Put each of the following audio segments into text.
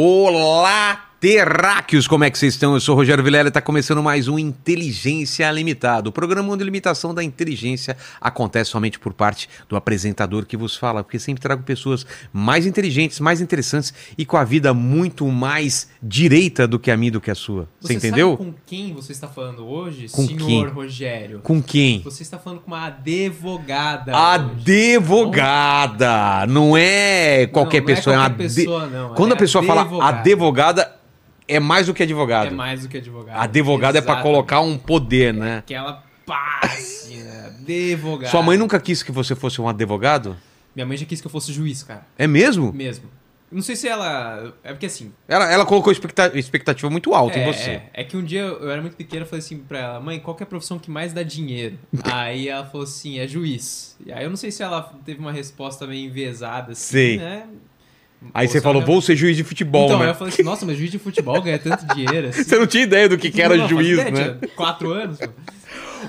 Olá, terráqueos, como é que vocês estão? Eu sou o Rogério Vilela e está começando mais um Inteligência Limitada, o programa onde a limitação da inteligência acontece somente por parte do apresentador que vos fala, porque sempre trago pessoas mais inteligentes, mais interessantes e com a vida muito mais direita do que a minha do que a sua. Você, entendeu? Sabe com quem você está falando hoje, Com senhor quem? Rogério? Com quem? Você está falando com uma advogada. hoje. Advogada! Não é qualquer Não, não é pessoa, é uma qualquer ade- pessoa, não, Quando é a pessoa fala advogada. É mais do que advogado. É mais do que advogada. Advogado é pra Exatamente. colocar um poder, né? Aquela passe, né? advogada. Sua mãe nunca quis que você fosse um advogado? Minha mãe já quis que eu fosse juiz, cara. É mesmo? Mesmo. Não sei se ela... É porque assim... Ela, ela colocou expecta- expectativa muito alta é, em você. É, é que um dia eu era muito pequena, eu falei assim pra ela, mãe, qual que é a profissão que mais dá dinheiro? aí ela falou assim, é juiz. E aí eu não sei se ela teve uma resposta meio enviesada, assim, Sei. né? Aí você falou, vou ser juiz de futebol, Então, né? eu falei assim, nossa, mas juiz de futebol ganha tanto dinheiro assim. Você não tinha ideia do que, que era Não, juiz, né? ideia, Quatro anos, pô.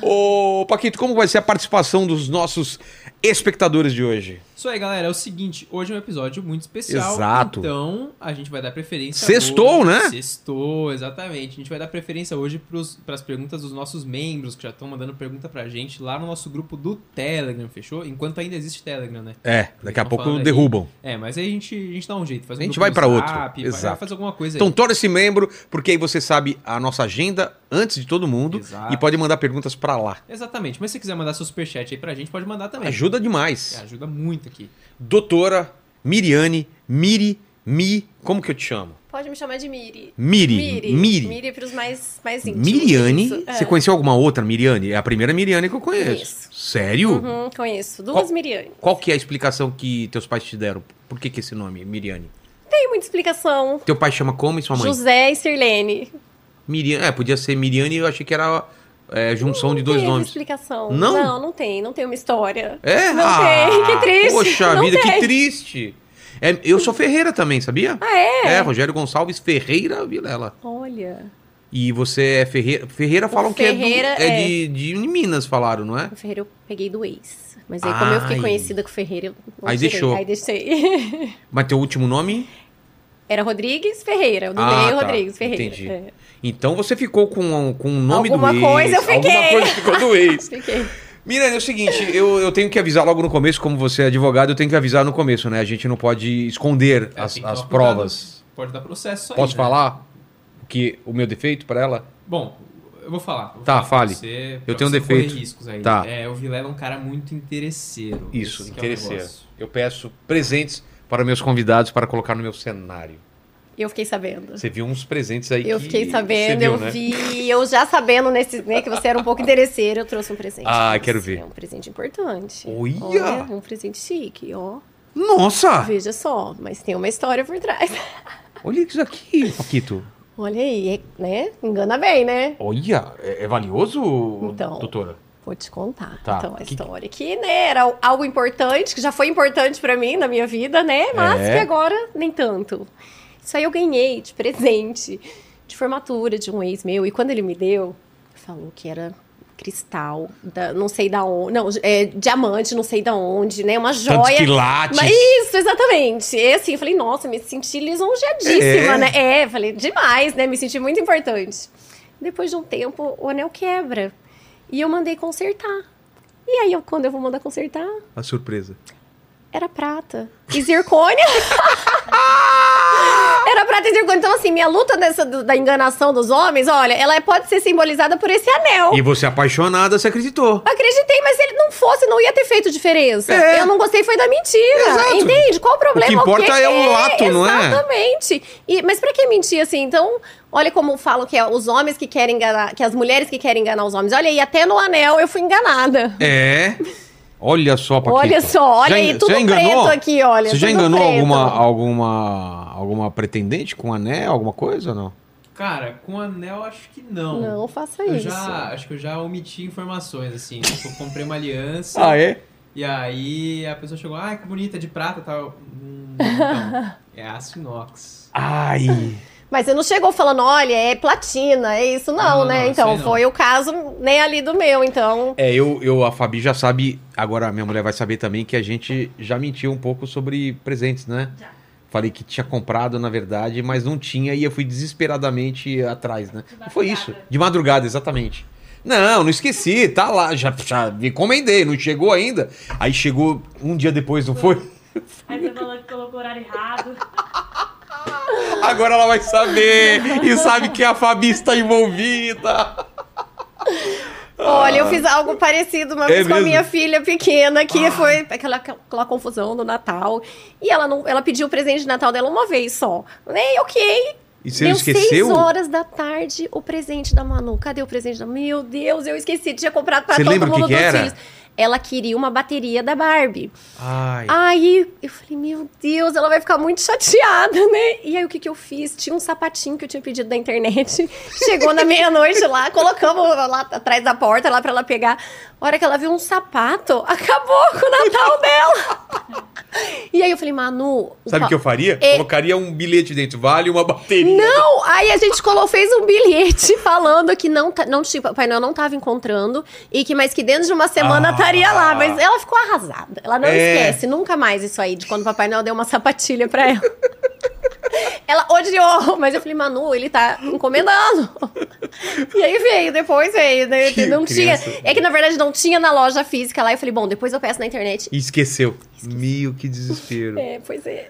Ô, Paquito, como vai ser a participação dos nossos espectadores de hoje? Isso aí, galera. É o seguinte, hoje é um episódio muito especial. Exato. Então, a gente vai dar preferência Sextou, hoje- né? Sextou, exatamente. A gente vai dar preferência hoje para as perguntas dos nossos membros, que já estão mandando pergunta pra gente lá no nosso grupo do Telegram, fechou? Enquanto ainda existe Telegram, né? É, daqui a pouco falando aí. derrubam. É, mas aí a gente, a gente dá um jeito. Faz um A gente vai pra outro. Exato. Vai fazer alguma coisa Então aí. torne-se membro, porque aí você sabe a nossa agenda antes de todo mundo Exato. e pode mandar perguntas pra lá. Exatamente. Mas se você quiser mandar seu superchat aí pra gente, pode mandar também. Ajuda demais. É, ajuda muito aqui. Doutora Miriane, Miri, Mi, como que eu te chamo? Pode me chamar de Miri. Miri. Miri. Miri. Miri pros mais, mais íntimos. Miriane? É. Você conheceu alguma outra Miriane? É a primeira Miriane que eu conheço. Conheço. Sério? Uhum, conheço. Duas Qual- Miriane. Qual que é a explicação que teus pais te deram? Por que, que esse nome, Miriane? Tem muita explicação. Teu pai chama como e sua mãe? José e Sirlene. Miriane. É, podia ser Miriane eu achei que era é, junção de dois nomes. explicação. Não? Não, não tem. Não tem uma história. É? Não Ah, tem. Que triste. Poxa Não vida, que tem. triste. É, eu sou Ferreira também, sabia? Ah, é? É, Rogério Gonçalves Ferreira Vilela. Olha. E você é Ferreira. Ferreira falam que é, do- Ferreira é, é- De, de Minas, falaram, não é? O Ferreira eu peguei do ex. Mas aí, como eu fiquei Ai. conhecida com o Ferreira, eu não Aí tirei. deixou. Aí deixei. Mas teu último nome? Era Rodrigues Ferreira. O do Ah, meio, tá. Rodrigues Ferreira. Entendi. É. Então você ficou com, com o nome Alguma do ex. coisa eu fiquei. Alguma coisa ficou do ex. Fiquei. Miranda, é o seguinte, eu, eu tenho que avisar logo no começo, como você é advogado, eu tenho que avisar no começo, né? A gente não pode esconder É, as, as tomar cuidado. provas. Pode dar processo isso aí, Posso né? falar o que o meu defeito pra ela? Bom, eu vou falar. vou Tá, falar fale. Você, Eu tenho um defeito. riscos aí. Tá. É, o Vilela é um cara muito interesseiro. Isso, é interesseiro. negócio. Eu peço presentes para meus convidados para colocar no meu cenário. Eu fiquei sabendo. Você viu uns presentes aí Eu que fiquei sabendo, viu, eu né? vi, eu já sabendo nesse, né, que você era um pouco interesseiro, eu trouxe um presente. Ah, quero ver. É um presente importante. Olha! um presente chique, ó. Nossa! Veja só, mas tem uma história por trás. Olha isso aqui, Paquito. Olha aí, é, né? Engana bem, né? Olha, é, é valioso, Então. doutora? Vou te contar. Tá. Então, a Que- história aqui, né, era algo importante, que já foi importante pra mim na minha vida, né? Mas É. que agora nem tanto. Isso aí eu ganhei de presente, de formatura de um ex meu. E quando ele me deu, falou que era cristal, da- não sei da onde, não, é diamante, não sei da onde, né? Uma Tantos joia. quilates. Mas isso, exatamente. E assim, eu falei, nossa, me senti lisonjeadíssima, É. né? É, falei, demais, né? Me senti muito importante. Depois de um tempo, o anel quebra. E eu mandei consertar. E aí, eu, quando eu vou mandar consertar, A surpresa. era prata. E zircônia. era prata e zircônia. Então, assim, minha luta dessa, da enganação dos homens, olha, ela pode ser simbolizada por esse anel. E você apaixonada, você acreditou. Acreditei, mas se ele não fosse, não ia ter feito diferença. É. Eu não gostei, foi da mentira. Exato. Entende? Qual o problema? O que importa que é o ato, não é? Exatamente. E, mas pra que mentir assim? Então, olha como falam que é os homens que querem enganar, que as mulheres que querem enganar os homens. Olha aí, até no anel eu fui enganada. É. Olha só, Paquito. Olha só, olha Já aí, tudo preto aqui, olha. Você já enganou preto. alguma, alguma, alguma pretendente com anel, alguma coisa ou não? Cara, com anel acho que não. Não faça Eu isso. já, acho que eu já omiti informações, assim. Tipo, eu comprei uma aliança. é? E aí a pessoa chegou, ah, que bonita, de prata e tal. Hum, não, é aço inox. Ai. Mas você não chegou falando, olha, é platina, é isso, não, Não, né? então, não. foi o caso nem ali do meu, então. É, eu, eu, a Fabi já sabe, agora a minha mulher vai saber também que a gente já mentiu um pouco sobre presentes, né? falei que tinha comprado, na verdade, mas não tinha e eu fui desesperadamente atrás, né? De Foi isso. De madrugada, exatamente. Não, não esqueci, tá lá, já, já me encomendei, não chegou ainda. Aí chegou um dia depois, não foi? Aí você falou que colocou o horário errado. Agora ela vai saber e sabe que a Fabi está envolvida. Olha, eu fiz algo parecido uma É vez com a mesmo? minha filha pequena, que Ah. foi aquela, aquela confusão do Natal. E ela não, ela pediu o presente de Natal dela uma vez só. Nem ok. E você Deu esqueceu? seis horas da tarde o presente da Manu. Cadê o presente da Meu Deus, eu esqueci. Tinha comprado pra Você todo mundo que que dos era? filhos. Ela queria uma bateria da Barbie. Ai. Aí eu falei, meu Deus, ela vai ficar muito chateada, né? E aí o que, que eu fiz? Tinha um sapatinho que eu tinha pedido da internet. Chegou na meia-noite lá, colocamos lá atrás da porta lá pra ela pegar. A hora que ela viu um sapato, acabou com o Natal dela. E aí eu falei, Manu. o Sabe o que eu faria? É. Colocaria um bilhete dentro, vale uma bateria. Não, aí a gente colou, fez um bilhete falando que não, tá- não tinha, Papai Noel não tava encontrando e que mais que dentro de uma semana Ah. estaria lá. Mas ela ficou arrasada. Ela não É. esquece nunca mais isso aí de quando o Papai Noel deu uma sapatilha pra ela. Ela odiou, mas eu falei, Manu, ele tá encomendando. E aí veio, depois veio, né? Que não tinha. criança. É que na verdade não tinha na loja física lá. Eu falei, bom, depois eu peço na internet. E esqueceu. Meu, que desespero. É, pois é.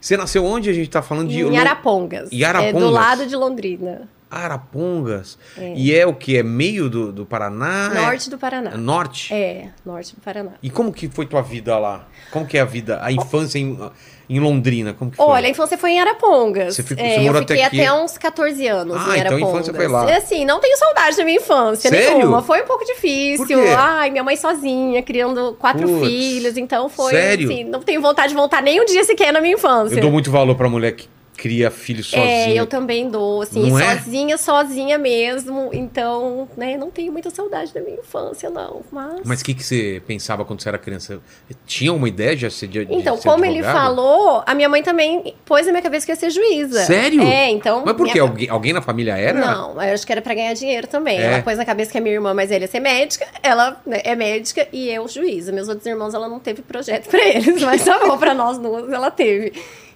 Você nasceu onde? A gente tá falando de... Em Arapongas. Em Arapongas? É do lado de Londrina. Arapongas. E é o que? É meio do, do Paraná? É- Norte do Paraná. É norte? É, norte do Paraná. E como que foi tua vida lá? Como que é a vida, a infância em, em Londrina? Como que foi? Olha, a infância foi em Arapongas. Você ficou- É, você eu morou fiquei até uns 14 anos Ah, em então a Arapongas. infância foi lá. E, assim, não tenho saudade da minha infância Sério? nenhuma. Foi um pouco difícil. Por quê? Ai, minha mãe sozinha, criando quatro filhos. Então foi, sério? assim, não tenho vontade de voltar nem um dia sequer na minha infância. Eu dou muito valor pra mulher que cria filho sozinha. É, eu também dou, assim, Não é? sozinha, sozinha mesmo. Então, né, não tenho muita saudade da minha infância, não. Mas. Mas o que, que você pensava quando você era criança? Tinha uma ideia de ser de, de Então, ser como ele falou, a minha mãe também pôs na minha cabeça que ia ser juíza. Sério? É, então. Mas por minha quê? fa- Alguém, alguém na família era? Não, eu acho que era pra ganhar dinheiro também. É. Ela pôs na cabeça que a minha irmã mais velha ia ser médica, ela né, é médica e eu juíza. Meus outros irmãos, ela não teve projeto pra eles, mas tá bom, pra nós duas ela teve.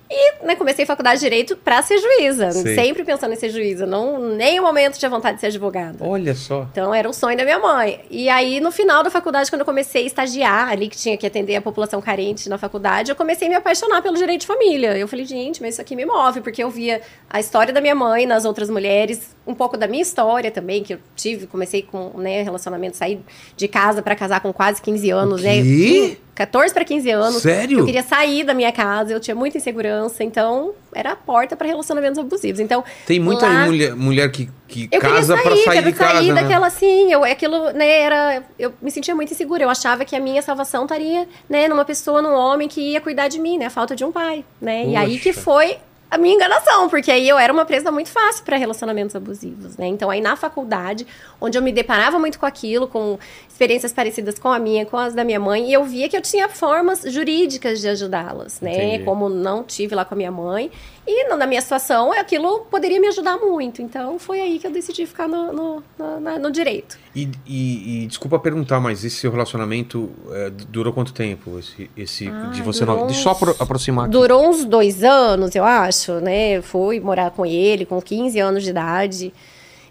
E né, comecei faculdade de Direito pra ser juíza, Sei. sempre pensando em ser juíza. Não, nem um momento tinha vontade de ser advogada. Olha só. Então era o sonho da minha mãe. E aí, no final da faculdade, quando eu comecei a estagiar, ali que tinha que atender a população carente na faculdade, eu comecei a me apaixonar pelo direito de família. Eu falei, gente, mas isso aqui me move, porque eu via a história da minha mãe nas outras mulheres, um pouco da minha história também, que eu tive, comecei com né, relacionamento, saí de casa para casar com quase 15 anos, né? quê? 14 para 15 anos. Sério? Eu queria sair da minha casa, eu tinha muita insegurança, então era a porta para relacionamentos abusivos. Então, Tem muita lá- mulher, mulher que, que eu casa pra sair, sair de casa. sair né? daquela assim, eu, aquilo, né, era, eu me sentia muito insegura, eu achava que a minha salvação estaria, né, numa pessoa, num homem que ia cuidar de mim, né, a falta de um pai, né, e aí que Poxa. foi a minha enganação, porque aí eu era uma presa muito fácil para relacionamentos abusivos, né, então aí na faculdade, onde eu me deparava muito com aquilo, com experiências parecidas com a minha, com as da minha mãe, e eu via que eu tinha formas jurídicas de ajudá-las, né, Entendi. como não tive lá com a minha mãe, e na minha situação, aquilo poderia me ajudar muito. Então, foi aí que eu decidi ficar no, no, no- no direito. E, e- e desculpa perguntar, mas esse seu relacionamento é, durou quanto tempo? Esse, esse Ah, de você não. Deixa eu só apro- aproximar aqui. Durou uns dois anos, eu acho, né? Fui morar com ele com 15 anos de idade.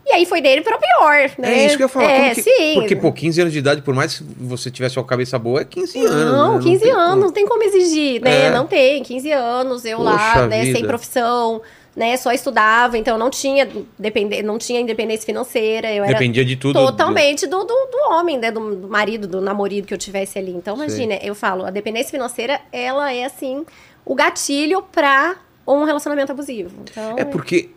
E aí foi dele para pior, né? É isso que eu ia falar. É, que- sim. Porque, pô, 15 anos de idade, por mais que você tivesse uma cabeça boa, é 15 anos. Não, né? 15 tem anos, não tem como exigir, né? É. Não tem, 15 anos, eu Poxa lá, né, vida. sem profissão, né, só estudava, então não tinha, depende, não tinha independência financeira, eu era Dependia de tudo. Totalmente do, do, do homem, né? Do, do marido, do namorado que eu tivesse ali. Então, imagina, eu falo, a dependência financeira, ela é assim, o gatilho pra um relacionamento abusivo. Então, É porque.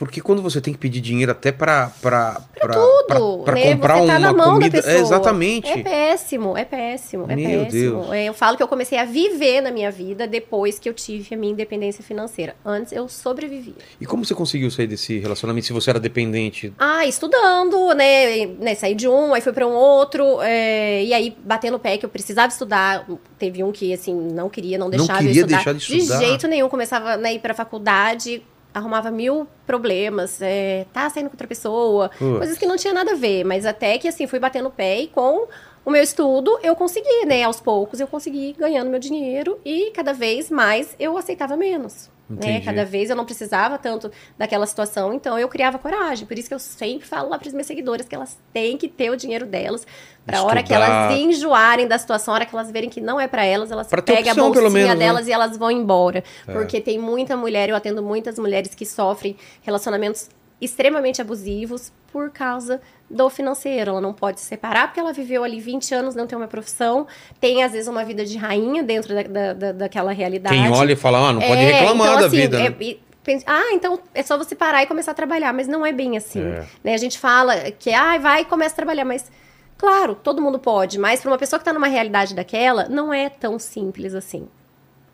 Porque quando você tem que pedir dinheiro até pra. pra, pra, tudo, pra, pra né? comprar Você tá uma na mão comida. da pessoa. É, exatamente. É péssimo, é péssimo, é Meu péssimo. Deus. É, eu falo que eu comecei a viver na minha vida depois que eu tive a minha independência financeira. Antes eu sobrevivia. E como você conseguiu sair desse relacionamento se você era dependente? Ah, estudando, né? né saí de um, aí fui para um outro, é, e aí batendo o pé que eu precisava estudar. Teve um que, assim, não queria, não deixava queria eu estudar. deixar de estudar. jeito nenhum, começava né, a ir pra faculdade, arrumava mil problemas, é, tá saindo com outra pessoa, Putz. coisas que não tinha nada a ver, mas até que, assim, fui batendo o pé e com o meu estudo, eu consegui, né? Aos poucos eu consegui ganhando meu dinheiro e cada vez mais eu aceitava menos. Né? Cada vez eu não precisava tanto daquela situação, então eu criava coragem. Por isso que eu sempre falo lá para as minhas seguidoras que elas têm que ter o dinheiro delas. Para a hora que elas enjoarem da situação, a hora que elas verem que não é para elas, elas Pra pegam opção, a bolsinha menos, né? delas e elas vão embora. É. Porque tem muita mulher, eu atendo muitas mulheres que sofrem relacionamentos extremamente abusivos por causa do financeiro. Ela não pode se separar porque ela viveu ali 20 anos, não tem uma profissão, tem às vezes uma vida de rainha dentro da, da, da- daquela realidade. Quem olha e fala, ah, não pode É, reclamar então, da assim, vida. é- né? e ah, então é só você parar e começar a trabalhar, mas não é bem assim. É. Né? A gente fala que ah, vai e começa a trabalhar, mas claro, todo mundo pode, mas para uma pessoa que está numa realidade daquela, não é tão simples assim.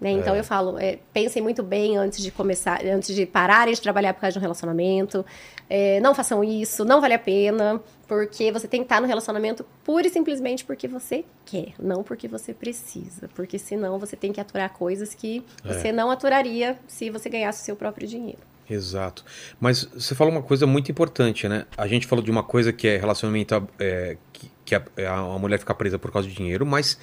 Né? Então É. eu falo, é, pensem muito bem antes de começar, antes de pararem de trabalhar por causa de um relacionamento. É, não façam isso, não vale a pena, porque você tem que estar no relacionamento pura e simplesmente porque você quer, não porque você precisa. Porque senão você tem que aturar coisas que É. você não aturaria se você ganhasse o seu próprio dinheiro. Exato. Mas você falou uma coisa muito importante, né? A gente falou de uma coisa que é relacionamento é, que, que a, a mulher ficar presa por causa de dinheiro, mas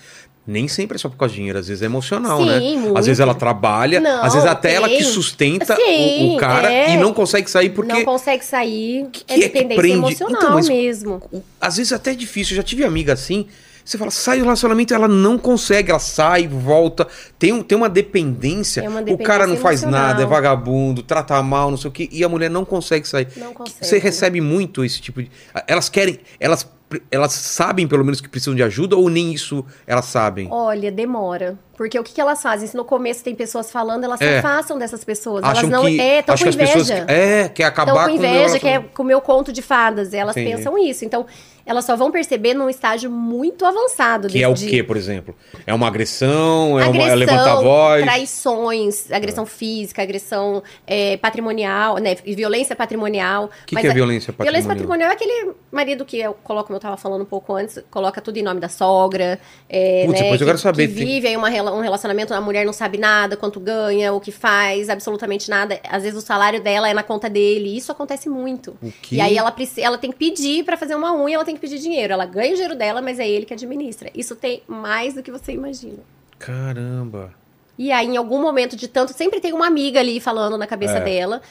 nem sempre é só por causa de dinheiro, às vezes é emocional, Sim, né? muito. Às vezes ela trabalha, Não, às vezes até ela que sustenta o, Sim, o cara é. e não consegue sair porque Não consegue sair, que é é que dependência emocional Então, mas- mesmo. o- às vezes até é difícil. Eu já tive amiga assim. Você fala, sai do relacionamento, ela não consegue, ela sai, volta. Tem, um, tem uma dependência. É uma o cara não dependência faz emocional. nada, é vagabundo, trata mal, não sei o quê, e a mulher não consegue sair. Não consegue. Você recebe muito esse tipo de. Elas querem. Elas, elas sabem, pelo menos, que precisam de ajuda, ou nem isso elas sabem? Olha, demora. Porque o que, que elas fazem? Se no começo tem pessoas falando, elas É. se afastam dessas pessoas. Acham elas não. que. é, estão com as pessoas. inveja. É, quer acabar Estão com com o meu inveja, é com o meu conto de fadas. Elas Entendi. pensam isso. Então, elas só vão perceber num estágio muito avançado. Que é o quê, por exemplo? É uma agressão? É, uma, é agressão, levantar a voz? traições, agressão física, agressão é, patrimonial, né? Violência patrimonial. O que, que é a- violência patrimonial? Violência patrimonial é aquele marido que eu coloco, como eu tava falando um pouco antes, coloca tudo em nome da sogra. É, Putz, né, depois eu que, quero saber, Que tem- vive aí uma, um relacionamento, a mulher não sabe nada, quanto ganha, o que faz, absolutamente nada. Às vezes o salário dela é na conta dele. Isso acontece muito. O quê? E aí ela, ela tem que pedir pra fazer uma unha, ela tem que pedir dinheiro. Ela ganha o dinheiro dela, mas é ele que administra. Isso tem mais do que você imagina. Caramba. E aí, em algum momento de tanto, sempre tem uma amiga ali falando na cabeça É. dela.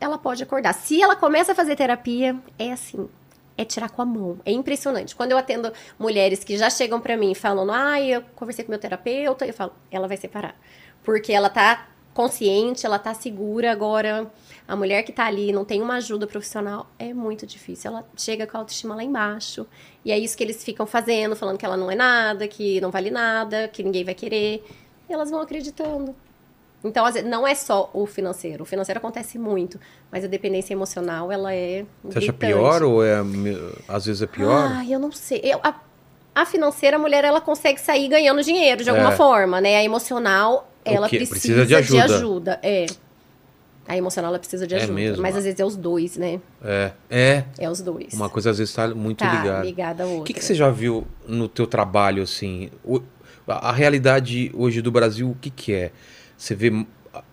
Ela pode acordar. Se ela começa a fazer terapia, é assim. É tirar com a mão. É impressionante. Quando eu atendo mulheres que já chegam pra mim falando, ah, eu conversei com meu terapeuta, eu falo, ela vai separar. Porque ela tá consciente, ela tá segura. Agora, a mulher que tá ali não tem uma ajuda profissional, é muito difícil. Ela chega com a autoestima lá embaixo. E é isso que eles ficam fazendo, falando que ela não é nada, que não vale nada, que ninguém vai querer. E elas vão acreditando. Então, às vezes, não é só o financeiro. O financeiro acontece muito, mas a dependência emocional, ela é Você acha gritante. pior ou é. Às vezes é pior? Ah, eu não sei. Eu- a, a financeira, a mulher, ela consegue sair ganhando dinheiro de alguma É. forma, né? A emocional, ela precisa, Precisa de ajuda. ajuda. É. A emocional, ela precisa de É ajuda. mesmo? Mas às vezes é os dois, né? É. É. É os dois. Uma coisa às vezes tá muito tá ligada. ligada à outra. O que, que você já viu no teu trabalho, assim? O- a, a realidade hoje do Brasil, o que, que é? Você vê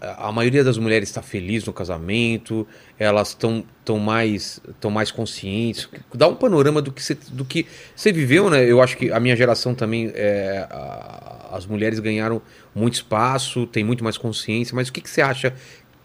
a, maioria das mulheres está feliz no casamento, elas estão tão mais, tão mais conscientes. Dá um panorama do que, você, do que você viveu, né? Eu acho que a minha geração também, é, a- as mulheres ganharam muito espaço, tem muito mais consciência, mas o que, que você acha?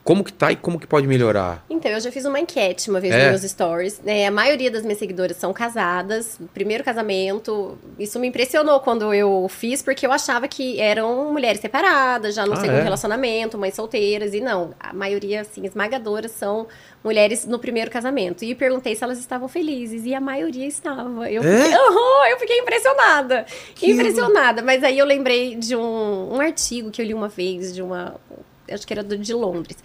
Como que tá e como que pode melhorar? Então, eu já fiz uma enquete uma vez É? nos meus stories. né? a maioria das minhas seguidoras são casadas, primeiro casamento. Isso me impressionou quando eu fiz, porque eu achava que eram mulheres separadas, já no Ah, segundo é? relacionamento, mães solteiras. E não, a maioria, assim, esmagadora, são mulheres no primeiro casamento. E perguntei se elas estavam felizes, e a maioria estava. Eu, É? fiquei, eu fiquei impressionada. Que- Impressionada. Mas aí eu lembrei de um, um artigo que eu li uma vez, de uma. Acho que era do- de Londres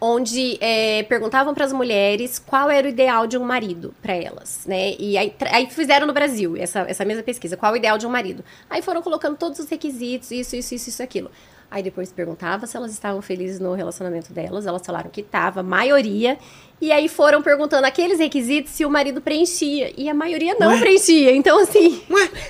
onde é, perguntavam para as mulheres qual era o ideal de um marido para elas, né? E aí, aí fizeram no Brasil essa, essa mesma pesquisa, qual o ideal de um marido. Aí foram colocando todos os requisitos, isso, isso, isso, isso, aquilo. Aí depois perguntava se elas estavam felizes no relacionamento delas, elas falaram que estava, a maioria. E aí foram perguntando aqueles requisitos se o marido preenchia. E a maioria não preenchia. Então, assim,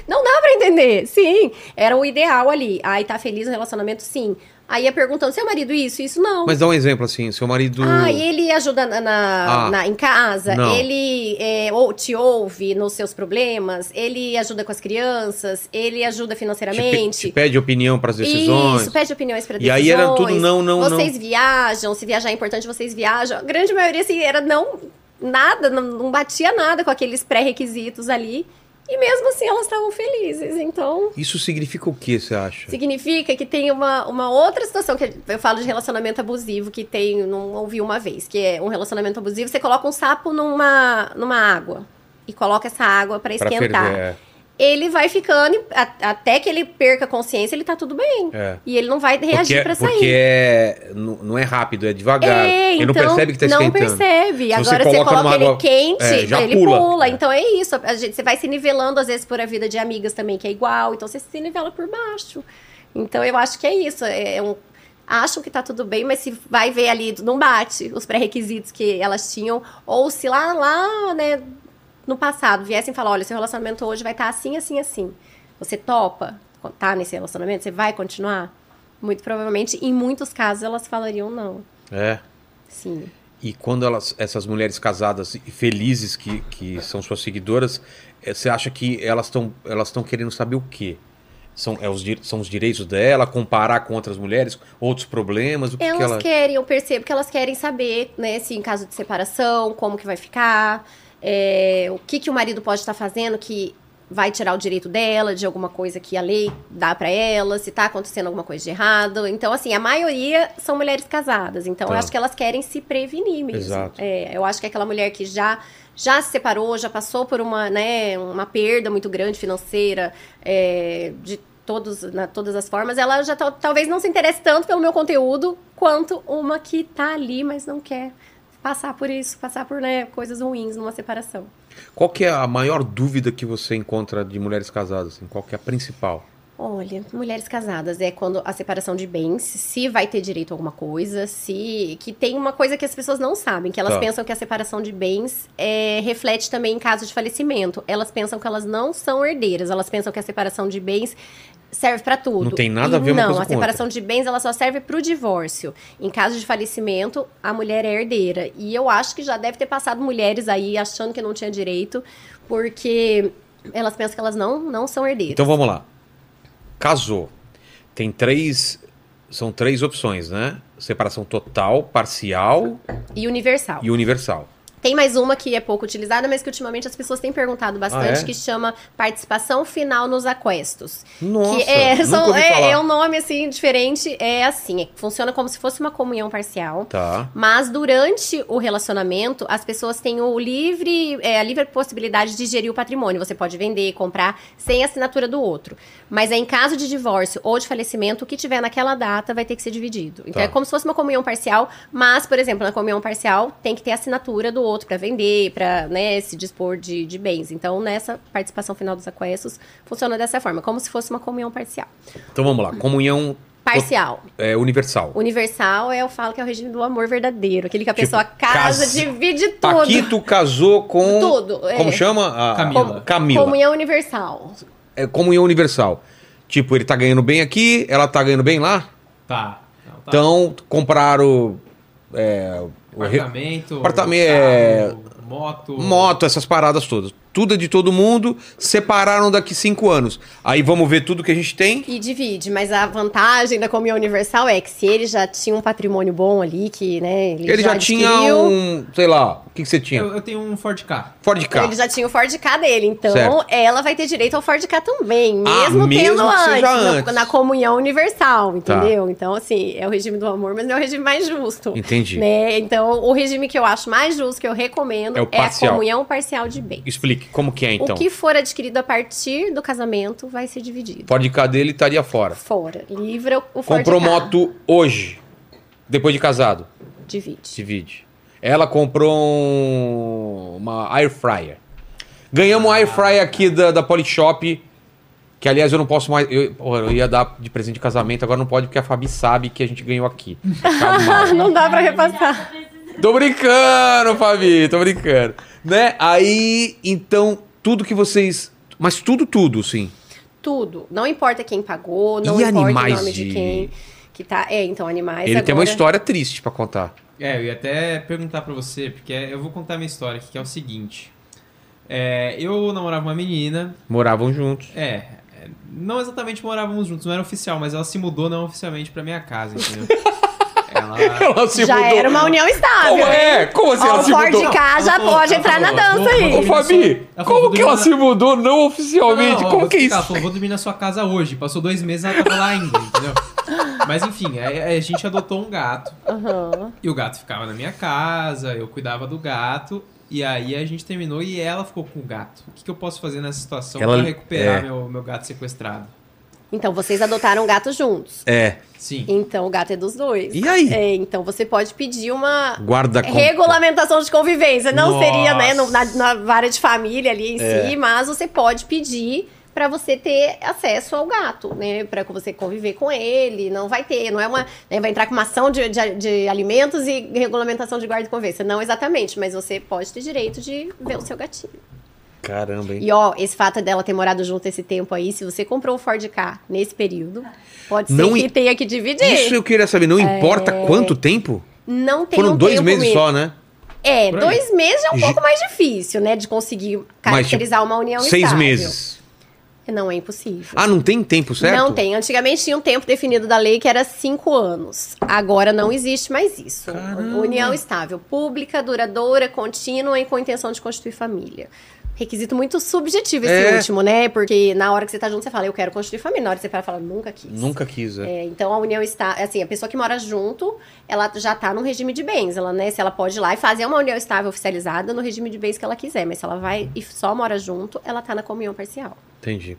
não dá pra entender. Sim, era o ideal ali. Aí tá feliz no relacionamento, sim. Aí ia perguntando, seu marido isso, isso não. Mas dá um exemplo assim, seu marido. Ah, e ele ajuda na, na- Ah. na- em casa, Não. ele é, ou te ouve nos seus problemas, ele ajuda com as crianças, ele ajuda te, pe- financeiramente. te pede opinião para as decisões. Isso, pede opiniões para E decisões. aí era tudo não, não, não. Vocês viajam, se viajar é importante, vocês viajam. A grande maioria, assim, era não... Nada, não, não batia nada com aqueles pré-requisitos ali. E mesmo assim, elas estavam felizes. Então, Isso significa o que, você acha? significa que tem uma, uma outra situação, que eu falo de relacionamento abusivo, que tem, não ouvi uma vez, que é um relacionamento abusivo, você coloca um sapo numa, numa água e coloca essa água para esquentar. ferver, é. Ele vai ficando, a- até que ele perca a consciência, ele tá tudo bem. É. E ele não vai reagir Porque, pra sair. porque é, não não é rápido, é devagar. É, ele não então, percebe que tá Não esquentando. percebe. Se você Agora você coloca coloca numa ele água- quente, é, ele pula. pula. É. Então é isso. A gente, você vai se nivelando, às vezes, por a vida de amigas também, que é igual. Então você se nivela por baixo. Então eu acho que é isso. É um, acham que tá tudo bem, mas se vai ver ali, não bate os pré-requisitos que elas tinham. Ou se lá, lá, né, no passado, viessem falar, olha, seu relacionamento hoje vai estar assim, assim, assim. Você topa tá nesse relacionamento? Você vai continuar? Muito provavelmente, em muitos casos, elas falariam não. É. Sim. E quando elas, essas mulheres casadas e felizes que, que são suas seguidoras, eh, você acha que elas estão elas estão querendo saber o quê? São, é os, são os direitos dela, comparar com outras mulheres, outros problemas, o que, que Elas ela... querem, eu percebo que elas querem saber, né, se em caso de separação, como que vai ficar, é, o que, que o marido pode estar fazendo que vai tirar o direito dela de alguma coisa que a lei dá pra ela, se tá acontecendo alguma coisa de errado. Então, assim, a maioria são mulheres casadas. Então, Tá. eu acho que elas querem se prevenir mesmo. Exato. É, eu acho que aquela mulher que já já se separou, já passou por uma, né, uma perda muito grande financeira, é, de todos, na, todas as formas, ela já tal- talvez não se interesse tanto pelo meu conteúdo quanto uma que tá ali, mas não quer passar por isso, passar por né, coisas ruins numa separação. Qual que é a maior dúvida que você encontra de mulheres casadas? Assim? Qual que é a principal? Olha, mulheres casadas é quando a separação de bens, se vai ter direito a alguma coisa, se que tem uma coisa que as pessoas não sabem, que elas Tá. pensam que a separação de bens é, reflete também em caso de falecimento. Elas pensam que elas não são herdeiras, elas pensam que a separação de bens serve pra tudo. Não tem nada a E ver uma não, coisa a com separação de bens ela só serve pro divórcio. Em caso de falecimento, a mulher é herdeira. E eu acho que já deve ter passado mulheres aí achando que não tinha direito, porque elas pensam que elas não, não são herdeiras. Então vamos lá. Casou. Tem três. São três opções, né? Separação total, parcial E universal. e universal. Tem mais uma que é pouco utilizada, mas que ultimamente as pessoas têm perguntado bastante, Ah, é? que chama participação final nos aquestos. Nossa, que é, são- é, é um nome assim diferente, é assim, funciona como se fosse uma comunhão parcial. Tá. Mas durante o relacionamento, as pessoas têm o livre, é, a livre possibilidade de gerir o patrimônio. Você pode vender, comprar, sem assinatura do outro. Mas é em caso de divórcio ou de falecimento, o que tiver naquela data vai ter que ser dividido. Então Tá. é como se fosse uma comunhão parcial, mas, por exemplo, na comunhão parcial tem que ter assinatura do outro para vender, para né, se dispor de, de bens. Então, nessa participação final dos aquestos, funciona dessa forma, como se fosse uma comunhão parcial. Então vamos lá. Comunhão Parcial. é, universal. Universal é, eu falo que é o regime do amor verdadeiro. Aquele que a Tipo, pessoa casa, casa- divide tudo. Paquito casou com. Tudo, é. Como chama? A- Camila. Camila. Comunhão universal. É comunhão universal. Tipo, ele tá ganhando bem aqui, ela tá ganhando bem lá. Tá. Não, tá. Então, compraram. É, Apartamento, Apartamento, é- carro, moto. moto, essas paradas todas. Tudo é de todo mundo, separaram daqui cinco anos. Aí vamos ver tudo que a gente tem. E divide, mas a vantagem da comunhão universal é que se ele já tinha um patrimônio bom ali, que, né, ele, Ele já, tinha adquiriu, um. Sei lá, o que, que você tinha? Eu, eu tenho um Ford K. Ford K. Ele já tinha o Ford K dele, então Certo. ela vai ter direito ao Ford K também, Ah, mesmo mesmo tendo que seja antes, antes. Tá. Na, na comunhão universal, entendeu? Então, assim, é o regime do amor, mas não é o regime mais justo. Entendi. Né? Então, o regime que eu acho mais justo, que eu recomendo, É o é, a comunhão parcial de bens. Explique, como que é então? O que for adquirido a partir do casamento vai ser dividido. Ford K dele estaria fora. Fora. Livra o Ford Comprou Ka. moto hoje, depois de casado. Divide. Divide. Ela comprou um- uma air fryer. Ganhamos um air fryer aqui da, da Polishop, que aliás eu não posso mais. Eu, eu ia dar de presente de casamento, agora não pode porque a Fabi sabe que a gente ganhou aqui. Mal. Não dá pra repassar. tô brincando, Fabi, tô brincando. Né? Aí, então, tudo que vocês. Mas tudo, tudo, sim. Tudo. Não importa quem pagou, não E importa animais o nome de, de- quem. Que tá, é, então, animais Ele tem uma agora- história triste pra contar. É, eu ia até perguntar pra você, porque eu vou contar minha história aqui, que é o seguinte. É, eu namorava uma menina, Moravam juntos. é, é, não exatamente morávamos juntos, não era oficial, mas ela se mudou não oficialmente pra minha casa, entendeu? ela... Ela se Já mudou. era uma união estável. Como é? Como assim Ó, ela o se Ford mudou? de cá já pode entrar na dança aí. Ô, Fabi, Ela falou, como vou que ela dormir se mudou não oficialmente? Ó, como vou que é explicar, isso? Ela falou, vou dormir na sua casa hoje. Passou dois meses ela tava lá ainda, entendeu? Mas enfim, a, a gente adotou um gato. Aham. E o gato ficava na minha casa, eu cuidava do gato. E aí a gente terminou e ela ficou com o gato. O que, que eu posso fazer nessa situação Ela- pra recuperar é. meu, meu gato sequestrado? Então, vocês adotaram um gato juntos. É. Sim. Então, o gato é dos dois. E aí? É, então, você pode pedir uma Guarda com... regulamentação de convivência. Não Nossa. seria, né, no- na, na vara de família ali em É. si, mas você pode pedir pra você ter acesso ao gato, né? Pra que você conviver com ele. Não vai ter, não é uma. né, vai entrar com uma ação de, de, de alimentos e regulamentação de guarda e convivência. Não exatamente, mas você pode ter direito de ver o seu gatinho. Caramba, hein? E ó, esse fato dela ter morado junto esse tempo aí, se você comprou o Ford K nesse período, pode ser Não que i- tenha que dividir. Isso eu queria saber. Não importa quanto tempo? Não tem Foram um dois tempo meses mesmo. só, né? É, dois meses é um Gi- pouco mais difícil, né? De conseguir caracterizar uma união Seis estável. meses. Não é impossível. Ah, não tem tempo certo? Não tem. Antigamente tinha um tempo definido da lei que era cinco anos. Agora não existe mais isso. Caramba. União estável, pública, duradoura, contínua e com intenção de constituir família. Requisito muito subjetivo esse É. último, né? Porque na hora que você tá junto, você fala, eu quero constituir família. Na hora que você para, fala, nunca quis. Nunca quis, é. É, então a união está, assim, a pessoa que mora junto, ela já tá num regime de bens, ela, né, se ela pode ir lá e fazer uma união estável oficializada no regime de bens que ela quiser, mas se ela vai e só mora junto, ela tá na comunhão parcial. Entendi.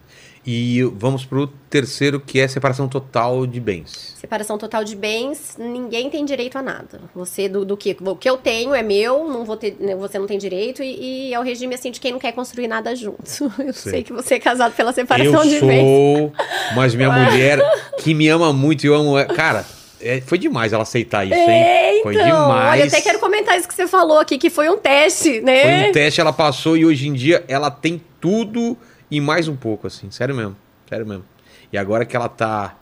E vamos pro terceiro, que é separação total de bens. Separação total de bens, ninguém tem direito a nada. Você, do, do que, o que eu tenho é meu, não vou ter, né, você não tem direito, e, e é o regime, assim, de quem não quer construir nada junto. Eu Sei. sei que você é casado pela Eu separação de bens. sou, mas minha mulher, que me ama muito, e eu amo. Cara, é, foi demais ela aceitar isso, hein? É, Foi então, demais. olha, eu até quero comentar isso que você falou aqui, que foi um teste, né? Foi um teste, ela passou e hoje em dia ela tem tudo e mais um pouco, assim. Sério mesmo. Sério mesmo. E agora que ela tá.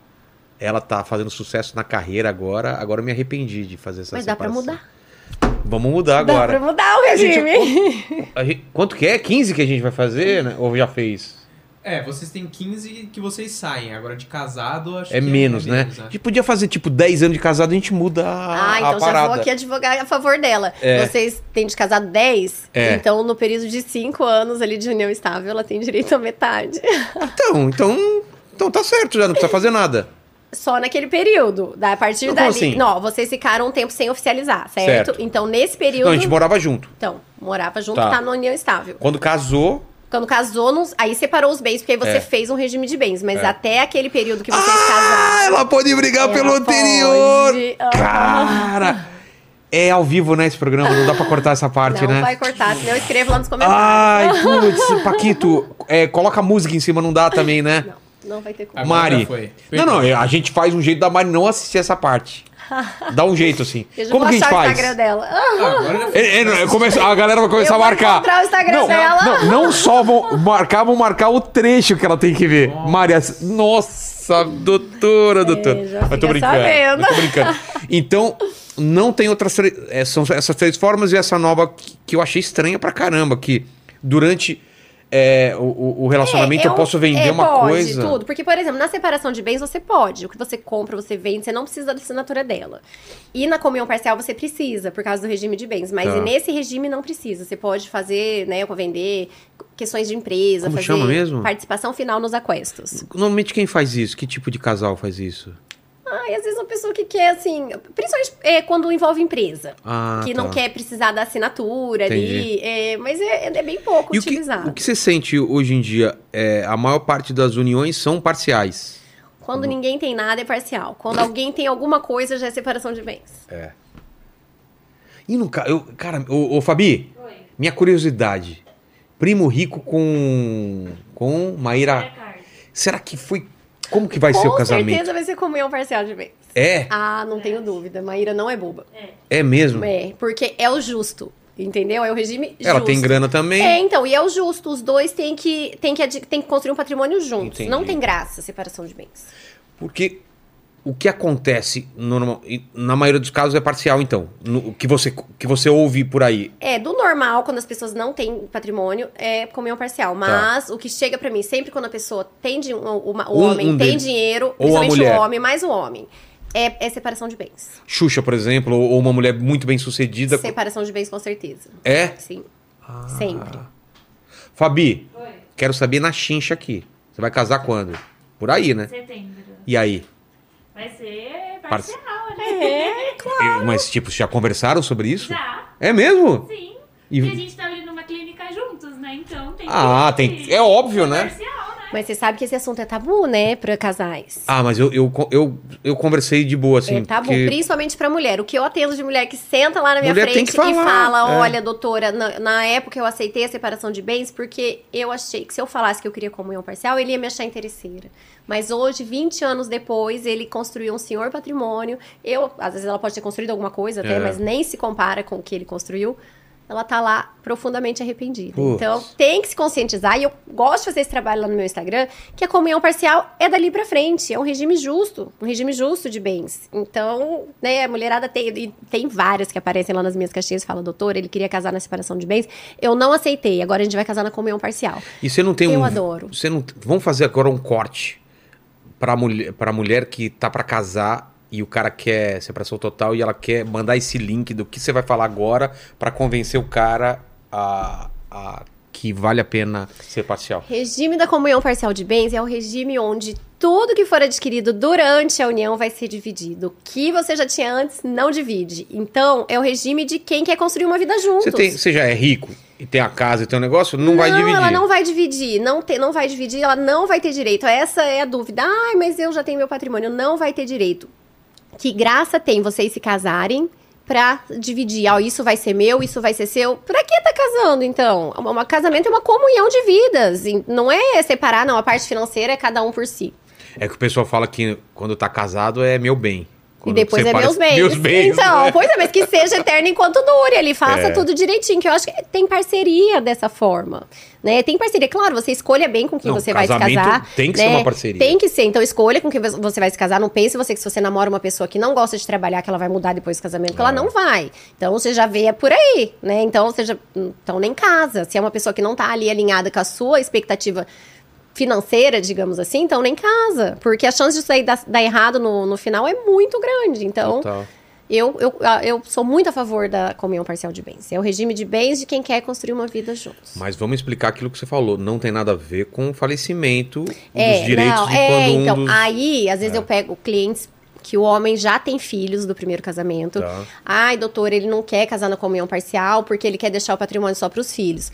Ela tá fazendo sucesso na carreira agora, agora eu me arrependi de fazer essa Mas dá pra separação. mudar. Vamos mudar Dá agora. pra mudar o regime. Gente- quanto que é? 15 que a gente vai fazer, né? Ou já fez? É, vocês têm 15 que vocês saem. Agora de casado, acho É que menos, né? A gente podia fazer tipo 10 anos de casado e a gente muda a, Ah, a então já parada. vou aqui advogar a favor dela. É. Vocês têm de casado 10, É. então no período de 5 anos ali de união estável, ela tem direito a metade. Então, então, então tá certo, já não precisa fazer nada. Só naquele período. Da, a partir Como dali. assim? Não, vocês ficaram um tempo sem oficializar, certo? Certo. Então, nesse período. Não, a gente morava junto. Então, morava junto, Tá. tá. na união estável. Quando casou. Quando casou, nos- aí separou os bens, porque aí você É. fez um regime de bens. Mas É. até aquele período que vocês Ah, casaram. ela pode brigar ela pelo anterior! pode. Aham. Cara! É ao vivo, né, esse programa? Não dá pra cortar essa parte, Não né? vai cortar, senão eu escrevo lá nos comentários. Ai, putz, Paquito, é, coloca música em cima, não dá também, né? Não, não vai ter como. Mari. Não, não, a gente faz um jeito da Mari não assistir essa parte. Dá um jeito, assim. Como vou que a gente o faz? Instagram dela. Ah. É, é, é, a galera vai começar Eu a vou marcar. encontrar o Instagram não, dela. Não, não só vão marcar, vão marcar o trecho que ela tem que ver. Maria, nossa, doutora, doutora. É, já eu tô brincando. Eu tô brincando. Então, não tem outras três. é, são essas três formas e essa nova que, que eu achei estranha pra caramba. Que durante é, o- o, relacionamento eu, um- posso vender é, uma pode, coisa. tudo. Porque, por exemplo, na separação de bens você pode. O que você compra, você vende, você não precisa da assinatura dela. E na comunhão parcial você precisa, por causa do regime de bens. Mas Tá. nesse regime não precisa. Você pode fazer, né, vender questões de empresa, Como fazer chama mesmo? participação final nos aquestos. Normalmente quem faz isso? Que tipo de casal faz isso? Ah, e às vezes uma pessoa que quer, assim, principalmente é, quando envolve empresa. Ah, que tá. não quer precisar da assinatura ali. Entendi. é, mas é, é bem pouco E o que, utilizado. o que você sente hoje em dia? É, a maior parte das uniões são parciais. Quando Uhum. ninguém tem nada, é parcial. Quando alguém tem alguma coisa, já é separação de bens. E no eu, cara, ô, ô, Fabi, Oi. minha curiosidade. Primo rico com com Maíra. É. Será que foi como que vai ser o Com casamento? certeza vai ser comunhão parcial de bens. É, Ah, não tenho dúvida. Maíra não é boba. é mesmo. É, porque é o justo. Entendeu? É o regime justo. Ela tem grana também. É, então, e é o justo. Os dois têm que, têm que, têm que construir um patrimônio juntos. Entendi. Não tem graça a separação de bens. Porque o que acontece normal, na maioria dos casos é parcial, então. No, que, você, que você ouve por aí. É, do normal, quando as pessoas não têm patrimônio, é comunhão parcial. Mas o que chega pra mim, sempre quando a pessoa tem di- o, o- o Um- homem um tem deles. dinheiro, Ou a principalmente o homem, mais o homem, é, é separação de bens. Xuxa, por exemplo, ou uma mulher muito bem sucedida. Separação de bens, com certeza. É? Sim. Ah. Sempre. Fabi, Oi. quero saber na chincha aqui. Você vai casar quando? Por aí, né? Setembro. E aí? Vai ser Parce- parcial, né? E- Mas, tipo, já conversaram sobre isso? Já, É mesmo? sim. E- E a gente tá abrindo uma clínica juntos, né? Então tem Ah, que... tem- é óbvio, né? Parcial, né? Mas você sabe que esse assunto é tabu, né, pra casais. Ah, mas eu, eu, eu, eu conversei de boa, assim. é tabu, porque- principalmente pra mulher. O que eu atendo de mulher que senta lá na minha Mulher frente e fala: é. olha, doutora, na, na época eu aceitei a separação de bens porque eu achei que se eu falasse que eu queria comunhão parcial, ele ia me achar interesseira. Mas hoje, 20 anos depois, ele construiu um senhor patrimônio. Eu, às vezes ela pode ter construído alguma coisa até, É. mas nem se compara com o que ele construiu. Ela tá lá profundamente arrependida. Putz. Então, tem que se conscientizar. E eu gosto de fazer esse trabalho lá no meu Instagram, que a comunhão parcial é dali pra frente. É um regime justo. Um regime justo de bens. Então, né, a mulherada tem, e tem várias que aparecem lá nas minhas caixinhas e falam, doutor, ele queria casar na separação de bens. Eu não aceitei. Agora a gente vai casar na comunhão parcial. E você não tem Eu um. adoro. Você não, vamos fazer agora um corte pra mulher, mulher que tá pra casar e o cara quer separação total e ela quer mandar esse link do que você vai falar agora pra convencer o cara a, a que vale a pena ser parcial. Regime da comunhão parcial de bens é o regime onde tudo que for adquirido durante a união vai ser dividido. O que você já tinha antes não divide. Então, é o regime de quem quer construir uma vida juntos. Você, tem, você já é rico e tem a casa e tem um negócio, não, vai dividir. ela não vai dividir. Não, tem, não vai dividir, ela não vai ter direito. Essa é a dúvida. Ai, mas eu já tenho meu patrimônio. Não vai ter direito. Que graça tem vocês se casarem pra dividir. Ó, isso vai ser meu, isso vai ser seu. Pra que tá casando, então? Um casamento é uma comunhão de vidas. Não é separar, não. A parte financeira é cada um por si. É que o pessoal fala que quando tá casado é meu bem. E depois é meus bens. Meus bens. Então, né? pois é, mas que seja eterno enquanto dure. Ele faça É. tudo direitinho, que eu acho que tem parceria dessa forma. Né? Tem parceria. Claro, você escolha bem com quem Não, você vai se casar. tem que né? ser uma parceria. Tem que ser. Então, escolha com quem você vai se casar. Não pense você que se você namora uma pessoa que não gosta de trabalhar, que ela vai mudar depois do casamento, que ela É. não vai. Então, você já vê é por aí, né? Então, já, então, nem casa. Se é uma pessoa que não tá ali alinhada com a sua expectativa financeira, digamos assim, então nem casa. Porque a chance disso aí dar, dar errado no, no final é muito grande. Então, Total. eu, eu, eu sou muito a favor da comunhão parcial de bens. É o regime de bens de quem quer construir uma vida juntos. Mas vamos explicar aquilo que você falou. Não tem nada a ver com o falecimento É, dos direitos não, de é, quando um então, dos... aí, às vezes É. eu pego clientes que o homem já tem filhos do primeiro casamento. Tá. Ai, doutor, ele não quer casar na comunhão parcial porque ele quer deixar o patrimônio só para os filhos.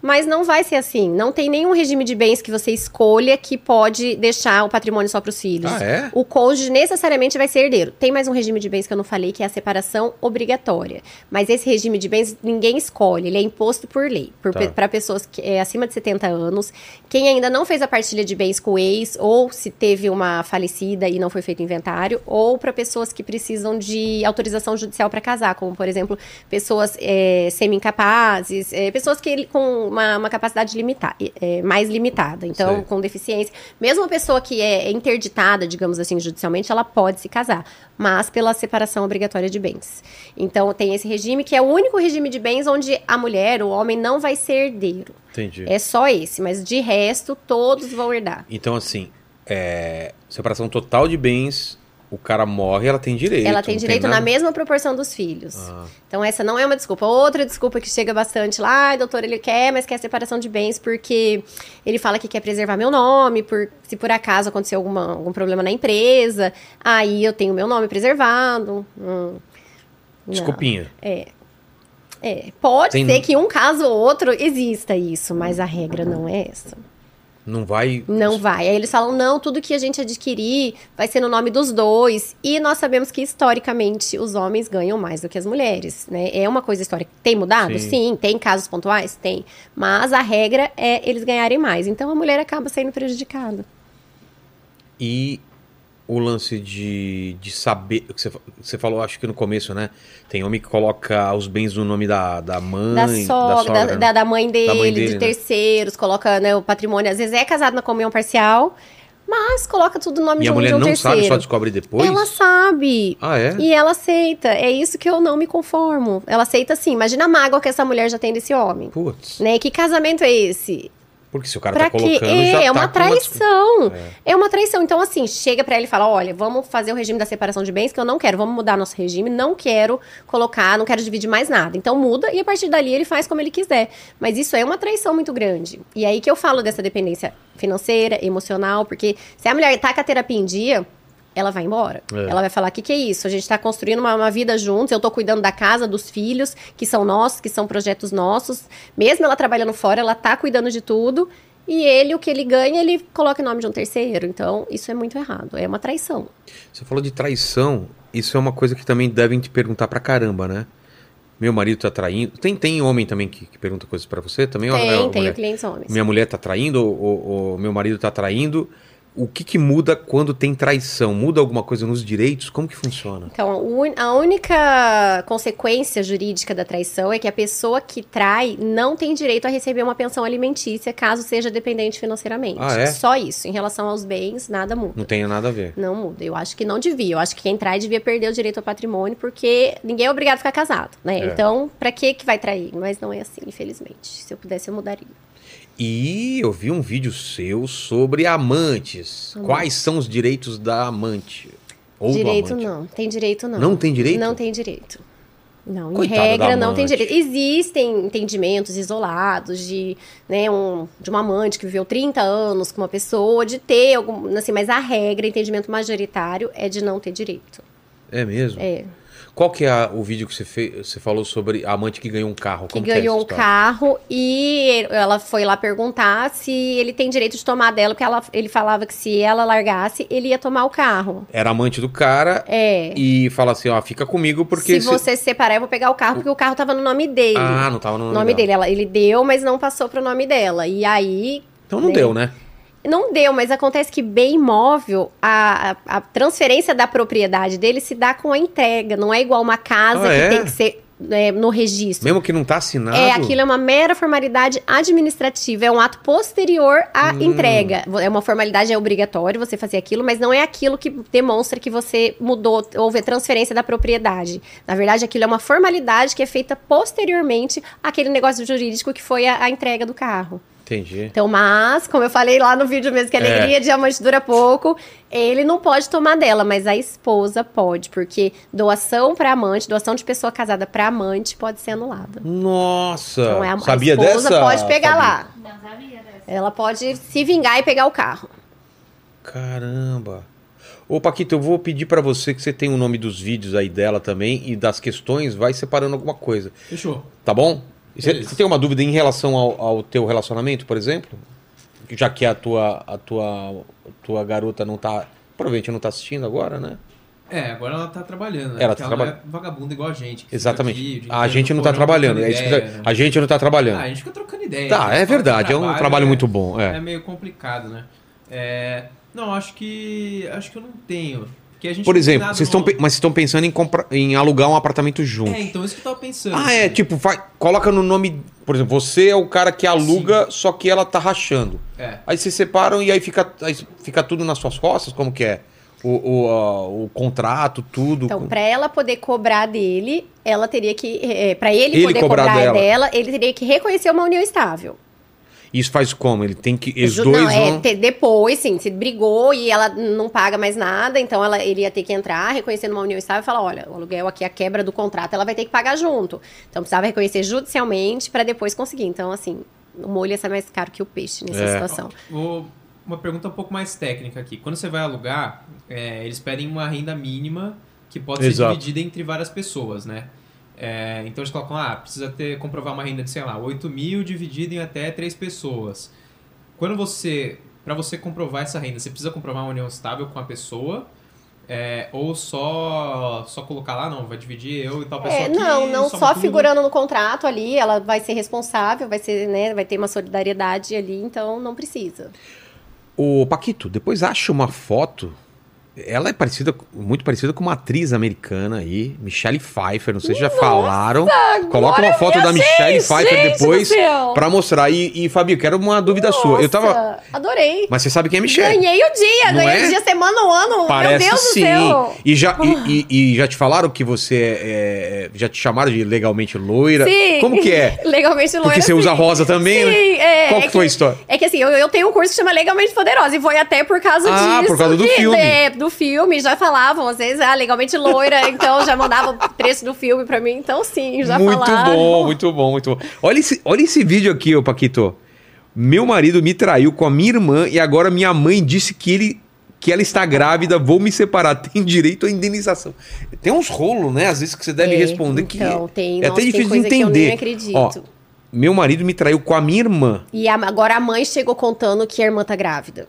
Mas não vai ser assim. Não tem nenhum regime de bens que você escolha que pode deixar o patrimônio só para os filhos. Ah, é? O cônjuge necessariamente vai ser herdeiro. Tem mais um regime de bens que eu não falei, que é a separação obrigatória. Mas esse regime de bens ninguém escolhe, ele é imposto por lei. Tá. Para pessoas que é acima de 70 anos. Quem ainda não fez a partilha de bens com o ex, ou se teve uma falecida e não foi feito inventário, ou para pessoas que precisam de autorização judicial para casar, como, por exemplo, pessoas é, semi-incapazes, é, pessoas que com uma, uma capacidade limitada, é, mais limitada, então Sei. com deficiência. Mesmo uma pessoa que é interditada, digamos assim, judicialmente, ela pode se casar, mas pela separação obrigatória de bens. Então tem esse regime que é o único regime de bens onde a mulher, o homem, não vai ser herdeiro. Entendi. É só esse, mas de resto, todos vão herdar. Então, assim, é, separação total de bens, o cara morre, ela tem direito. Ela tem direito na nada- mesma proporção dos filhos. Ah, Então, essa não é uma desculpa. Outra desculpa que chega bastante lá, ai, doutor, ele quer, mas quer separação de bens porque ele fala que quer preservar meu nome, por, se por acaso acontecer alguma, algum problema na empresa, aí eu tenho meu nome preservado. Hum, não. desculpinha. É, pode Tem- ser que um caso ou outro exista isso, mas a regra não é essa. Não vai. Não vai. Aí eles falam, não, tudo que a gente adquirir vai ser no nome dos dois. E nós sabemos que, historicamente, os homens ganham mais do que as mulheres, né? É uma coisa histórica. Tem mudado? Sim. Sim. Tem casos pontuais? Tem. Mas a regra é eles ganharem mais. Então, a mulher acaba sendo prejudicada. E o lance de, de saber. que Você, você falou, acho que no começo, né? Tem homem que coloca os bens no nome da, da mãe. Da sogra, da, né? da- da mãe dele, mãe dele, de né? terceiros, coloca né, o patrimônio. Às vezes é casado na comunhão parcial, Mas coloca tudo no nome E de a um, mulher de um não terceiro. sabe, só descobre depois? Ela sabe. Ah, é? E ela aceita. É isso que eu não me conformo. Ela aceita sim. Imagina a mágoa que essa mulher já tem desse homem. Putz. Né? Que casamento é esse? Porque se o cara Pra tá colocando, É, já é tá uma com uma traição. É. É. uma traição. Então, assim, chega pra ele e fala: olha, vamos fazer o regime da separação de bens, que eu não quero. Vamos mudar nosso regime, não quero colocar, não quero dividir mais nada. Então muda e a partir dali ele faz como ele quiser. Mas isso é uma traição muito grande. E aí que eu falo dessa dependência financeira, emocional, porque se a mulher tá com a terapia em dia. Ela vai embora. É. Ela vai falar: o que, que é isso? A gente tá construindo uma, uma vida juntos, eu tô cuidando da casa, dos filhos, que são nossos, que são projetos nossos. Mesmo ela trabalhando fora, ela tá cuidando de tudo. E ele, o que ele ganha, ele coloca em nome de um terceiro. Então, isso é muito errado. É uma traição. Você falou de traição, isso é uma coisa que também devem te perguntar pra caramba, né? Meu marido tá traindo. Tem, tem homem também que, que pergunta coisas pra você também? Tem, a tem mulher? clientes homens. Minha mulher tá traindo ou, ou- ou meu marido tá traindo? O que que muda quando tem traição? Muda alguma coisa nos direitos? Como que funciona? Então, a única consequência jurídica da traição é que a pessoa que trai não tem direito a receber uma pensão alimentícia caso seja dependente financeiramente. Ah, é? Só isso. Em relação aos bens, nada muda. Não tem nada a ver. Não muda. Eu acho que não devia. Eu acho que quem trai devia perder o direito ao patrimônio, porque ninguém é obrigado a ficar casado, né? É. Então, pra que que vai trair? Mas não é assim, infelizmente. Se eu pudesse, eu mudaria. E eu vi um vídeo seu sobre amantes. Quais são os direitos da amante? Ou direito do amante? não. Tem direito não. Não tem direito? Não tem direito. Não, Coitada em regra não tem direito. Existem entendimentos isolados de, né, um, de uma amante que viveu 30 anos com uma pessoa, de ter algum, assim, mas a regra, entendimento majoritário é de não ter direito. É mesmo? É. Qual que é o vídeo que você, fez, você falou sobre a amante que ganhou um carro? Que Como é essa ganhou um carro e ela foi lá perguntar se ele tem direito de tomar dela, porque ela, ele falava que se ela largasse, ele ia tomar o carro. Era amante do cara É. e fala assim, ó, fica comigo porque... se você se separar, eu vou pegar o carro, porque o carro tava no nome dele. Ah, não tava no nome, nome dela. dele. Ela, ele deu, mas não passou pro nome dela. E aí. Então não né? deu, né? Não deu, mas acontece que bem imóvel, a, a, a transferência da propriedade dele se dá com a entrega. Não é igual uma casa Ah, que é? tem que ser é, no registro. Mesmo que não tá assinado... É, aquilo é uma mera formalidade administrativa, é um ato posterior à Hum. entrega. É uma formalidade, é obrigatório você fazer aquilo, mas não é aquilo que demonstra que você mudou, houve a transferência da propriedade. Na verdade, aquilo é uma formalidade que é feita posteriormente àquele negócio jurídico que foi a, a entrega do carro. Entendi. Então, mas, como eu falei lá no vídeo mesmo, que a É. alegria diamante dura pouco, ele não pode tomar dela, mas a esposa pode, porque doação para amante, doação de pessoa casada para amante pode ser anulada. Nossa! Então, é a, Sabia a esposa dessa? pode pegar Fabi? lá. Não sabia dessa. Ela pode se vingar e pegar o carro. Caramba! Ô, Paquito, eu vou pedir pra você que você tem o nome dos vídeos aí dela também e das questões, vai separando alguma coisa, Fechou. tá bom? Você você tem uma dúvida em relação ao, ao teu relacionamento, por exemplo? Já que a tua, a tua, a tua garota não tá. Provavelmente não tá assistindo agora, né? É, agora ela tá trabalhando, né? Ela tá ela trabalhando. não é vagabunda igual a gente. Exatamente. aqui a gente não tá trabalhando. É ideia, tá- né? A gente não tá trabalhando. Ah, a gente fica trocando ideia. Tá, é verdade, é um trabalho, trabalho muito bom, é. É meio complicado, né? É, Não, acho que. Acho que eu não tenho. Porque a gente Por exemplo, vocês estão, mas vocês estão pensando em, comprar, em alugar um apartamento junto. É, então isso que eu tava pensando. Ah, é, assim. tipo, vai, coloca no nome. Por exemplo, você é o cara que aluga, só que ela tá rachando. É. Aí se separam e aí fica, aí fica tudo nas suas costas? Como que é? O, o, a- o contrato, tudo. Então, para ela poder cobrar dele, ela teria que. É, para ele, Ele poder cobrar cobrar, dela. dela. ele teria que reconhecer uma união estável. Isso faz como? Ele tem que. Os dois não, é, vão. te- depois, sim, se brigou e ela não paga mais nada, então ela, ele ia ter que entrar, reconhecendo uma união estável e falar: olha, o aluguel aqui, a quebra do contrato, ela vai ter que pagar junto. Então precisava reconhecer judicialmente para depois conseguir. Então, assim, o molho ia ser mais caro que o peixe nessa É. situação. Vou, uma pergunta um pouco mais técnica aqui. Quando você vai alugar, é, eles pedem uma renda mínima que pode Exato. ser dividida entre várias pessoas, né? É, então eles colocam, ah, precisa ter, comprovar uma renda de, sei lá, 8 mil dividido em até três pessoas. Quando você, para você comprovar essa renda, você precisa comprovar uma união estável com a pessoa, é, ou só só colocar lá, não, vai dividir eu e tal pessoa É, aqui, não, não só tudo. figurando no contrato ali, ela vai ser responsável, vai ser, né, vai ter uma solidariedade ali, então não precisa. Ô, Paquito, depois acha uma foto Ela é parecida, muito parecida com uma atriz americana aí, Michelle Pfeiffer. Não sei se já falaram. Coloca uma foto da Michelle Pfeiffer depois pra mostrar. E, e Fabio, quero uma dúvida sua. Eu tava. Nossa, Adorei. Mas você sabe quem é Michelle? Ganhei o dia, Não ganhei é? o dia semana ano. Parece Meu Deus sim. do céu. E já, e, e- e já te falaram que você é, Já te chamaram de legalmente loira? Sim. Como que é? Legalmente loira. Porque você sim. usa rosa também, né? Sim, é. Qual é que foi a história? É que assim, eu, eu tenho um curso que chama Legalmente Poderosa e foi até por causa Ah, disso. por causa do que- filme. é, do filme, já falavam, às vezes, ah, legalmente loira, então já mandavam trecho do filme pra mim, então sim, já muito falaram. bom, muito bom, muito bom. Olha esse, olha esse vídeo aqui, ô Paquito. Meu marido me traiu com a minha irmã e agora minha mãe disse que ele que ela está grávida, vou me separar, tem direito à indenização. Tem uns rolos, né? Às vezes que você deve É, responder que então, tem, é nossa, até difícil de que entender. Ó, meu marido me traiu com a minha irmã. E a- agora a mãe chegou contando que a irmã tá grávida.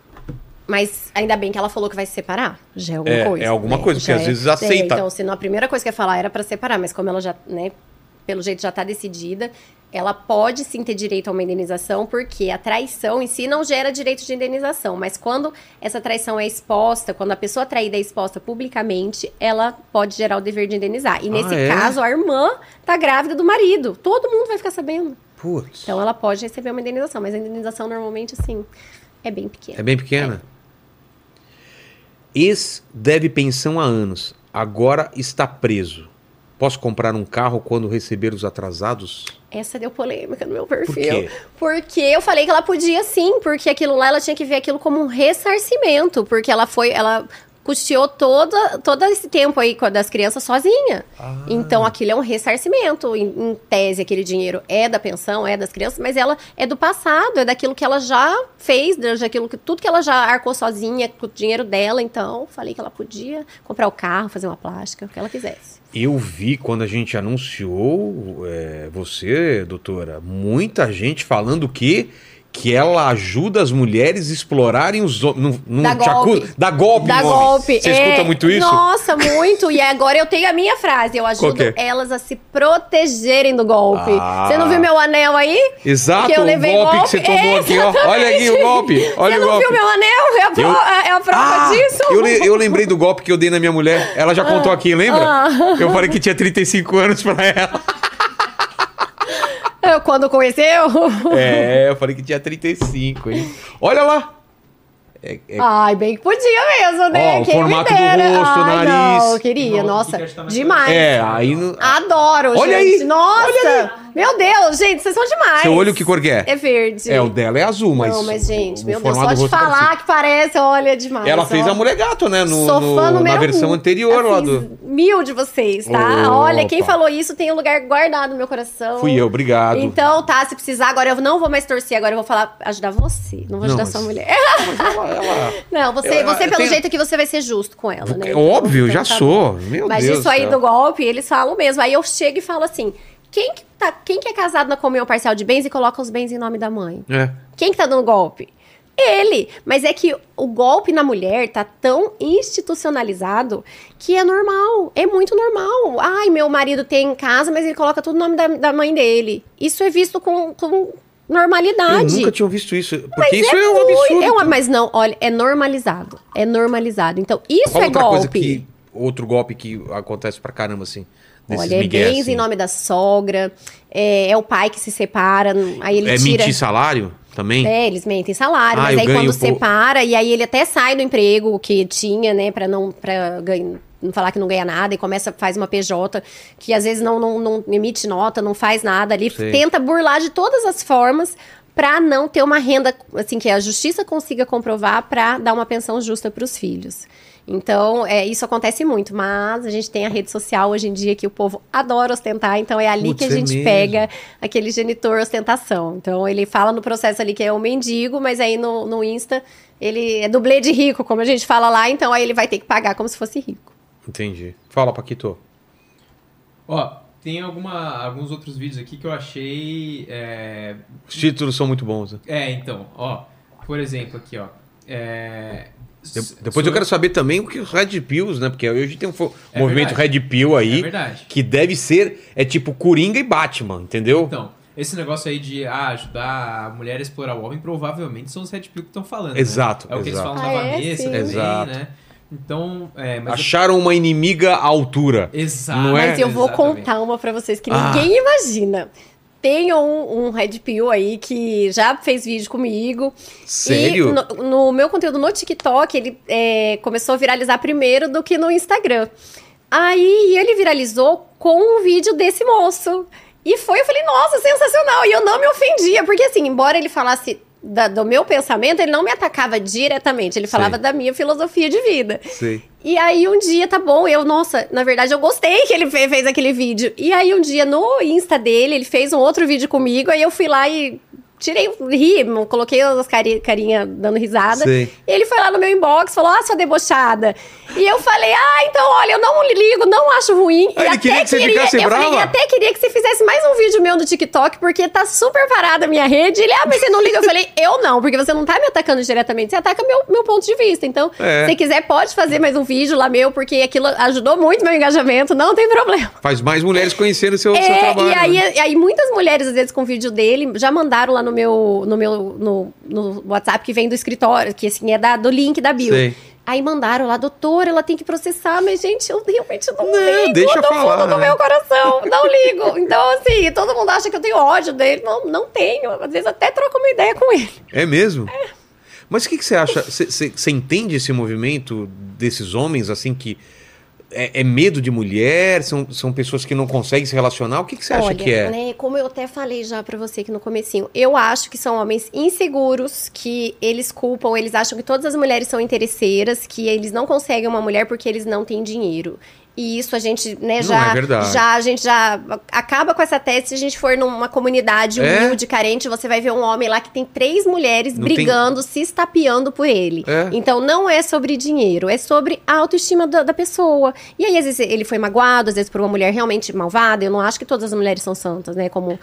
Mas ainda bem que ela falou que vai se separar. Já é alguma É, coisa. é alguma né? coisa, porque Já às é- vezes aceita. É, então, se não, a primeira coisa que ia falar era pra separar, mas como ela já, né, pelo jeito já tá decidida, ela pode sim ter direito a uma indenização, porque a traição em si não gera direito de indenização. Mas quando essa traição é exposta, quando a pessoa traída é exposta publicamente, ela pode gerar o dever de indenizar. E Ah, nesse é? caso, a irmã tá grávida do marido. Todo mundo vai ficar sabendo. Putz. Então ela pode receber uma indenização, mas a indenização normalmente, assim, é bem pequena. É bem pequena. Ex deve pensão há anos, agora está preso. Posso comprar um carro quando receber os atrasados? Essa deu polêmica no meu perfil. quê? Porque eu falei que ela podia sim, porque aquilo lá ela tinha que ver aquilo como um ressarcimento, porque ela foi, ela custeou toda, todo esse tempo aí das crianças sozinha. Ah. Então aquilo é um ressarcimento. Em, em tese, aquele dinheiro é da pensão, é das crianças, mas ela é do passado, é daquilo que ela já fez, daquilo que tudo que ela já arcou sozinha com o dinheiro dela. Então, falei que ela podia comprar o carro, fazer uma plástica, o que ela quisesse. Eu vi quando a gente anunciou, é, você, doutora, muita gente falando que que ela ajuda as mulheres a explorarem os homens. Não, não Dá golpe. Dá golpe. Dá golpe. Você é. escuta muito isso? Nossa, muito. E agora eu tenho a minha frase. Eu ajudo é? elas a se protegerem do golpe. Ah. Você não viu meu anel aí? Exato, Que eu o levei golpe, que golpe? você tomou É, aqui, ó. Olha aqui o golpe. Olha Você o não golpe. viu meu anel? É a, pro- Eu- é a prova Ah, disso? Eu, le- eu lembrei do golpe que eu dei na minha mulher. Ela já contou aqui, lembra? Ah. Eu falei que tinha 35 anos pra ela. Eu, Quando conheceu? É, eu falei que tinha 35, hein? Olha lá. É- é- Ai, bem que podia mesmo, né? Ó, o Quem me formato do dera. rosto, Ai, nariz. Não, eu queria, Nossa, mais Demais. é, aí. Adoro, Olha gente. aí, Nossa. Meu Deus, gente, vocês são demais. Seu olho que cor que é? É verde. É, o dela é azul, mas. Não, mas, gente, o meu Deus, só de é falar parecido. que parece, olha, é demais. Ela fez ó. a mulher gato, né? No, Sou no- fã na número versão um. anterior lá do. Mil de vocês, tá? Olha, quem falou isso tem um lugar guardado no meu coração. Fui eu, obrigado. Então, tá, se precisar, agora eu não vou mais torcer, agora eu vou falar, ajudar você. Não vou Não, ajudar mas- sua mulher. Mas ela- ela- Não, você, Eu- você pelo tenho- jeito que você vai ser justo com ela, né? É óbvio, então já tá sou. Meu Mas Deus isso aí do golpe, eles falam mesmo. Aí eu chego e falo assim: quem que, tá, quem que é casado na comunhão parcial de bens e coloca os bens em nome da mãe? É. Quem que tá dando golpe? Ele. Mas é que o golpe na mulher tá tão institucionalizado que é normal. É muito normal. Ai, meu marido tem em casa, mas ele coloca tudo no nome da, da mãe dele. Isso é visto com, com Eu normalidade. nunca tinha visto isso. Porque Mas isso é, um muito- absurdo. é uma- mas não, olha, é normalizado. É normalizado. Então, isso Qual é outra golpe. coisa que. Outro golpe que acontece pra caramba, assim. Olha, é migués, bens assim. em nome da sogra, é, é o pai que se separa, aí ele É tira... mentir salário também? É, eles mentem salário, Ah, mas aí quando separa, e aí ele até sai do emprego que tinha, né, pra não, pra ganhar, não falar que não ganha nada, e começa, faz uma PJ, que às vezes não, não, não emite nota, não faz nada ali, Sei. tenta burlar de todas as formas pra não ter uma renda, assim, que a justiça consiga comprovar pra dar uma pensão justa pros filhos. Então, é, isso acontece muito, mas a gente tem a rede social hoje em dia que o povo adora ostentar, então é ali Putz, que a é gente mesmo. pega aquele genitor ostentação. Então ele fala no processo ali que é um mendigo, mas aí no, no Insta ele é dublê de rico, como a gente fala lá, então aí ele vai ter que pagar como se fosse rico. Entendi. Fala, Paquito. Ó, tem alguma, alguns outros vídeos aqui que eu achei. É, Os títulos são muito bons. né? é, então, ó. Por exemplo, aqui, ó. É, De- depois eu quero saber também o que os Red Pills, né? Porque hoje tem um É movimento verdade. Red Pill aí. É verdade. que deve ser. É tipo Coringa e Batman, entendeu? Então, esse negócio aí de ah, ajudar a mulher a explorar o homem, provavelmente são os Red Pill que estão falando. né? Exato, É o que eles falam Ah, na é? Vanessa Sim. também, Exato. né? Então, é, mas Acharam uma inimiga à altura. Exato. Não é? Mas eu vou Exatamente. contar uma pra vocês que Ah. ninguém imagina. Tem um, um Red Pill aí que já fez vídeo comigo. Sério? E no, no meu conteúdo no TikTok, ele é, começou a viralizar primeiro do que no Instagram. Aí ele viralizou com um vídeo desse moço. E foi, eu falei, nossa, sensacional. E eu não me ofendia, porque assim, embora ele falasse da- do meu pensamento, ele não me atacava diretamente. Ele falava Sei. da minha filosofia de vida. Sei. E aí um dia, tá bom, eu, nossa, na verdade eu gostei que ele fe- fez aquele vídeo. E aí um dia no Insta dele, ele fez um outro vídeo comigo, aí eu fui lá e tirei, ri, coloquei as cari carinha dando risada. Sei. E ele foi lá no meu inbox, falou, ah, sua debochada. E eu falei, ah, então, olha, eu não ligo, não acho ruim. Ah, e ele queria que você ficasse eu falei, brava? e até queria que você fizesse mais um vídeo meu no TikTok, porque tá super parada a minha rede. Ele, ah, mas você não liga? Eu falei, eu não, porque você não tá me atacando diretamente, você ataca meu, meu ponto de vista. Então, É. se quiser, pode fazer mais um vídeo lá meu, porque aquilo ajudou muito meu engajamento, não tem problema. Faz mais mulheres conhecerem o seu, seu É, trabalho. e aí, né? e aí muitas mulheres, às vezes, com vídeo dele, já mandaram lá no meu, no meu no, no WhatsApp que vem do escritório, que assim, é da, do link da bio. Sei. Aí mandaram lá, doutora, ela tem que processar, mas, gente, eu realmente não, Não, ligo deixa do falar, fundo do né? meu coração. Não ligo. Então, assim, todo mundo acha que eu tenho ódio dele. Não, não tenho. Às vezes até troco uma ideia com ele. É mesmo? Mas o que, que você acha? Você entende esse movimento desses homens, assim, que é, é medo de mulher? São, são pessoas que não conseguem se relacionar? O que, que você acha Olha, que é? né, como eu até falei já pra você aqui no comecinho, eu acho que são homens inseguros, que eles culpam, eles acham que todas as mulheres são interesseiras, que eles não conseguem uma mulher porque eles não têm dinheiro. E isso a gente, né, já, é já a gente já acaba com essa tese se a gente for numa comunidade É? humilde, carente, você vai ver um homem lá que tem três mulheres Não tem- brigando, se estapeando por ele. É. Então não é sobre dinheiro, é sobre a autoestima da, da pessoa. E aí, às vezes, ele foi magoado, às vezes, por uma mulher realmente malvada. Eu não acho que todas as mulheres são santas, né? Como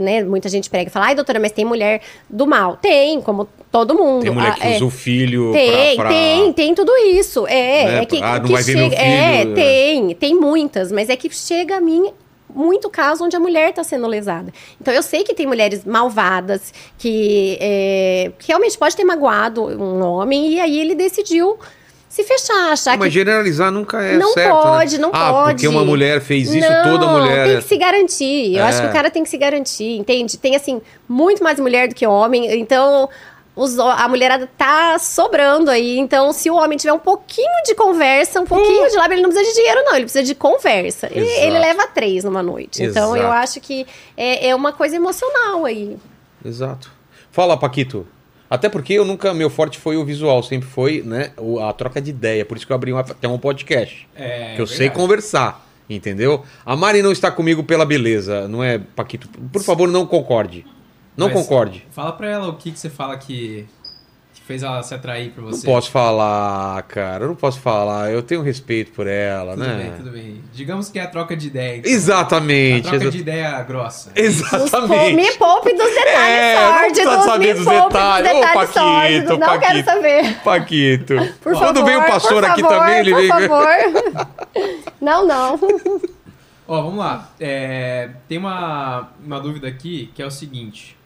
né, muita gente prega e fala, ai, doutora, mas tem mulher do mal. Tem, como todo mundo. Tem mulher que Ah, é. usa o filho Tem, pra... pra- tem, tem tudo isso. É, Né, é que, ah, não que vai ver chega. É, filho, é. tem, tem muitas, mas é que chega a mim muito caso onde a mulher está sendo lesada. Então eu sei que tem mulheres malvadas que, é, que realmente pode ter magoado um homem e aí ele decidiu se fechar, achar Mas que generalizar nunca é Não certo, pode, né? não ah, pode. porque uma mulher fez isso, não, toda mulher... tem que se garantir. Eu É. acho que o cara tem que se garantir, entende? Tem, assim, muito mais mulher do que homem. Então, os, a mulherada tá sobrando aí. Então, se o homem tiver um pouquinho de conversa, um pouquinho de lábio, ele não precisa de dinheiro, não. Ele precisa de conversa. Exato. ele leva três numa noite. Então, eu Exato. acho que é, é uma coisa emocional aí. Exato. Fala, Paquito. Até porque eu nunca, meu forte foi o visual, sempre foi, né, a troca de ideia. Por isso que eu abri uma, até um podcast. É, que eu sei verdade. conversar, entendeu? A Mari não está comigo pela beleza, não é, Paquito? Por favor, não concorde. Não Mas concorde. Fala pra ela o que, que você fala que, que fez ela se atrair por Não você. posso falar, cara. Eu não posso falar. Eu tenho respeito por ela, Tudo né? bem, tudo bem. Digamos que é a troca de ideia. então. A Exatamente. troca exa- de ideia grossa. Exatamente. me poupe dos detalhes É, não precisa sórdidos. saber me dos detalhes. Ô, detalhes Paquito, sórdidos. Não quero Paquito. saber. Paquito. Por Quando favor, vem o pastor por aqui favor, também, ele por vem. favor. Não, não. Ó, vamos lá. É, tem uma, uma dúvida aqui que é o seguinte.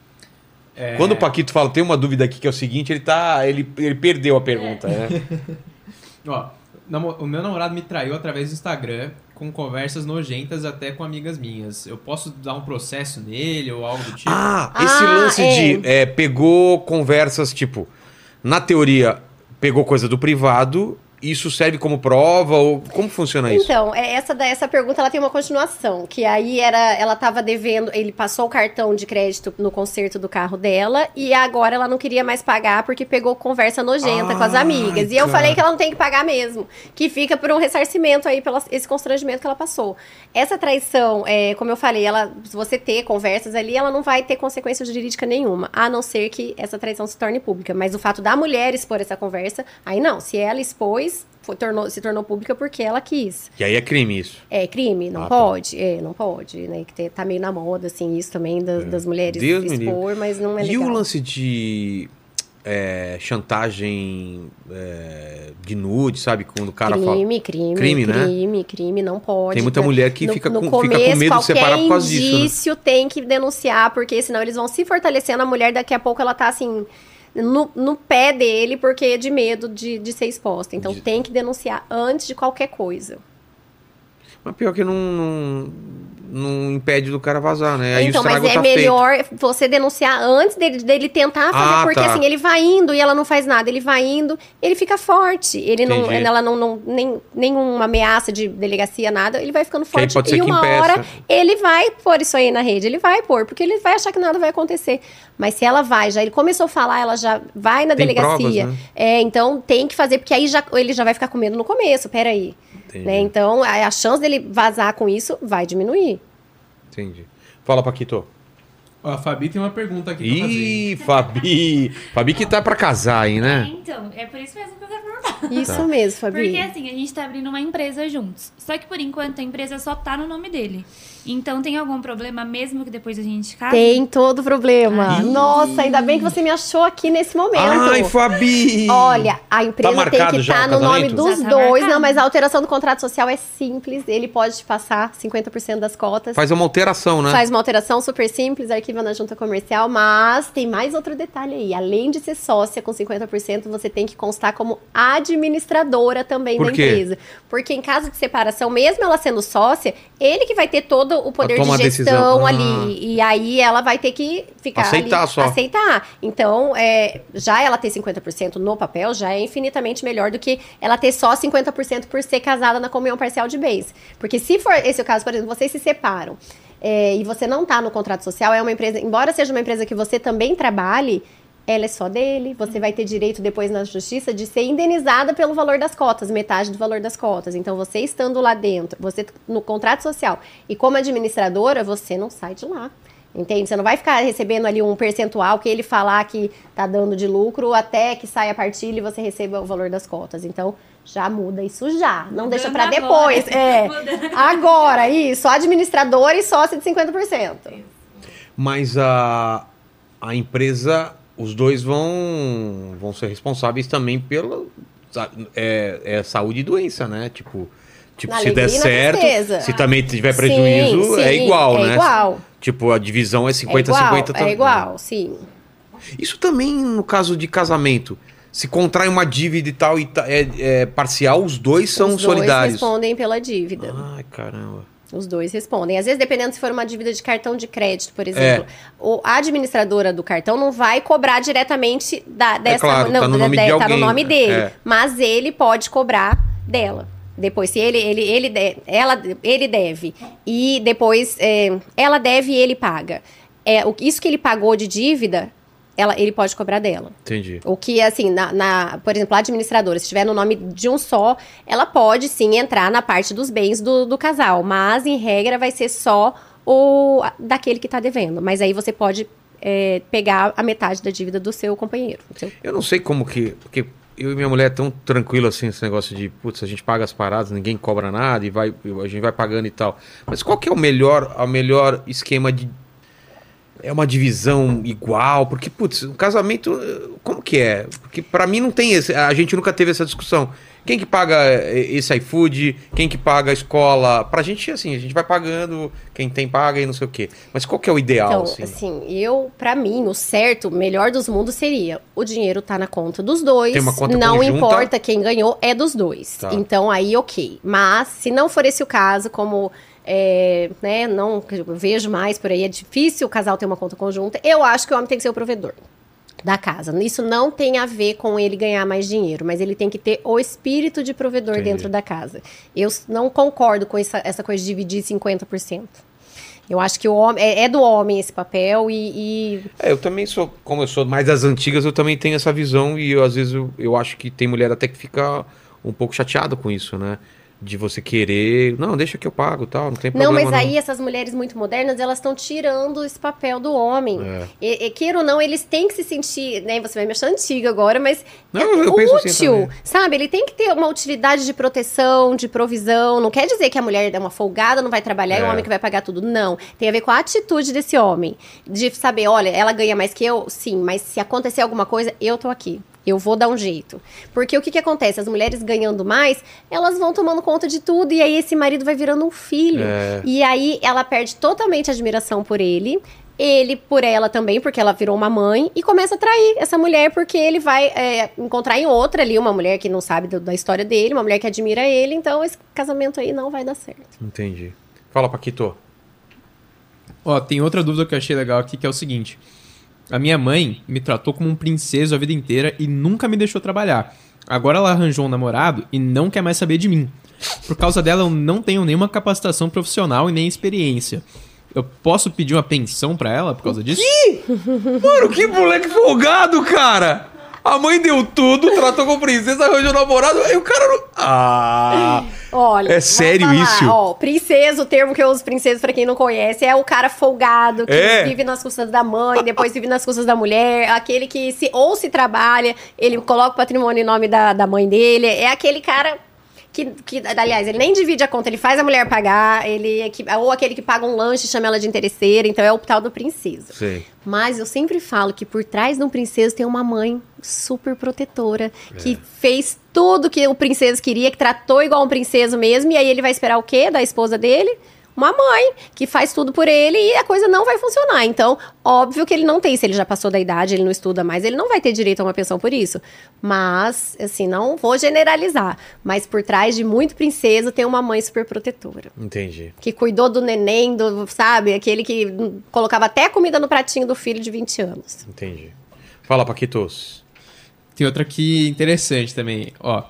É, Quando o Paquito fala, tem uma dúvida aqui que é o seguinte, ele tá. Ele, ele perdeu a pergunta, né? Ó, o meu namorado me traiu através do Instagram com conversas nojentas até com amigas minhas. Eu posso dar um processo nele ou algo do tipo? Ah, esse Ah, lance é. de é, pegou conversas, tipo, na teoria, pegou coisa do privado, isso serve como prova? Ou como funciona isso? Então, é, essa, essa pergunta ela tem uma continuação. Que aí era, ela tava devendo, ele passou o cartão de crédito no conserto do carro dela e agora ela não queria mais pagar porque pegou conversa nojenta com as amigas. E eu cara. falei que ela não tem que pagar mesmo. Que fica por um ressarcimento aí pelo esse constrangimento que ela passou. Essa traição, é, como eu falei, ela, se você ter conversas ali, ela não vai ter consequência jurídica nenhuma, a não ser que essa traição se torne pública. Mas o fato da mulher expor essa conversa, aí não. Se ela expôs, foi- tornou, se tornou pública porque ela quis. E aí é crime isso. É crime, não Ah, tá. pode. É, não pode, né? Que tá meio na moda, assim, isso também das, das mulheres É. Deus me expor, mas não é e legal. o lance de é, chantagem é, de nude, sabe? Quando o cara fala. crime, crime, Crime, né? crime, crime, não pode. Tem muita né? mulher que No- fica, no com, fica começo, com medo de separar por causa qualquer disso, né? indício tem que denunciar, porque senão eles vão se fortalecendo. A mulher daqui a pouco ela tá assim, no, no pé dele porque é de medo de, de ser exposta. Então De- tem que denunciar antes de qualquer coisa. Mas pior que não, não, não impede do cara vazar, né? Aí então, o mas é tá feito. melhor você denunciar antes dele, dele tentar fazer, Ah, porque tá. assim, ele vai indo e ela não faz nada, ele vai indo, ele fica forte. Ele não, Entendi. ela não, não nem nenhuma ameaça de delegacia, nada, ele vai ficando aí forte. e uma hora ele vai pôr isso aí na rede, ele vai pôr, porque ele vai achar que nada vai acontecer. Mas se ela vai, já ele começou a falar, ela já vai na Tem delegacia. provas, né? É, então tem que fazer, porque aí já, ele já vai ficar com medo no começo, peraí. Entendi. Né? Então a, a chance dele vazar com isso vai diminuir. Entendi. Fala, Paquito. Ó, a Fabi tem uma pergunta aqui pra fazer. Ih, Fabi. Fabi que tá pra casar aí, É, né? então, é por isso mesmo que eu quero perguntar. Isso Tá. mesmo, Fabi. Porque assim, a gente tá abrindo uma empresa juntos. Só que por enquanto a empresa só tá no nome dele. Então tem algum problema mesmo que depois a gente casa? Tem todo problema. Ai. Nossa, ainda bem que você me achou aqui nesse momento. Ai, Fabi! Olha, a empresa Tá tem que estar o no nome dos tá dois. marcado. Não, mas a alteração do contrato social é simples. Ele pode te passar 50% das cotas. Faz uma alteração, né? Faz uma alteração super simples, arquiva na junta comercial, mas tem mais outro detalhe aí. Além de ser sócia com 50%, você tem que constar como administradora também Por da quê? empresa. Porque em caso de separação, mesmo ela sendo sócia, ele que vai ter todo o poder de gestão. Ah. ali. E aí ela vai ter que ficar Aceitar ali, só. aceitar. Então, é, já ela ter 50% no papel já é infinitamente melhor do que ela ter só 50% por ser casada na comunhão parcial de bens. Porque se for esse o caso, por exemplo, vocês se separam é, e você não tá no contrato social, é uma empresa, embora seja uma empresa que você também trabalhe, ela é só dele, você vai ter direito depois na justiça de ser indenizada pelo valor das cotas, metade do valor das cotas. Então, você estando lá dentro, você no contrato social e como administradora, você não sai de lá. Entende? Você não vai ficar recebendo ali um percentual que ele falar que tá dando de lucro até que saia a partilha e você receba o valor das cotas. Então, já muda isso já. Não deixa Mudando pra agora. depois. É. Mudando. Agora, isso. Administrador e sócio de 50%. Mas a, a empresa, os dois vão, vão ser responsáveis também pela é, é saúde e doença, né? Tipo, tipo Na se der certo, tristeza. se também tiver prejuízo, Sim, é sim, igual, é né? igual. Tipo, a divisão é É 50 igual, 50 também. é igual, sim. Isso também no caso de casamento. Se contrai uma dívida e tal e ta- é, é parcial, os dois são Os solidários. dois respondem pela dívida. Ai, caramba. Os dois respondem. Às vezes, dependendo se for uma dívida de cartão de crédito, por exemplo, o, a administradora do cartão não vai cobrar diretamente da, dessa. claro, não, tá no nome de tá no alguém, nome dele. É. Mas ele pode cobrar dela. Depois, se ele, ele, ele, ela, ele deve. E depois é, ela deve e ele paga. É, o, isso que ele pagou de dívida, ela, ele pode cobrar dela. Entendi. O que, assim, na, na- por exemplo, a administradora, se estiver no nome de um só, ela pode sim entrar na parte dos bens do, do casal, mas em regra vai ser só o daquele que está devendo. Mas aí você pode é, pegar a metade da dívida do seu companheiro. do seu- Eu não sei como que. Porque eu e minha mulher é tão tranquilo assim, esse negócio de, putz, a gente paga as paradas, ninguém cobra nada e vai, a gente vai pagando e tal. Mas qual que é o melhor, o melhor esquema de. É uma divisão igual? Porque, putz, o casamento, eh, como que é? Porque pra mim não tem esse. A gente nunca teve essa discussão. Quem que paga eh, esse iFood? Quem que paga a escola? Pra gente, assim, a gente vai pagando, quem tem paga e não sei o quê. Mas qual que é o ideal, Então, assim? assim, eu, pra mim, o certo, o melhor dos mundos seria o dinheiro tá na conta dos dois. Tem uma conta não conjunta. importa quem ganhou, é dos dois. Tá. Então, aí, ok. Mas, se não for esse o caso, como. É, né, não vejo mais por aí, é difícil o casal ter uma conta conjunta. Eu acho que o homem tem que ser o provedor da casa. Isso não tem a ver com ele ganhar mais dinheiro, mas ele tem que ter o espírito de provedor Entendi. dentro da casa. Eu não concordo com essa, essa coisa de dividir 50%. Eu acho que o homem é, é do homem esse papel e, e É, eu também sou, como eu sou mais das antigas, eu também tenho essa visão e eu, às vezes eu, eu acho que tem mulher até que fica um pouco chateada com isso, né? De você querer, não, deixa que eu pago, tal, não tem Não, problema. mas aí essas mulheres muito modernas, elas estão tirando esse papel do homem. É. E, e queira ou não, eles têm que se sentir, né? Você vai me achar antiga agora, mas Não, é eu penso assim útil, também. sabe? Ele tem que ter uma utilidade de proteção, de provisão. Não quer dizer que a mulher é uma folgada, não vai trabalhar e É. o homem que vai pagar tudo. Não. Tem a ver com a atitude desse homem. De saber, olha, ela ganha mais que eu, sim, mas se acontecer alguma coisa, eu tô aqui. Eu vou dar um jeito. Porque o que, que acontece? As mulheres ganhando mais, elas vão tomando conta de tudo. E aí esse marido vai virando um filho. É. E aí ela perde totalmente a admiração por ele. Ele por ela também, porque ela virou uma mãe, e começa a trair essa mulher, porque ele vai é, encontrar em outra ali, uma mulher que não sabe do- da história dele, uma mulher que admira ele, então esse casamento aí não vai dar certo. Entendi. Fala, Paquito. Ó, tem outra dúvida que eu achei legal aqui, que é o seguinte. A minha mãe me tratou como um princeso a vida inteira e nunca me deixou trabalhar. Agora ela arranjou um namorado e não quer mais saber de mim. Por causa dela, eu não tenho nenhuma capacitação profissional e nem experiência. Eu posso pedir uma pensão pra ela por causa disso? Mano, que moleque folgado, cara! A mãe deu tudo, tratou com princesa, arranjou namorado, aí o cara não. Ah! Olha, É sério falar, isso? Ó, princesa, o termo que eu uso princesa, pra quem não conhece, é o cara folgado, que É. vive nas custas da mãe, depois vive nas custas da mulher, aquele que se ou se trabalha, ele coloca o patrimônio em nome da, da mãe dele, é aquele cara que, que, aliás, ele nem divide a conta, ele faz a mulher pagar, ele é que- ou aquele que paga um lanche e chama ela de interesseira, então é o tal do princesa. Sei. Mas eu sempre falo que por trás de um princesa tem uma mãe super protetora, que fez tudo que o princesa queria, que tratou igual um princeso mesmo, e aí ele vai esperar o quê da esposa dele? Uma mãe que faz tudo por ele e a coisa não vai funcionar. Então, óbvio que ele não tem, se ele já passou da idade, ele não estuda mais, ele não vai ter direito a uma pensão por isso. Mas, assim, não vou generalizar. Mas por trás de muito princesa tem uma mãe super protetora Entendi. que cuidou do neném, do, sabe? Aquele que colocava até comida no pratinho do filho de 20 anos. Entendi. Fala, Paquitos. Tem outra aqui interessante também, ó.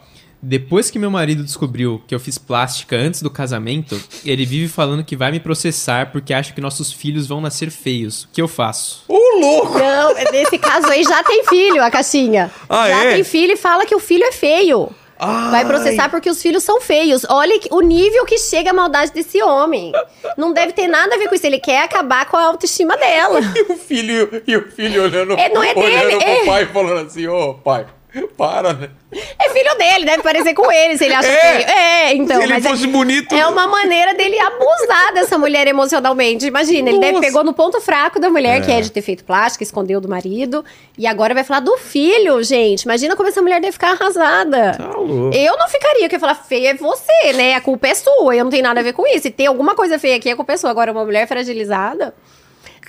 Depois que meu marido descobriu que eu fiz plástica antes do casamento, ele vive falando que vai me processar porque acha que nossos filhos vão nascer feios. O que eu faço? Ô, louco! Não, nesse caso aí já tem filho, a caixinha. Ah, já é? tem filho e fala que o filho é feio. Vai Ai. processar porque os filhos são feios. Olha o nível que chega a maldade desse homem. Não deve ter nada a ver com isso. Ele quer acabar com a autoestima dela. E o filho, e o filho olhando, É, não é olhando dele, pro é. pai falando assim, ô pai, para, né? É filho dele, deve parecer com ele, se ele acha É. feio. É, então. Se ele mas é- fosse bonito. É uma maneira dele abusar dessa mulher emocionalmente. Imagina, ele deve Nossa. pegou no ponto fraco da mulher, que é de ter feito plástica, escondeu do marido, e agora vai falar do filho, gente. Imagina como essa mulher deve ficar arrasada. Tá louco. Eu não ficaria, porque falar feia é você, né? A culpa é sua, eu não tenho nada a ver com isso. Se tem alguma coisa feia aqui, a culpa é sua. Agora, uma mulher fragilizada.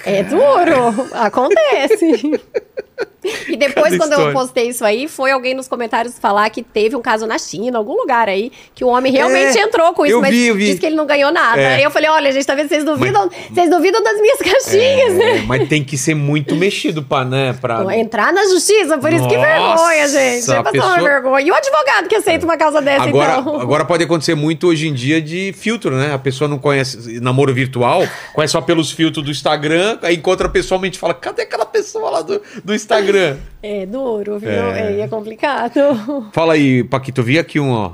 É duro, acontece. E depois, Cada quando eu história. postei isso aí, foi alguém nos comentários falar que teve um caso na China, algum lugar aí, que o homem realmente É, entrou com isso, eu mas vi, eu vi. disse que ele não ganhou nada. É. Aí eu falei, olha, gente, tá vendo? Vocês duvidam, vocês duvidam das minhas caixinhas, né? É, mas tem que ser muito mexido pra, né, pra... Entrar na justiça, por isso que Nossa, vergonha, gente. Vai passar uma pessoa- vergonha. E o advogado que aceita uma causa dessa, Agora, então? agora pode acontecer muito hoje em dia de filtro, né? A pessoa não conhece namoro virtual, conhece só pelos filtros do Instagram, aí encontra pessoalmente e fala: cadê aquela pessoa lá do, do Instagram? É duro, viu? É. É, é complicado. Fala aí, Paquito, vi aqui um, ó.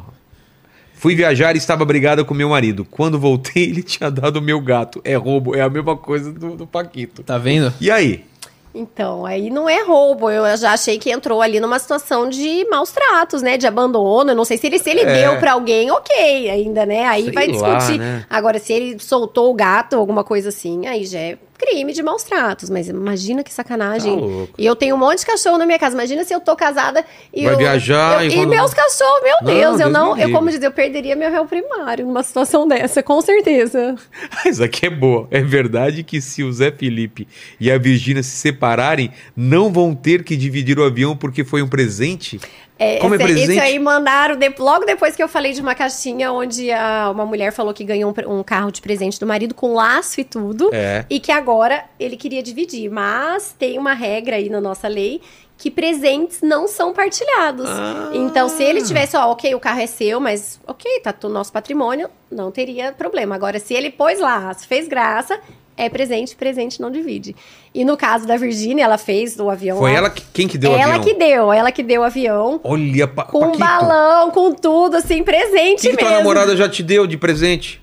Fui viajar e estava brigada com meu marido. Quando voltei, ele tinha dado o meu gato. É roubo, é a mesma coisa do, do Paquito. Tá vendo? E aí? Então, aí não é roubo. Eu já achei que entrou ali numa situação de maus tratos, né? De abandono. Eu não sei se ele, se ele É. deu pra alguém, ok, ainda, né? Aí Sei vai lá, discutir. né? Agora, se ele soltou o gato, alguma coisa assim, aí já é crime de maus tratos. Mas imagina que sacanagem. Tá louco. E eu tenho um monte de cachorro na minha casa. Imagina se eu tô casada e Vai eu, viajar eu- e e quando- meus cachorros, meu Não, Deus, eu Deus não, eu como dizer, eu perderia meu réu primário numa situação dessa, com certeza. Essa aqui é boa. É verdade que se o Zé Felipe e a Virgínia se separarem, não vão ter que dividir o avião porque foi um presente? É, Como é esse, presente? esse aí mandaram de- logo depois que eu falei de uma caixinha onde a- uma mulher falou que ganhou um, um carro de presente do marido com laço e tudo. É. E que agora ele queria dividir. Mas tem uma regra aí na nossa lei que presentes não são partilhados. Ah. Então, se ele tivesse, ó, ok, o carro é seu, mas ok, tá no nosso patrimônio, não teria problema. Agora, se ele pôs laço, fez graça, é presente, presente não divide. E no caso da Virgínia, ela fez o avião. Foi lá. ela que, quem que deu o ela avião? que deu, ela que deu o avião. Olha, pa Com Paquito. balão, com tudo, assim, O presente que, que tua mesmo. namorada já te deu de presente?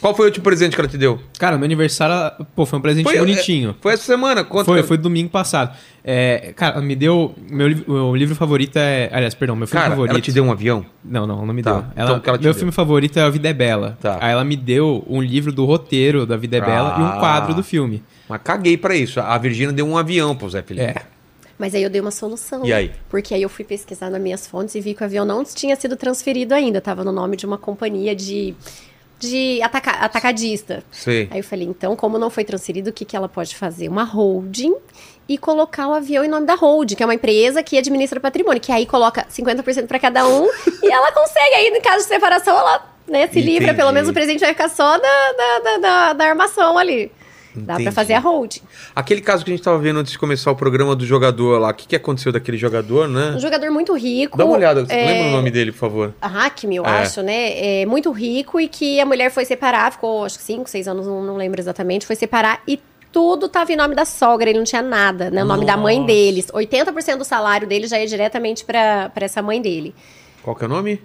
Qual foi o último presente que ela te deu? Cara, meu aniversário, pô, foi um presente Foi, bonitinho. é, foi essa semana? Conta Foi, que- foi domingo passado. É, cara, ela me deu. Meu, meu livro favorito é. Aliás, perdão, meu filme Cara, favorito. ela te deu um avião? Não, não, não me Tá, deu. então Ela, o que ela meu deu? filme favorito é A Vida é Bela. Tá. Aí ela me deu um livro do roteiro da Vida é Bela e Ah. um quadro do filme. Mas caguei pra isso. A Virgínia deu um avião pro Zé Felipe. É. Mas aí eu dei uma solução. E aí? Porque aí eu fui pesquisar nas minhas fontes e vi que o avião não tinha sido transferido ainda. Tava no nome de uma companhia de de ataca atacadista. Sei. Aí eu falei, então, como não foi transferido, o que, que ela pode fazer? Uma holding e colocar o avião em nome da holding, que é uma empresa que administra patrimônio, que aí coloca 50% para cada um e ela consegue aí, no caso de separação, ela né, se Entendi. livra, pelo menos o presente vai ficar só da, da, da, da, da armação ali. Dá pra fazer a holding. Aquele caso que a gente tava vendo antes de começar o programa do jogador lá, o que, que aconteceu daquele jogador, né? Um jogador muito rico. Dá uma olhada, é, lembra o nome dele, por favor? Hackme, eu É. acho, né? É muito rico e que a mulher foi separar, ficou acho que 5, 6 anos, não, não lembro exatamente, foi separar e tudo tava em nome da sogra, ele não tinha nada, né? O nome da mãe Nossa. deles. 80% do salário dele já ia diretamente pra pra essa mãe dele. Qual que é o nome?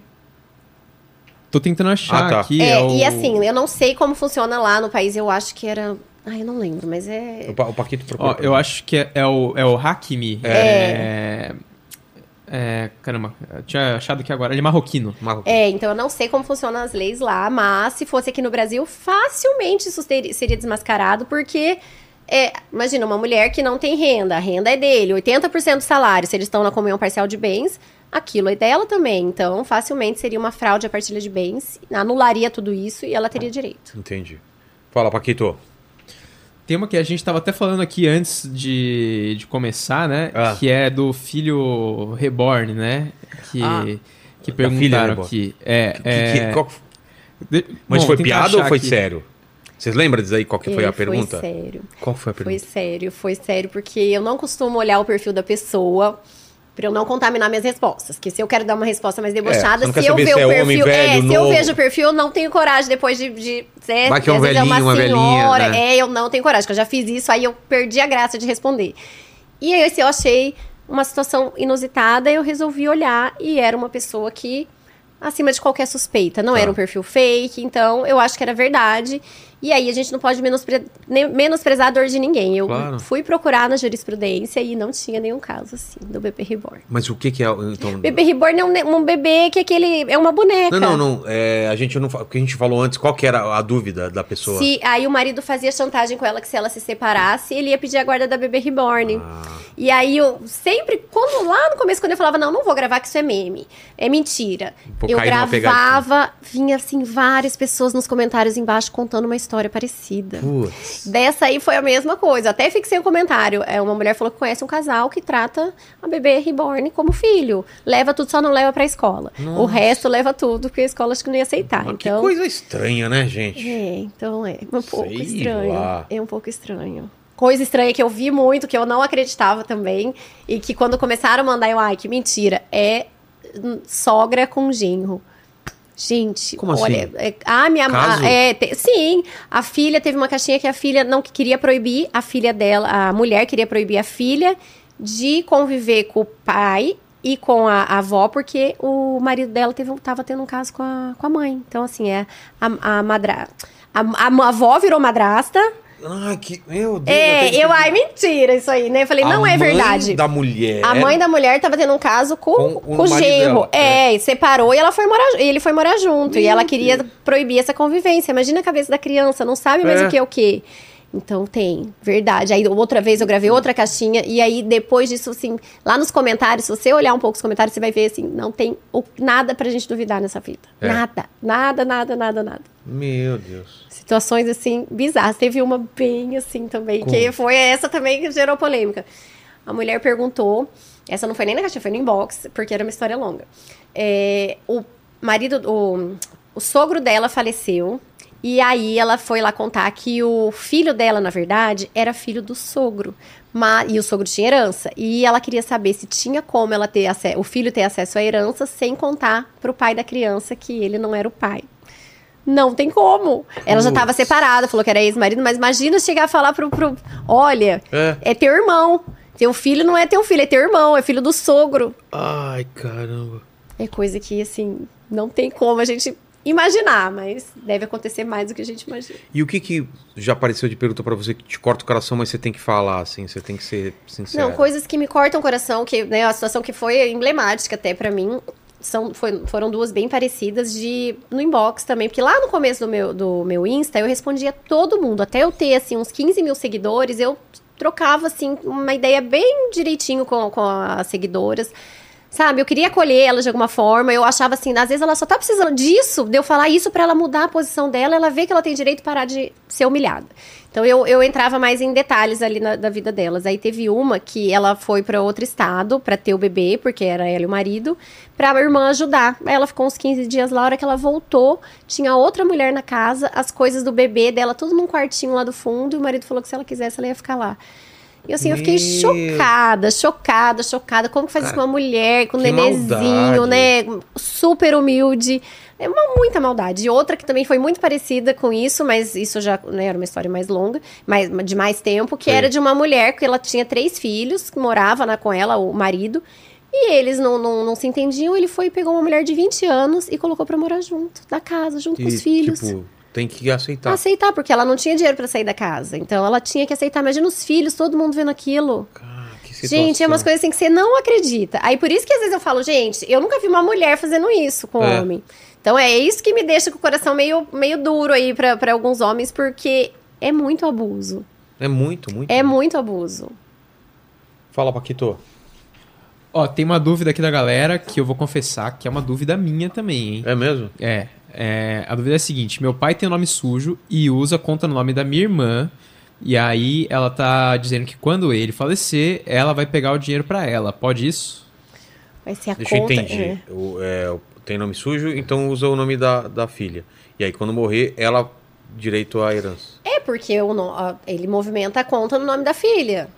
Tô tentando achar Ah, tá. aqui. é, o- e assim, eu não sei como funciona lá no país, eu acho que era. Ai, eu não lembro, mas é. O, Pa- o Paquito procura. Ó, eu acho que é, é o, é o Hakimi. É. é, Caramba, eu tinha achado aqui agora. Ele é marroquino. Marroquino. É, então eu não sei como funcionam as leis lá, mas se fosse aqui no Brasil, facilmente isso seria desmascarado, porque. é, imagina, uma mulher que não tem renda, a renda é dele, 80% do salário, se eles estão na comunhão parcial de bens, aquilo é dela também. Então, facilmente seria uma fraude à partilha de bens, anularia tudo isso e ela teria direito. Entendi. Fala, Paquito. Tem uma que a gente tava até falando aqui antes de, de começar, né? Ah. Que é do filho reborn, né? Que, Ah. que perguntaram aqui. É, Que- é... que- qual- de- Mas Bom, foi piada ou foi aqui. sério? Vocês lembram disso aí? Qual que foi É, a pergunta? Foi sério. Qual foi a Foi pergunta? sério, foi sério, porque eu não costumo olhar o perfil da pessoa pra eu não contaminar minhas respostas. Que se eu quero dar uma resposta mais É, debochada, quer se eu ver o é perfil. é, velho, se eu novo. vejo o perfil, eu não tenho coragem depois de. de é, Vai que é um vezes velhinho, uma velhinha, senhora, né? É, eu não tenho coragem, porque eu já fiz isso, aí eu perdi a graça de responder. E aí, se eu achei uma situação inusitada, eu resolvi olhar e era uma pessoa que. Acima de qualquer suspeita. Não Tá. era um perfil fake, então eu acho que era verdade. E aí a gente não pode menospre- menosprezar a dor de ninguém. Eu Claro. fui procurar na jurisprudência e não tinha nenhum caso assim do bebê reborn. Mas o que que é? Então... Bebê reborn é um, um bebê que é aquele. É uma boneca. Não, não, não. É, a gente não o que a gente falou antes, qual que era a dúvida da pessoa? Se, aí o marido fazia chantagem com ela que se ela se separasse, ele ia pedir a guarda da bebê reborn. Ah, E aí eu sempre, quando lá no começo, quando eu falava, não, não vou gravar, que isso é meme. É mentira. Eu gravava, vinha assim, várias pessoas nos comentários embaixo contando uma história parecida. putz. Dessa aí foi a mesma coisa. Até fixei um comentário. É, uma mulher falou que conhece um casal que trata a bebê reborn como filho. Leva tudo, só não leva pra escola. O resto leva tudo, porque a escola acho que não ia aceitar. Mas então, Que coisa estranha, né, gente? é, então é um pouco Sei estranho. lá. É um pouco estranho. Coisa estranha que eu vi muito, que eu não acreditava também, e que quando começaram a mandar, eu, ai, que mentira, é hum, sogra com genro. Gente, Como olha, assim? é, a minha Caso? a- é, te- sim, a filha teve uma caixinha que a filha não queria proibir a filha dela, a mulher queria proibir a filha de conviver com o pai e com a, a avó, porque o marido dela teve, tava tendo um caso com a, com a mãe. Então, assim, é a, a madra. A, a avó virou madrasta. Ai, que. Meu Deus. É, eu, entendi. ai, mentira isso aí, né? Eu falei, A não é mãe verdade. da mulher. A mãe da mulher tava tendo um caso com, Com o com o marido genro. É, e separou e ela foi morar, e ele foi morar junto. e Meu ela queria proibir essa convivência. Imagina a cabeça da criança, não sabe mais É. o que é o que. Então tem, verdade. Aí outra vez eu gravei outra caixinha e aí depois disso, assim, lá nos comentários, se você olhar um pouco os comentários, você vai ver assim, não tem o- nada pra gente duvidar nessa fita. É. Nada, nada, nada, nada, nada. Meu Deus. Situações assim bizarras. Teve uma bem assim também, que foi essa também que gerou polêmica. A mulher perguntou, essa não foi nem na caixinha, foi no inbox, porque era uma história longa. É, o marido, o, o sogro dela faleceu. E aí ela foi lá contar que o filho dela, na verdade, era filho do sogro. Mas, e o sogro tinha herança. E ela queria saber se tinha como ela ter o filho ter acesso à herança sem contar pro pai da criança que ele não era o pai. Não tem como. Ela já estava separada, falou que era ex-marido, mas imagina chegar a falar pro. pro olha, É. é teu irmão. Teu filho não é teu filho, é teu irmão, é filho do sogro. Ai, caramba. É coisa que, assim, não tem como a gente imaginar, mas deve acontecer mais do que a gente imagina. E o que que já apareceu de pergunta pra você que te corta o coração, mas você tem que falar, assim, você tem que ser sincero? Não, coisas que me cortam o coração, que né, a situação que foi emblemática até pra mim, são, foi- foram duas bem parecidas de no inbox também, porque lá no começo do meu, do meu Insta eu respondia todo mundo, até eu ter assim uns 15 mil seguidores, eu trocava assim uma ideia bem direitinho com, com as seguidoras. Sabe, eu queria acolher ela de alguma forma. Eu achava assim, às vezes ela só tá precisando disso, de eu falar isso pra ela mudar a posição dela, ela vê que ela tem direito de parar de ser humilhada. Então eu, eu entrava mais em detalhes ali na, da vida delas. Aí teve uma que ela foi pra outro estado pra ter o bebê, porque era ela e o marido, pra irmã ajudar. Aí ela ficou uns 15 dias lá, a hora que ela voltou, tinha outra mulher na casa, as coisas do bebê dela tudo num quartinho lá do fundo, e o marido falou que se ela quisesse ela ia ficar lá. E assim, eu fiquei Meu. chocada, chocada, chocada. Como que faz isso com uma mulher, com um maldade. né? Super humilde. É uma muita maldade. E outra que também foi muito parecida com isso, mas isso já né, era uma história mais longa, mais, de mais tempo, que Sei. era de uma mulher que ela tinha três filhos, que morava né, com ela, o marido. E eles não, não, não se entendiam. Ele foi e pegou uma mulher de 20 anos e colocou pra morar junto, na casa, junto com E, os filhos. tipo, tem que aceitar. Aceitar, porque ela não tinha dinheiro pra sair da casa. Então ela tinha que aceitar. Imagina os filhos, todo mundo vendo aquilo. Cara, que situação. Gente, é umas coisas assim que você não acredita. Aí por isso que às vezes eu falo, gente, eu nunca vi uma mulher fazendo isso com É. homem. Então é isso que me deixa com o coração meio, meio duro aí pra pra alguns homens, porque é muito abuso. É muito, muito. É muito abuso. Fala, Paquito. Ó, tem uma dúvida aqui da galera que eu vou confessar que é uma dúvida minha também, hein? É mesmo? É, é, a dúvida é a seguinte: meu pai tem o nome sujo e usa a conta no nome da minha irmã. E aí ela tá dizendo que quando ele falecer, ela vai pegar o dinheiro pra ela. Pode isso? Vai ser a Deixa eu conta. entender. é. O- é, tem nome sujo, então usa o nome da, da filha. E aí, quando morrer, ela direito à herança. É, porque o no- a- ele movimenta a conta no nome da filha.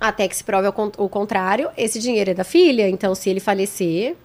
Até que se prove o contrário, esse dinheiro é da filha. Então, se ele falecer,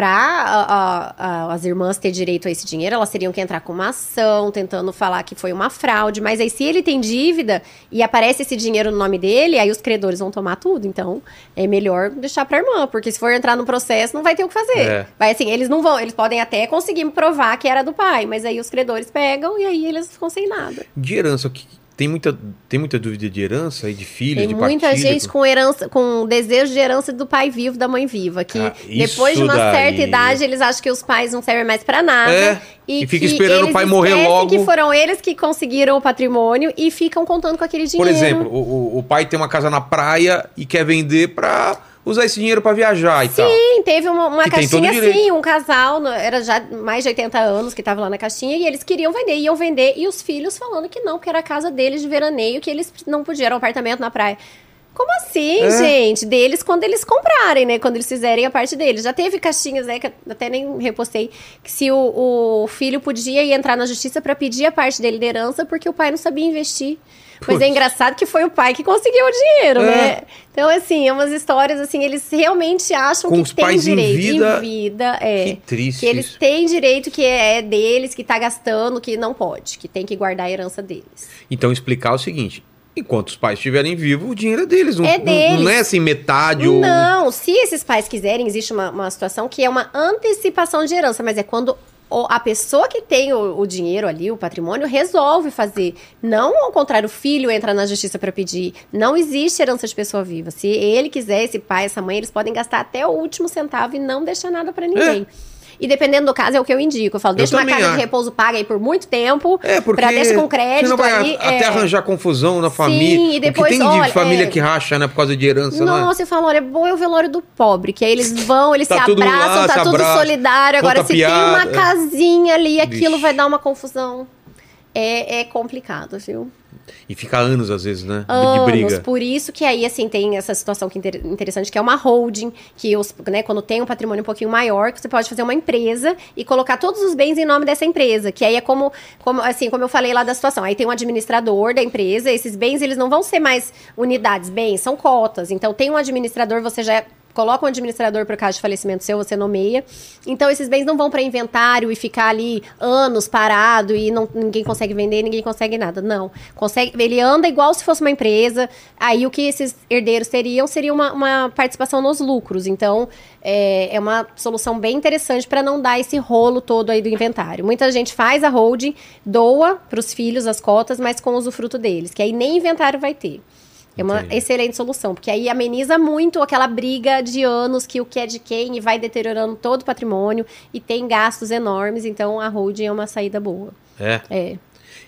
para as irmãs ter direito a esse dinheiro, elas teriam que entrar com uma ação, tentando falar que foi uma fraude. Mas aí, se ele tem dívida e aparece esse dinheiro no nome dele, aí os credores vão tomar tudo. Então, é melhor deixar pra irmã, porque se for entrar no processo, não vai ter o que fazer. É. Vai assim, eles não vão, eles podem até conseguir provar que era do pai, mas aí os credores pegam e aí eles ficam sem nada. De herança, o que- tem muita, tem muita dúvida de herança e de filhos, Tem de muita partilha, gente com herança, com desejo de herança do pai vivo, da mãe viva, que Ah, depois de uma certa daí. idade eles acham que os pais não servem mais pra nada É, e, e fica esperando o pai morrer logo. que foram eles que conseguiram o patrimônio e ficam contando com aquele Por dinheiro. exemplo, o, o- o pai tem uma casa na praia e quer vender pra usar esse dinheiro pra viajar e tal. Sim, teve uma, uma caixinha assim, um casal, era já mais de 80 anos que tava lá na caixinha, e eles queriam vender, iam vender, e os filhos falando que não, porque era a casa deles de veraneio, que eles não podiam, era um apartamento na praia. Como assim, É. gente? Deles quando eles comprarem, né? Quando eles fizerem a parte deles. Já teve caixinhas, né? Que eu até nem repostei. Que se o, o filho podia ir entrar na justiça pra pedir a parte dele de herança porque o pai não sabia investir. Putz. é engraçado que foi o pai que conseguiu o dinheiro, É. né? Então, assim, é umas histórias, assim, eles realmente acham Com que tem pais em direito. vida. Em vida, é. Que triste Que eles isso. têm direito que é deles, que tá gastando, que não pode, que tem que guardar a herança deles. Então explicar o seguinte: enquanto os pais estiverem vivos, o dinheiro é deles. Não, É não- deles. não é assim metade ou. Não, se esses pais quiserem, existe uma, uma situação que é uma antecipação de herança, mas é quando a pessoa que tem o, o dinheiro ali, o patrimônio, resolve fazer. Não ao contrário, o filho entra na justiça para pedir. Não existe herança de pessoa viva. Se ele quiser, esse pai, essa mãe, eles podem gastar até o último centavo e não deixar nada para ninguém. E dependendo do caso, é o que eu indico. Eu falo, Eu deixa uma casa acho. de repouso paga aí por muito tempo. É, porque. Pra deixa com crédito vai ali, até é. arranjar confusão na Sim, família. e depois, o que tem de olha, família é. que racha, né, por causa de herança? Nossa, eu falo, olha, é bom é o velório do pobre, que aí eles vão, eles Tá se tudo lá, abraçam, tá tudo abraça, solidário. Agora, se tem uma piada. casinha ali, aquilo vai dar uma confusão. É, é complicado, viu? E fica anos, às vezes, né? de Anos, briga. por isso que aí, assim, tem essa situação que é inter- interessante, que é uma holding, que os, né, quando tem um patrimônio um pouquinho maior, que você pode fazer uma empresa e colocar todos os bens em nome dessa empresa, que aí é como, como assim, como eu falei lá da situação, aí tem um administrador da empresa, esses bens, eles não vão ser mais unidades, bens, são cotas, então tem um administrador, você já coloca um administrador o caso de falecimento seu, você nomeia. Então esses bens não vão para inventário e ficar ali anos parado e não, ninguém consegue vender, ninguém consegue nada. Não. Consegue, ele anda igual se fosse uma empresa. Aí o que esses herdeiros teriam seria uma, uma participação nos lucros. Então é, é uma solução bem interessante para não dar esse rolo todo aí do inventário. Muita gente faz a holding, doa para os filhos as cotas, mas com o usufruto deles, que aí nem inventário vai ter. É uma Entendi. excelente solução, porque aí ameniza muito aquela briga de anos que o que é de quem e vai deteriorando todo o patrimônio e tem gastos enormes, então a holding é uma saída boa. É. É.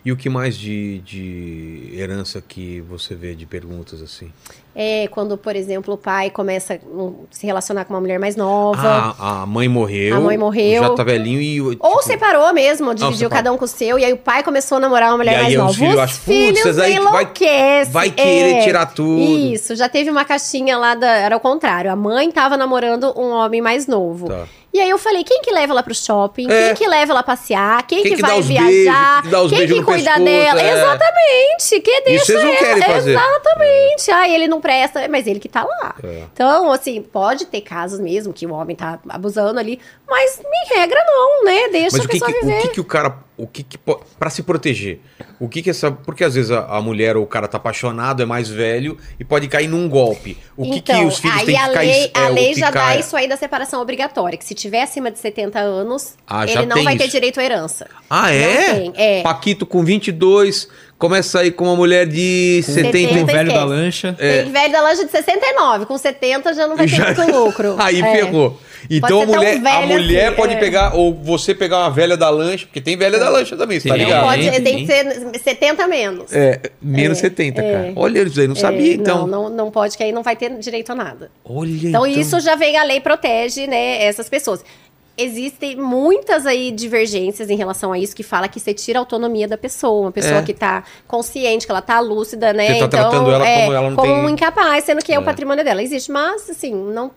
E o que mais de, de herança que você vê de perguntas assim? É quando, por exemplo, o pai começa a se relacionar com uma mulher mais nova. Ah, a mãe morreu. A mãe morreu. Já tá velhinho e. Ou tipo, separou mesmo, dividiu cada um com o seu, e aí o pai começou a namorar uma mulher E aí mais os nova. filhos os "Putz, filhos aí vai- vai querer É. tirar tudo. Isso, já teve uma caixinha lá, da, era o contrário. A mãe tava namorando um homem mais novo. Tá. E aí eu falei, quem que leva ela pro shopping? É. Quem que leva ela passear? Quem, Quem que, que vai viajar? beijos, quem que quem que cuida pescoço, dela? é. Exatamente. Que deixa vocês não ela. querem fazer. Exatamente. Ah, ele não presta, mas ele que tá lá. É. Então, assim, pode ter casos mesmo que o homem tá abusando ali, mas em regra não, né? Deixa Mas a o que, pessoa que, o viver. que que o cara. O que que Pra se proteger. O que que essa. Porque às vezes a, a mulher ou o cara tá apaixonado, é mais velho e pode cair num golpe. O que que então, os filhos têm que a ficar. lei, é, a lei que já dá isso aí da separação obrigatória, que se tiver acima de 70 anos, Ah, ele não vai ter isso. direito à herança. Ah, é? Não tem, é. Paquito com 22, começa a ir com uma mulher de 70. Com o 70 velho da lancha. Tem velho da loja de 69, com 70 já não vai ter Já- muito lucro. Aí É. ferrou. Então a mulher, a mulher assim, pode é. pegar, ou você pegar uma velha da lancha, porque tem velha da lancha também, você tá ligado? Pode, Tem, tem que ser 70 menos. É, menos É, 70, é. cara. Olha, isso aí não É, sabia, então. Não, não, não pode, que aí não vai ter direito a nada. Olha, Então, isso já vem, a lei protege, né, essas pessoas. Existem muitas aí divergências em relação a isso que fala que você tira a autonomia da pessoa, uma pessoa É. que tá consciente, que ela tá lúcida, né? Você tá então, tratando ela é, como ela não como tem- incapaz, sendo que é. É. o patrimônio dela. Existe, mas assim, não.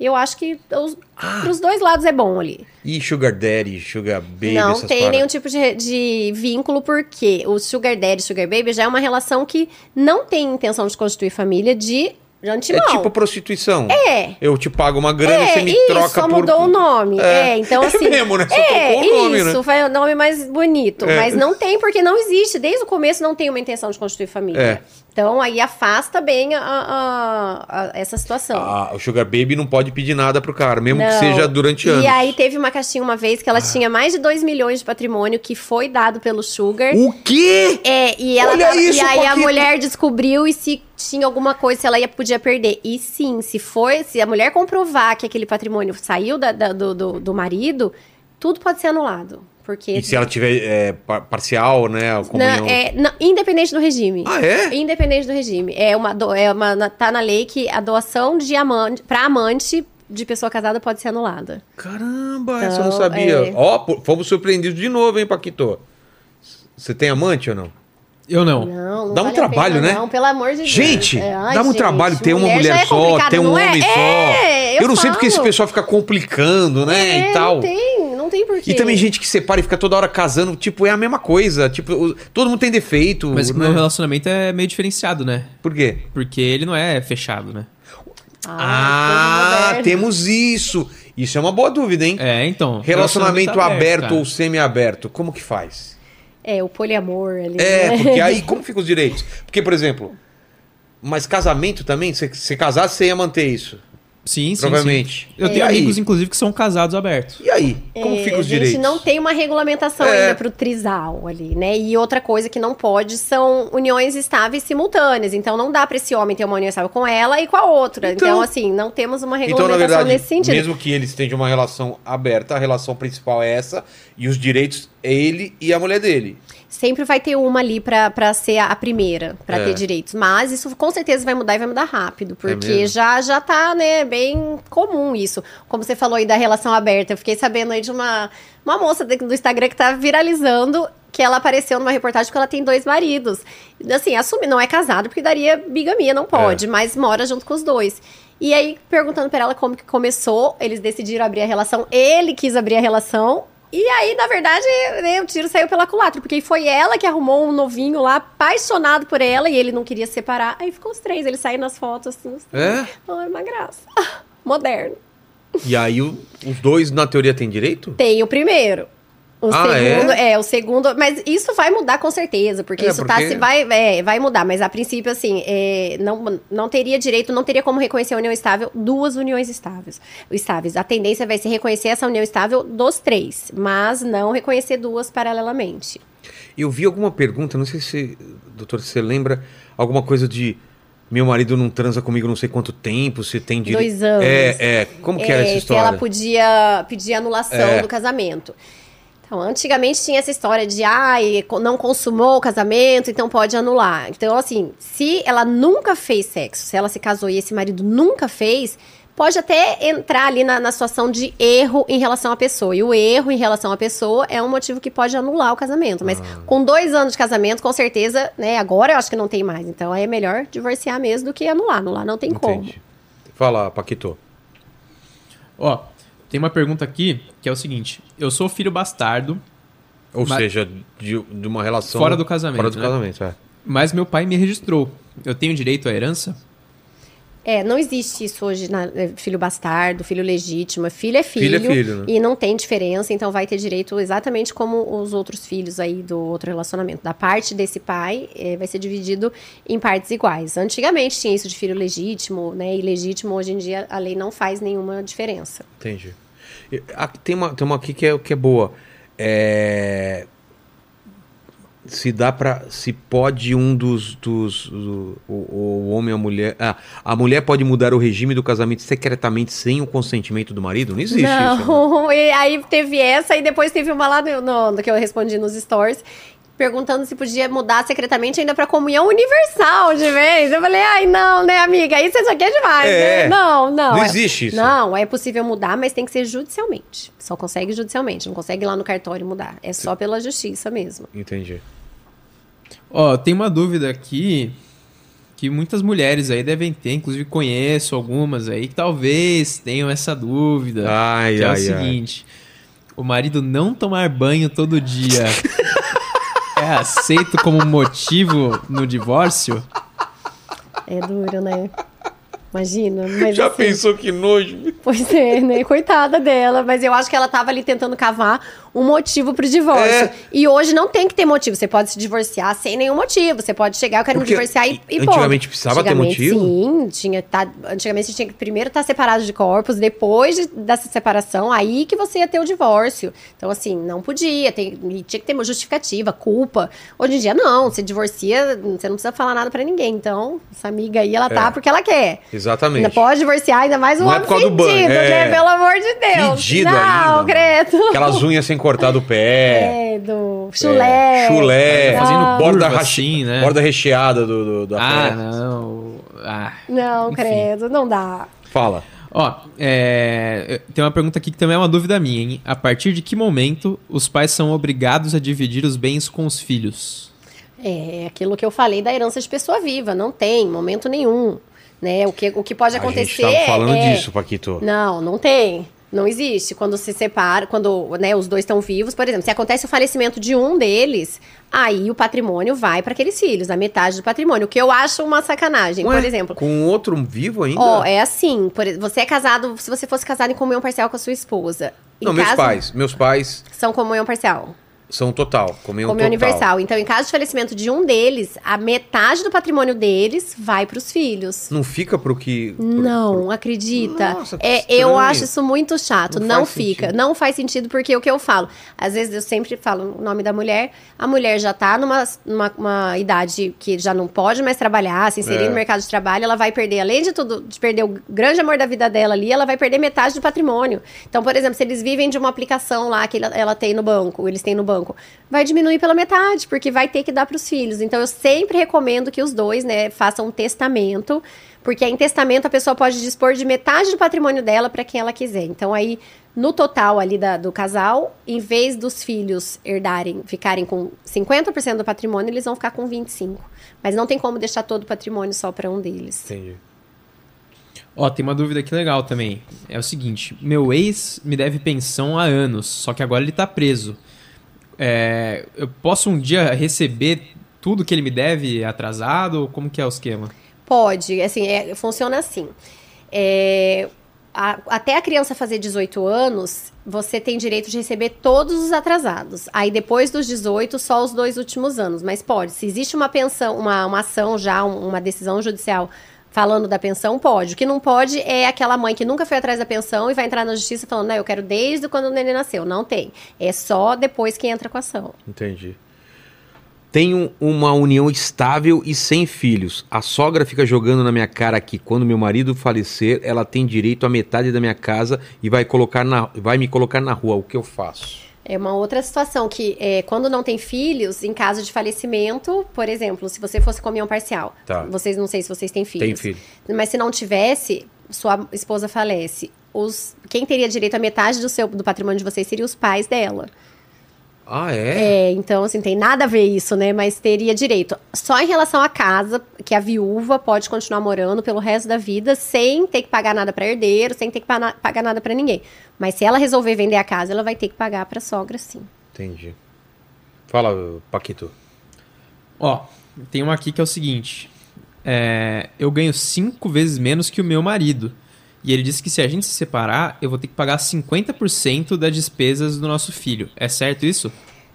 Eu acho que os, Ah. pros dois lados é bom ali. E Sugar Daddy, Sugar Baby, não tem paradas? nenhum tipo de, de vínculo, porque o Sugar Daddy e Sugar Baby já é uma relação que não tem intenção de constituir família de, de antemão. É tipo prostituição. É. Eu te pago uma grana e É, você me isso, troca só por... mudou o nome. É. É, então É assim. mesmo, né? Só é, trocou o nome, isso, né? foi o nome mais bonito. É. Mas não tem, porque não existe. Desde o começo não tem uma intenção de constituir família. É. Então aí afasta bem a, a- a- essa situação. Ah, o Sugar Baby não pode pedir nada pro cara, mesmo que Não. seja durante anos. E aí teve uma caixinha uma vez que ela tinha mais de 2 milhões de patrimônio que foi dado pelo Sugar. O quê? É, e ela Olha tava- isso, e aí a mulher descobriu e se tinha alguma coisa, se ela ia, podia perder. E sim, se foi, se a mulher comprovar que aquele patrimônio saiu da- da- do, do, do marido, tudo pode ser anulado. Porque. E se ela tiver é, par- parcial, né? Comunhão... Não, é, não, independente do regime. Ah, é? Independente do regime. É uma, do- é uma na- tá na lei que a doação de amante para amante de pessoa casada pode ser anulada. Caramba, essa eu não Então, sabia. é. Ó, pô, fomos surpreendidos de novo, hein, Paquito? Você tem amante ou não? Eu não. Não, não Dá um vale a trabalho, pena, né? Não, pelo amor de Deus. Gente, É, ai, dá um gente, trabalho ter uma já mulher é só, ter um não é? homem só. É, eu não sei porque esse falo. pessoal fica complicando, né? É, e tal. Não tem, não tem porquê. E também gente que separa e fica toda hora casando, tipo, é a mesma coisa. Tipo, o- todo mundo tem defeito. Mas o né? meu relacionamento é meio diferenciado, né? Por quê? Porque ele não é fechado, né? Ah, moderna. temos isso. Isso é uma boa dúvida, hein? É, então. Relacionamento aberto, cara. ou semi-aberto, como que faz? É, o poliamor ali. É, né? porque aí como ficam os direitos? Porque, por exemplo, mas casamento também, se você casasse, você ia manter isso. Sim, sim. Provavelmente. sim. Eu E tenho amigos, inclusive, que são casados abertos. E aí? Como É, ficam os a gente direitos? não tem uma regulamentação É. ainda pro trisal ali, né? E outra coisa que não pode são uniões estáveis simultâneas. Então não dá pra esse homem ter uma união estável com ela e com a outra. Então- Então, assim, não temos uma Então, regulamentação na verdade, nesse sentido. mesmo que eles tenham uma relação aberta, a relação principal é essa, e os direitos é ele e a mulher dele. Sempre vai ter uma ali pra, pra ser a primeira, pra É. ter direitos. Mas isso com certeza vai mudar e vai mudar rápido. Porque É já, já tá, né, bem comum isso. Como você falou aí da relação aberta. Eu fiquei sabendo aí de uma, uma moça do Instagram que tá viralizando que ela apareceu numa reportagem que ela tem dois maridos. Assim, assume, não é casado, porque daria bigamia, não pode, É. mas mora junto com os dois. E aí, perguntando pra ela como que começou, eles decidiram abrir a relação, ele quis abrir a relação, e aí, na verdade, né, o tiro saiu pela culatra, porque foi ela que arrumou um novinho lá, apaixonado por ela, e ele não queria se separar. Aí ficou os três, eles saíram nas fotos assim. os três. É? Ai, uma graça. Moderno. E aí os dois, na teoria, têm direito? Tem o primeiro. O Ah, segundo, é? é? o segundo, mas isso vai mudar com certeza, porque É, isso tá, porque- se vai, é, vai mudar, mas a princípio, assim, é, não, não teria direito, não teria como reconhecer a união estável, duas uniões estáveis. estáveis. A tendência vai ser reconhecer essa união estável dos três, mas não reconhecer duas paralelamente. Eu vi alguma pergunta, não sei se, doutor, você lembra, alguma coisa de meu marido não transa comigo não sei quanto tempo, se tem direito. Dois anos. É, é. Como que era essa É, história? ela podia pedir anulação É. do casamento. Então, antigamente tinha essa história de, ai, não consumou o casamento, então pode anular. Então, assim, se ela nunca fez sexo, se ela se casou e esse marido nunca fez, pode até entrar ali na, na situação de erro em relação à pessoa. E o erro em relação à pessoa é um motivo que pode anular o casamento. Mas com dois anos de casamento, com certeza, né, agora eu acho que não tem mais. Então, aí é melhor divorciar mesmo do que anular. Anular não tem como. Entendi. Fala, Paquito. Ó, tem uma pergunta aqui que é o seguinte: eu sou filho bastardo, Ou Mas- seja, de, de uma relação... Fora do casamento, Fora do né? casamento, é. mas meu pai me registrou. Eu tenho direito à herança? É, não existe isso hoje na é, filho bastardo, filho legítimo. Filho é filho, Filho é filho, né? e não tem diferença, então vai ter direito exatamente como os outros filhos aí do outro relacionamento. Da parte desse pai, é, vai ser dividido em partes iguais. Antigamente tinha isso de filho legítimo, né? E legítimo, hoje em dia, a lei não faz nenhuma diferença. Entendi. Aqui tem, uma, tem uma aqui que é, que é boa. É... Se dá pra. Se pode um dos. dos do- o, o homem ou a mulher. Ah, a mulher pode mudar o regime do casamento secretamente sem o consentimento do marido? Não existe isso. né? Não, e aí teve essa, e depois teve uma lá no, no- que eu respondi nos stories, perguntando se podia mudar secretamente ainda pra comunhão universal de vez. Eu falei, ai, não, né, amiga? Isso aqui é demais, É. né? Não, não. Não é- existe isso. Não, é possível mudar, mas tem que ser judicialmente. Só consegue judicialmente, não consegue ir lá no cartório mudar. É só pela justiça mesmo. Entendi. Ó, tem uma dúvida aqui que muitas mulheres aí devem ter, inclusive conheço algumas aí que talvez tenham essa dúvida. Ai, que é ai, o ai. seguinte: o marido não tomar banho todo dia é aceito como motivo no divórcio? É duro, né? Imagina. Mas Já assim, pensou que nojo? Pois é, né? Coitada dela. Mas eu acho que ela tava ali tentando cavar um motivo pro divórcio. É. E hoje não tem que ter motivo. Você pode se divorciar sem nenhum motivo. Você pode chegar, eu quero Porque me divorciar e, e ponto. antigamente precisava ter Antigamente, motivo? Sim, tinha, tá, antigamente você tinha que primeiro estar separado de corpos, depois de- dessa separação, aí que você ia ter o divórcio. Então, assim, não podia, tem, tinha que ter uma justificativa, culpa. Hoje em dia, não, você divorcia, você não precisa falar nada pra ninguém. Então, essa amiga aí, ela É. tá porque ela quer. Exatamente. Ainda pode divorciar, ainda mais um Não é homem fedido, é. né? Pelo amor de Deus. Fedido não, ainda. credo. Aquelas unhas sem cortar do pé. É, do chulé. É, chulé. Não. Fazendo Borda, curva rachi- assim, né? borda recheada do, do, da Ah, não. Ah. Não, Enfim. credo, não dá. Fala. Ó, é, tem uma pergunta aqui que também é uma dúvida minha, hein? A partir de que momento os pais são obrigados a dividir os bens com os filhos? É aquilo que eu falei da herança de pessoa viva, não tem, momento nenhum. Né? O, que, o que pode A acontecer. gente tava falando é... disso, Paquito. Não, não tem. Não existe. Quando se separa, quando né, os dois estão vivos, por exemplo, se acontece o falecimento de um deles, aí o patrimônio vai para aqueles filhos, a metade do patrimônio. O que eu acho uma sacanagem, Ué, por exemplo. Com outro vivo ainda? Ó, é assim, por, você é casado, se você fosse casado em comunhão parcial com a sua esposa. Não, meus pais. Meus pais São comunhão parcial. São total. Comunhão Comunhão total. universal. Então, em caso de falecimento de um deles, a metade do patrimônio deles vai para os filhos. Não fica pro que... pro- Não, acredita. Nossa, que é, estranho. eu acho isso muito chato. Não Não, faz fica. sentido. Não faz sentido, porque o que eu falo? Às vezes eu sempre falo o nome da mulher. A mulher já tá numa, numa uma idade que já não pode mais trabalhar, se inserir É. no mercado de trabalho, ela vai perder, além de tudo, de perder o grande amor da vida dela ali, ela vai perder metade do patrimônio. Então, por exemplo, se eles vivem de uma aplicação lá que ela, ela tem no banco, eles têm no banco, vai diminuir pela metade, porque vai ter que dar para os filhos. Então, eu sempre recomendo que os dois, né, façam um testamento, porque em testamento a pessoa pode dispor de metade do patrimônio dela para quem ela quiser. Então, aí, no total ali da- do casal, em vez dos filhos herdarem, ficarem com 50% do patrimônio, eles vão ficar com 25%. Mas não tem como deixar todo o patrimônio só para um deles. Entendi. Ó, tem uma dúvida aqui legal também. É o seguinte: meu ex me deve pensão há anos, só que agora ele tá preso. É, eu posso um dia receber tudo que ele me deve atrasado? Como que é o esquema? Pode, assim, é, funciona assim. É, a- até a criança fazer 18 anos, você tem direito de receber todos os atrasados. Aí depois dos 18, só os dois últimos anos. Mas pode. Se existe uma pensão, uma, uma ação já, um- uma decisão judicial falando da pensão, pode. O que não pode é aquela mãe que nunca foi atrás da pensão e vai entrar na justiça falando, não, eu quero desde quando o neném nasceu. Não tem. É só depois que entra com a ação. Entendi. Tenho uma união estável e sem filhos. A sogra fica jogando na minha cara que quando meu marido falecer, ela tem direito à metade da minha casa e vai, colocar na, vai me colocar na rua. O que eu faço? É uma outra situação que, é, quando não tem filhos, em caso de falecimento, por exemplo, se você fosse comunhão parcial, Tá. vocês não sei se vocês têm filhos. Tem filho. Mas se não tivesse, sua esposa falece. Os, quem teria direito à metade do seu do patrimônio de vocês seria os pais dela. Ah, é? É, então, assim, tem nada a ver isso, né? Mas teria direito. Só em relação à casa, que a viúva pode continuar morando pelo resto da vida sem ter que pagar nada para herdeiro, sem ter que pa- pagar nada para ninguém. Mas se ela resolver vender a casa, ela vai ter que pagar para sogra, sim. Entendi. Fala, Paquito. Ó, tem uma aqui que é o seguinte. É, eu ganho cinco vezes menos que o meu marido. E ele disse que se a gente se separar, eu vou ter que pagar 50% das despesas do nosso filho. É certo isso?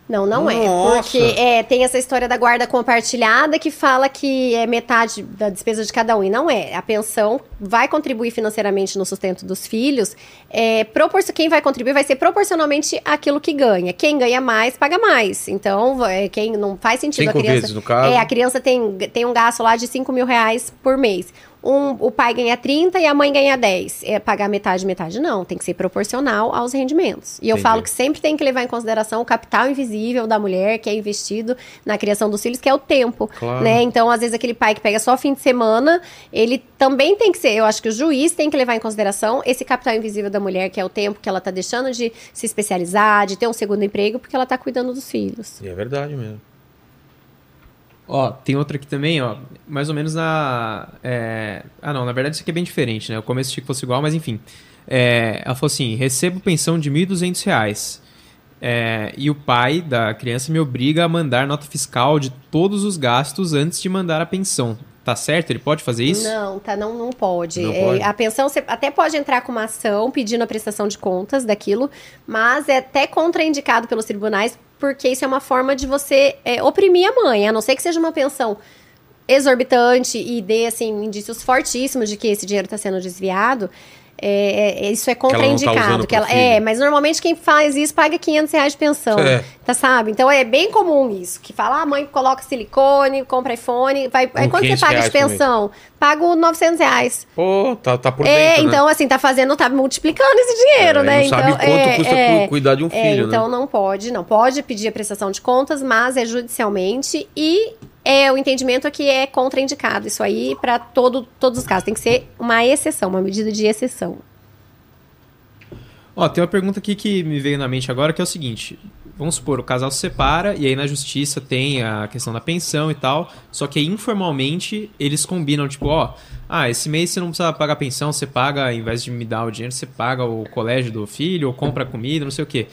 Não, não é. Nossa! Porque é, tem essa história da guarda compartilhada que fala que é metade da despesa de cada um. E não é. A pensão vai contribuir financeiramente no sustento dos filhos. É, quem vai contribuir vai ser proporcionalmente aquilo que ganha. Quem ganha mais, paga mais. Então, é, quem não faz sentido Cinco a criança. vezes, no caso. É, a criança tem, tem um gasto lá de 5 mil reais por mês. Um, o pai ganha 30 e a mãe ganha 10. É pagar metade, metade? Não. Tem que ser proporcional aos rendimentos. E eu Entendi. falo que sempre tem que levar em consideração o capital invisível da mulher que é investido na criação dos filhos, que é o tempo. Claro. Né? Então, às vezes, aquele pai que pega só fim de semana, ele também tem que ser. Eu acho que o juiz tem que levar em consideração esse capital invisível da mulher, que é o tempo que ela está deixando de se especializar, de ter um segundo emprego, porque ela está cuidando dos filhos. E é verdade mesmo. Ó, tem outra aqui também, ó. Mais ou menos na. é, Ah, não, na verdade isso aqui é bem diferente, né? O começo achei que fosse igual, mas enfim. É, Ela falou assim: recebo pensão de 1.200 reais. É, e o pai da criança me obriga a mandar nota fiscal de todos os gastos antes de mandar a pensão. Tá certo? Ele pode fazer isso? Não, tá, não, não pode. Não É, pode? A pensão, você até pode entrar com uma ação pedindo a prestação de contas daquilo, mas é até contraindicado pelos tribunais, porque isso é uma forma de você é, oprimir a mãe, a não ser que seja uma pensão exorbitante e dê, assim, indícios fortíssimos de que esse dinheiro está sendo desviado. É, é, isso é tá contraindicado. usando que ela, é, filho. mas normalmente quem faz isso paga 500 reais de pensão. É. Tá, sabe? Então é bem comum isso. Que fala, ah, a mãe coloca silicone, compra iPhone. Vai, aí quando você 500 paga de pensão, paga 900 reais. Pô, tá, tá por é, dentro, né? então assim, tá fazendo, tá multiplicando esse dinheiro, É, né? não então, sabe quanto é, custa é, cu- cuidar de um é, filho, então né? não pode, não pode pedir a prestação de contas, mas é judicialmente e é o entendimento é que é contraindicado isso aí para todo, todos os casos. Tem que ser uma exceção, uma medida de exceção. Ó, tem uma pergunta aqui que me veio na mente agora que é o seguinte: vamos supor, o casal se separa e aí na justiça tem a questão da pensão e tal, só que informalmente eles combinam, tipo, ó, ah, esse mês você não precisa pagar pensão, você paga, ao invés de me dar o dinheiro, você paga o colégio do filho, ou compra comida, não sei o quê.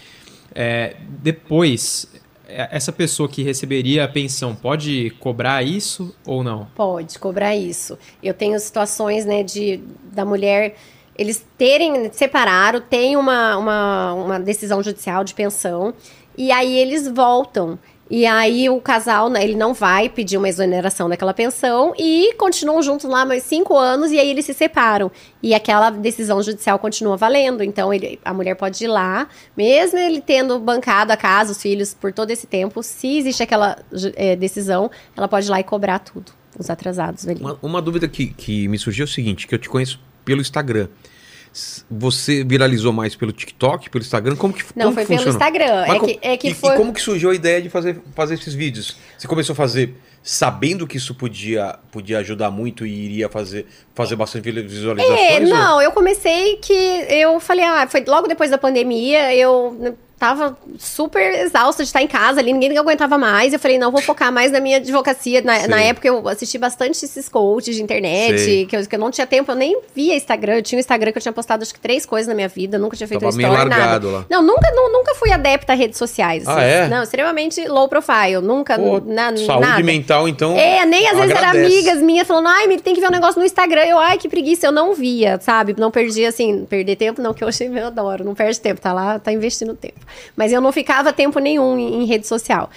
É, depois, essa pessoa que receberia a pensão pode cobrar isso ou não? Pode cobrar isso. Eu tenho situações, né, de da mulher eles terem separaram, tem uma, uma, uma decisão judicial de pensão e aí eles voltam. E aí o casal, né, ele não vai pedir uma exoneração daquela pensão e continuam juntos lá mais cinco anos e aí eles se separam. E aquela decisão judicial continua valendo. Então ele, a mulher pode ir lá, mesmo ele tendo bancado a casa, os filhos por todo esse tempo, se existe aquela eh, decisão, ela pode ir lá e cobrar tudo, os atrasados ali. Uma, uma dúvida que, que me surgiu é o seguinte, que eu te conheço pelo Instagram. Você viralizou mais pelo TikTok, pelo Instagram? Como que Não, como foi que pelo funcionou? Instagram. Mas É co- que, é que e, foi. e como que surgiu a ideia de fazer, fazer esses vídeos? Você começou a fazer sabendo que isso podia, podia ajudar muito e iria fazer, fazer bastante visualizações? É, ou- não, eu comecei que eu falei, ah, foi logo depois da pandemia, eu tava super exausta de estar em casa ali, ninguém aguentava mais. Eu falei, não, vou focar mais na minha advocacia. Na, na época eu assisti bastante esses coaches de internet, que eu, que eu não tinha tempo, eu nem via Instagram. Eu tinha um Instagram que eu tinha postado acho que três coisas na minha vida, nunca tinha feito Tava um story, nada. lá. Não, nunca, nu- nunca fui adepta a redes sociais. Ah, assim. é? Não, extremamente low profile, nunca, Pô, na, saúde nada. mental, então. É, nem às vezes eram amigas minhas falando, ai, me tem que ver um negócio no Instagram. Eu, ai, que preguiça, eu não via, sabe? Não perdi, assim, perder tempo, não, que eu achei, eu adoro, não perde tempo, tá lá, tá investindo tempo. Mas eu não ficava tempo nenhum em, em rede social.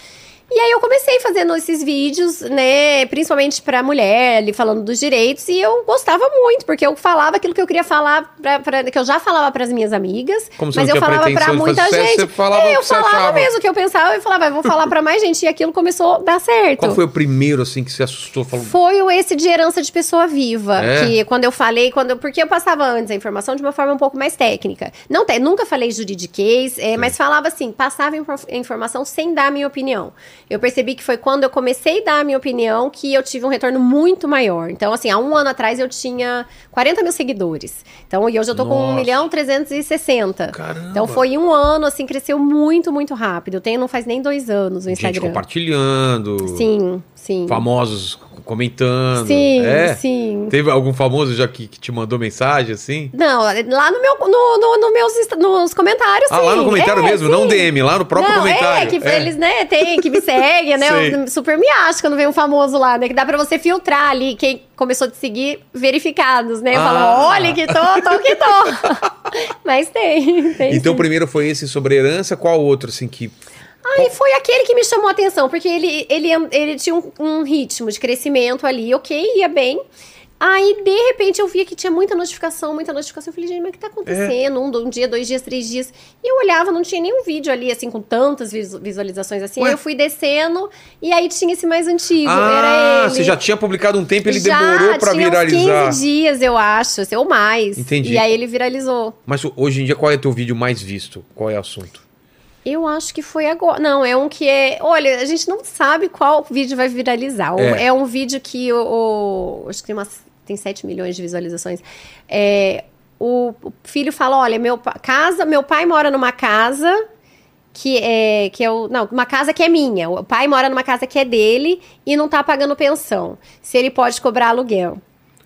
E aí eu comecei fazendo esses vídeos, né, principalmente pra mulher, ali falando dos direitos, e eu gostava muito, porque eu falava aquilo que eu queria falar, pra, pra- que eu já falava pras minhas amigas, Como mas eu falava pra muita sucesso, gente. você falava é, eu falava achava. mesmo o que eu pensava, eu falava, "Ah, vou falar pra mais gente, e aquilo começou a dar certo. Qual foi o primeiro, assim, que você assustou? Falou, Foi o esse de herança de pessoa viva. É? Que quando eu falei, quando eu- porque eu passava antes a informação de uma forma um pouco mais técnica. Não tem, nunca falei juridiquês, é, mas falava assim, passava infor- informação sem dar a minha opinião. Eu percebi que foi quando eu comecei a dar a minha opinião que eu tive um retorno muito maior. Então, assim, há um ano atrás eu tinha 40 mil seguidores. Então, e hoje eu tô com 1 Nossa. milhão 360. Caramba. Então foi um ano, assim, cresceu muito, muito rápido. Eu tenho não faz nem dois anos o gente Instagram. compartilhando. Sim, sim. Famosos comentando. Sim, é? sim. Teve algum famoso já que, que te mandou mensagem, assim? Não, lá no meu, no, no, no meus, nos comentários, Ah, lá sim. no comentário É, mesmo, sim. não DM, lá no próprio não, comentário. É, que eles, né, tem, que me seguem, né? Sei. Eu super me acho quando vem um famoso lá, né? Que dá pra você filtrar ali quem começou a te seguir verificados, né? Eu Ah. falo, olha que tô, tô que tô. Mas tem, tem Então, sim. primeiro foi esse sobre herança, qual outro, assim, que... Aí foi aquele que me chamou a atenção, porque ele, ele, ele tinha um, um ritmo de crescimento ali, ok, ia bem. Aí, de repente, eu via que tinha muita notificação, muita notificação. Eu falei, gente, mas o que tá acontecendo? Um, um dia, dois dias, três dias. E eu olhava, não tinha nenhum vídeo ali, assim, com tantas visu- visualizações assim. Ué? Aí eu fui descendo, e aí tinha esse mais antigo, ah, era ele. você já tinha publicado um tempo, ele Já, demorou pra tinha viralizar. Uns 15 dias, eu acho, assim, ou mais. Entendi. E aí ele viralizou. Mas hoje em dia, qual é o teu vídeo mais visto? Qual é o assunto? Eu acho que foi agora. Não, é um que é. Olha, a gente não sabe qual vídeo vai viralizar. É. É, um vídeo que o. o- acho que tem, umas, tem 7 milhões de visualizações. É, o, o filho fala: olha, meu casa, meu pai mora numa casa. Que é, que é o, não, uma casa que é minha. O pai mora numa casa que é dele e não tá pagando pensão. Se ele pode cobrar aluguel.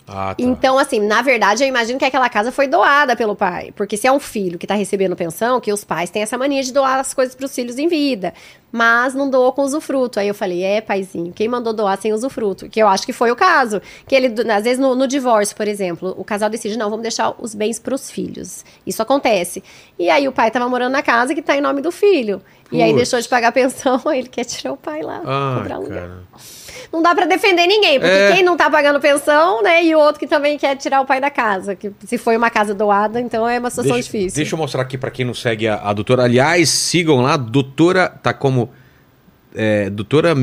Ah, tá. Então, assim, na verdade, eu imagino que aquela casa foi doada pelo pai. Porque se é um filho que tá recebendo pensão, que os pais têm essa mania de doar as coisas pros filhos em vida. Mas não doou com usufruto. Aí eu falei, é, paizinho, quem mandou doar sem usufruto? Que eu acho que foi o caso. Que ele, às vezes, no, no divórcio, por exemplo, o casal decide, não, vamos deixar os bens pros filhos. Isso acontece. E aí o pai tava morando na casa que tá em nome do filho. E aí deixou de pagar pensão, aí ele quer tirar o pai lá, Ah, cobrar aluguel cara. Não dá pra defender ninguém, porque É. quem não tá pagando pensão, né, e o outro que também quer tirar o pai da casa, que se foi uma casa doada, então é uma situação Deixa, difícil. deixa eu mostrar aqui pra quem não segue a, a doutora. Aliás, sigam lá, doutora, tá como é, doutora,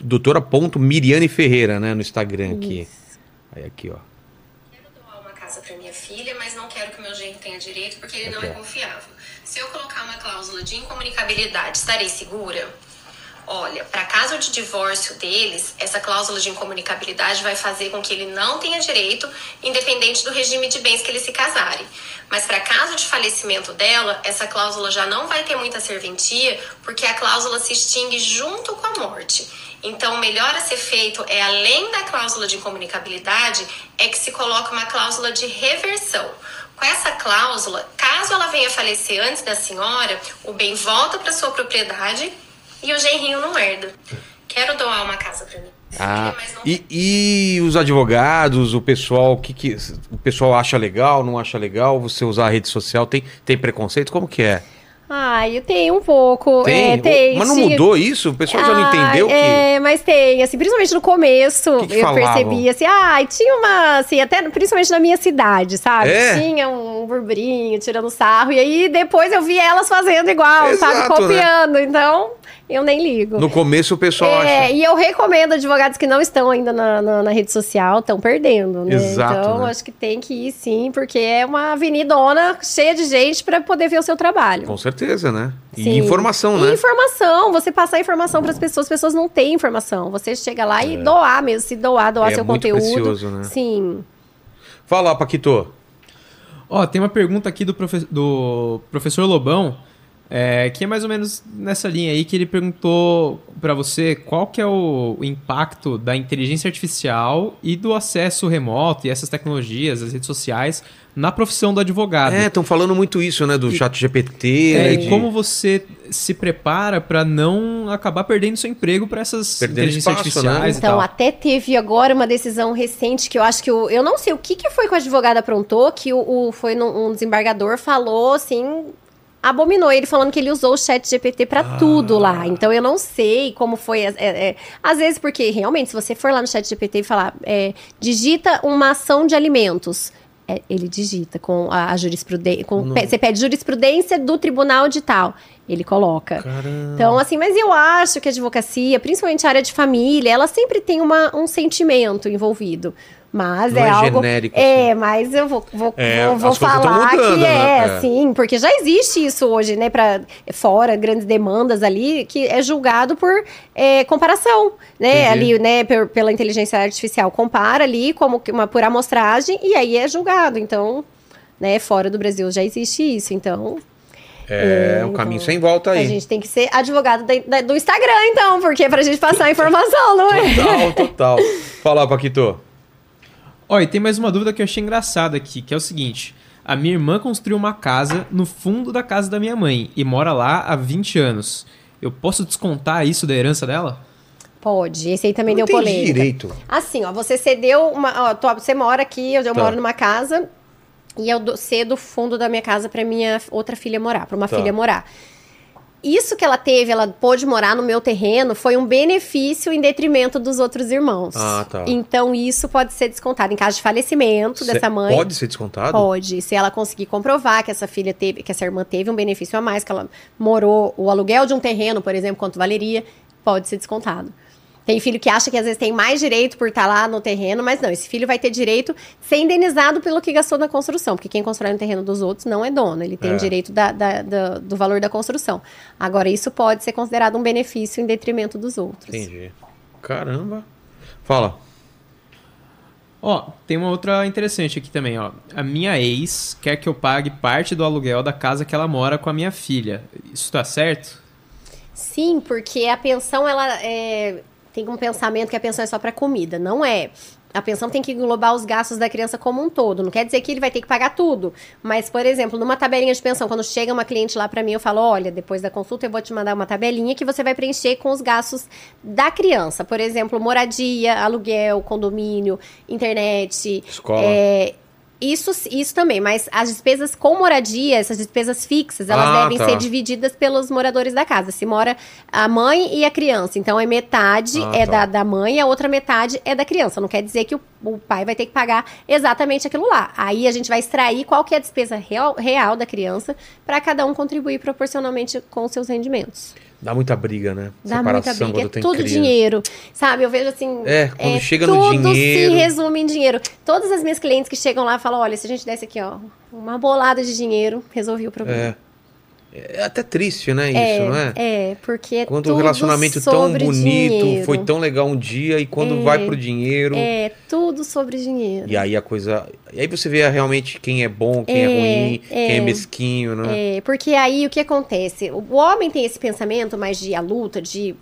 doutora ponto Miriane Ferreira, né, no Instagram aqui. Aí aqui, ó. Quero doar uma casa para minha filha, mas não quero que o meu genro tenha direito porque ele não Ok. é confiável. Se eu colocar uma cláusula de incomunicabilidade, estarei segura? Olha, para caso de divórcio deles, essa cláusula de incomunicabilidade vai fazer com que ele não tenha direito, independente do regime de bens que eles se casarem. Mas para caso de falecimento dela, essa cláusula já não vai ter muita serventia, porque a cláusula se extingue junto com a morte. Então, o melhor a ser feito é, além da cláusula de incomunicabilidade, é que se coloca uma cláusula de reversão. Com essa cláusula, caso ela venha falecer antes da senhora, o bem volta para sua propriedade e o genrinho não herda. Quero doar uma casa para mim. Ah, não e, e os advogados, o pessoal, o que, que o pessoal acha legal, não acha legal você usar a rede social? Tem, tem preconceito? Como que é? Ah, eu tenho um pouco. Tem? é, tem Mas não mudou isso? O pessoal já não Ah, entendeu que. É, mas tem, assim, principalmente no começo, Que que eu falavam? percebi, assim, ah, tinha uma, assim, até principalmente na minha cidade, sabe? É? Tinha um burburinho, tirando sarro, e aí depois eu vi elas fazendo igual, Exato, sabe? Copiando, então eu nem ligo. No começo o pessoal É, acha. e eu recomendo advogados que não estão ainda na, na, na rede social, estão perdendo, né? Exato, então, né? acho que tem que ir sim, porque é uma avenidona cheia de gente para poder ver o seu trabalho. Com certeza, né? E Sim. informação, E né? informação, você passar informação para as pessoas, as pessoas não têm informação. Você chega lá e doar mesmo, se doar, doar É seu muito conteúdo. precioso, né? Sim. Fala, Paquito. Ó, tem uma pergunta aqui do, profe- do professor Lobão, é, que é mais ou menos nessa linha aí, que ele perguntou pra você qual que é o, o impacto da inteligência artificial e do acesso remoto e essas tecnologias, as redes sociais, na profissão do advogado. É, estão falando muito isso, né? Do chat GPT. É, né, e de- como você se prepara pra não acabar perdendo seu emprego pra essas Perdendo inteligências espaço, né? artificiais e Então, tal. até teve agora uma decisão recente que eu acho que o, eu não sei o que, que foi que o advogado aprontou, que o, o- foi num- um desembargador falou assim abominou. Ele falando que ele usou o chat GPT pra Ah. tudo lá. Então eu não sei como foi. é, é, às vezes, porque realmente, se você for lá no chat GPT e falar, é, digita uma ação de alimentos. é, ele digita com a, a jurisprudência. Você pede jurisprudência do tribunal de tal. Ele coloca. Caramba. Então, assim, mas eu acho que a advocacia, principalmente a área de família, ela sempre tem uma, um sentimento envolvido. Mas Não é, é algo. genérico, É, mas eu vou, vou, É, vou, vou falar mudando, que é, né? É. sim, porque já existe isso hoje, né? Para fora, grandes demandas ali, que é julgado por é, comparação, né? Entendi. Ali, né, per- pela inteligência artificial, compara ali como uma por amostragem e aí é julgado. Então, né, fora do Brasil já existe isso. Então, É, um caminho então, sem volta a aí. gente tem que ser advogado da- da- do Instagram, então, porque é pra gente passar a informação, não é? Total, total. Fala, Paquito. Ó, e tem mais uma dúvida que eu achei engraçada aqui, que é o seguinte. A minha irmã construiu uma casa no fundo da casa da minha mãe e mora lá há 20 anos. Eu posso descontar isso da herança dela? Pode, esse aí também Não deu polêmica. direito. Assim, ó, você cedeu uma. Ó, tô- você mora aqui, eu, eu Tá. moro numa casa e eu do- cedo o fundo da minha casa pra minha outra filha morar, pra uma Tá. filha morar. Isso que ela teve, ela pôde morar no meu terreno, foi um benefício em detrimento dos outros irmãos. Ah, tá. Então, isso pode ser descontado em caso de falecimento Cê- dessa mãe. Pode ser descontado? Pode, se ela conseguir comprovar que essa filha teve, que essa irmã teve um benefício a mais, que ela morou o aluguel de um terreno, por exemplo, quanto valeria, pode ser descontado. Tem filho que acha que às vezes tem mais direito por estar lá no terreno, mas não, esse filho vai ter direito de ser indenizado pelo que gastou na construção, porque quem constrói no terreno dos outros não é dono, ele tem É. direito da- da- da- do valor da construção. Agora, isso pode ser considerado um benefício em detrimento dos outros. Entendi. Caramba. Fala. Ó, tem uma outra interessante aqui também, ó. A minha ex quer que eu pague parte do aluguel da casa que ela mora com a minha filha. Isso tá certo? Sim, porque a pensão, ela é, tem um pensamento que a pensão é só para comida. Não é. A pensão tem que englobar os gastos da criança como um todo. Não quer dizer que ele vai ter que pagar tudo. Mas, por exemplo, numa tabelinha de pensão, quando chega uma cliente lá para mim, eu falo: olha, depois da consulta eu vou te mandar uma tabelinha que você vai preencher com os gastos da criança. Por exemplo, moradia, aluguel, condomínio, internet. Escola. é, isso, isso também, mas as despesas com moradia, essas despesas fixas, elas Ah, devem tá. ser divididas pelos moradores da casa. Se mora a mãe e a criança. Então, é metade Ah, é tá. da, da mãe e a outra metade é da criança. Não quer dizer que o, o pai vai ter que pagar exatamente aquilo lá. Aí a gente vai extrair qual que é a despesa real, real da criança para cada um contribuir proporcionalmente com os seus rendimentos. Dá muita briga, né? Dá muita briga. É tudo criança. dinheiro. Sabe? Eu vejo assim. É, quando chega no tudo dinheiro. se resume em dinheiro. Todas as minhas clientes que chegam lá falam: olha, se a gente desse aqui, ó, uma bolada de dinheiro, resolvi o problema. É. É até triste, né? Isso, não é? É, porque é Quando o tudo relacionamento tão bonito, dinheiro. foi tão legal um dia, e quando vai pro dinheiro. É, tudo sobre dinheiro. E aí a coisa. E aí você vê realmente quem é bom, quem é, É, ruim, quem é é. mesquinho, né? É, porque aí o que acontece? O homem tem esse pensamento mais de a luta, de.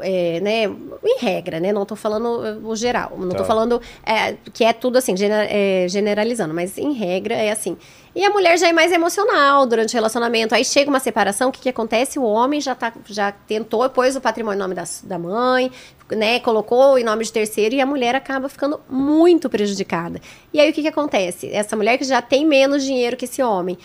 É, né, em regra, né? Não tô falando o geral. Não Tá. tô falando é, que é tudo assim, gener- é, generalizando, mas em regra é assim. E a mulher já é mais emocional durante o relacionamento. Aí chega uma separação, o que, que acontece? O homem já, tá, já tentou, pôs o patrimônio em nome da, da mãe, né? Colocou em nome de terceiro e a mulher acaba ficando muito prejudicada. E aí o que, que acontece? Essa mulher que já tem menos dinheiro que esse homem,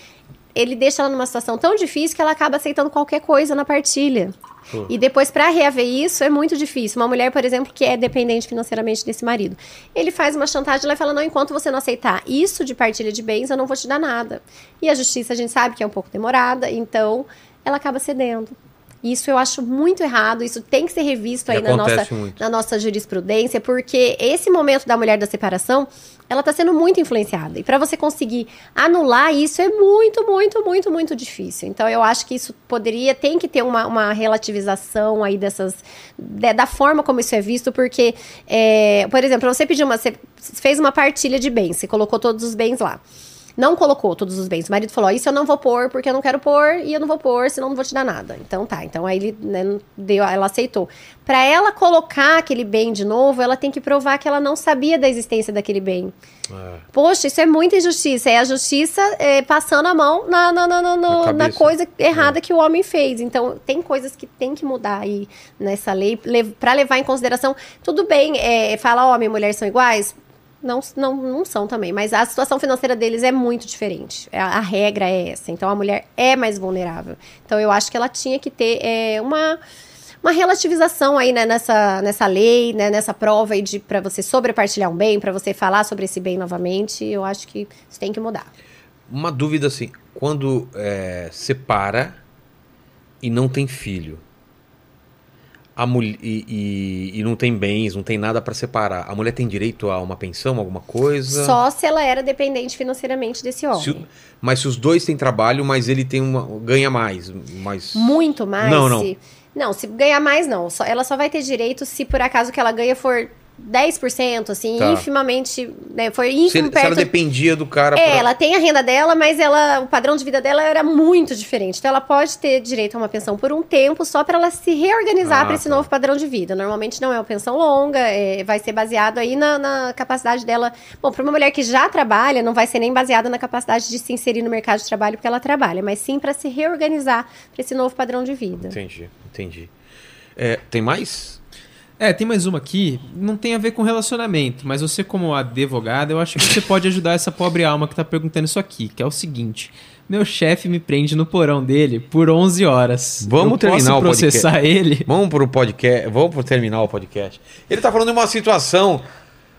ele deixa ela numa situação tão difícil que ela acaba aceitando qualquer coisa na partilha. Pô. E depois, para reaver isso, é muito difícil. Uma mulher, por exemplo, que é dependente financeiramente desse marido, ele faz uma chantagem lá e fala: não, enquanto você não aceitar isso de partilha de bens, eu não vou te dar nada. E a justiça, a gente sabe que é um pouco demorada, então ela acaba cedendo. Isso eu acho muito errado, isso tem que ser revisto E aí na nossa, muito. na nossa jurisprudência, porque esse momento da mulher da separação, ela está sendo muito influenciada. E para você conseguir anular isso é muito, muito, muito, muito difícil. Então eu acho que isso poderia, tem que ter uma, uma relativização aí dessas, de- da forma como isso é visto, porque, é, por exemplo, você pediu uma, você fez uma partilha de bens, você colocou todos os bens lá. Não colocou todos os bens. O marido falou: "Ó, Isso eu não vou pôr porque eu não quero pôr e eu não vou pôr, senão não vou te dar nada. Então tá. Então aí ele né, deu, ela aceitou. Para ela colocar aquele bem de novo, ela tem que provar que ela não sabia da existência daquele bem. É. Poxa, isso é muita injustiça. É a justiça é, passando a mão na, na, na, na, Na coisa errada que o homem fez. Então, tem coisas que tem que mudar aí nessa lei para levar em consideração. Tudo bem, é, fala homem e mulher são iguais. Não, não, não são também. Mas a situação financeira deles é muito diferente. A, a regra é essa. Então a mulher é mais vulnerável. Então eu acho que ela tinha que ter é, uma uma relativização aí né, nessa, nessa lei, né, nessa prova aí de para você sobrepartilhar um bem, para você falar sobre esse bem novamente, eu acho que isso tem que mudar. Uma dúvida assim, quando é, separa e não tem filho, a mulher e, e- e não tem bens, não tem nada para separar, a mulher tem direito a uma pensão, alguma coisa? Só se ela era dependente financeiramente desse homem. Se mas se os dois têm trabalho, mas ele tem uma ganha mais, mas Muito mais. Não, não. Se, não, se ganhar mais, não. Só, ela só vai ter direito se por acaso que ela ganha for 10%, assim, Tá. infimamente. Né, for se, ínfimo se ela perto. dependia do cara É, pra- ela tem a renda dela, mas ela, o padrão de vida dela era muito diferente. Então ela pode ter direito a uma pensão por um tempo só para ela se reorganizar Ah, para esse tá. novo padrão de vida. Normalmente não é uma pensão longa, é, vai ser baseado aí na, na capacidade dela. Bom, para uma mulher que já trabalha, não vai ser nem baseada na capacidade de se inserir no mercado de trabalho porque ela trabalha, mas sim para se reorganizar para esse novo padrão de vida. Entendi, entendi. É, tem mais? É, tem mais uma aqui, não tem a ver com relacionamento, mas você como advogada, eu acho que você pode ajudar essa pobre alma que tá perguntando isso aqui, que é o seguinte: meu chefe me prende no porão dele por 11 horas. Vamos eu terminar posso o podcast. processar ele? Vamos pro podcast, vamos pro terminar o podcast. Ele tá falando de uma situação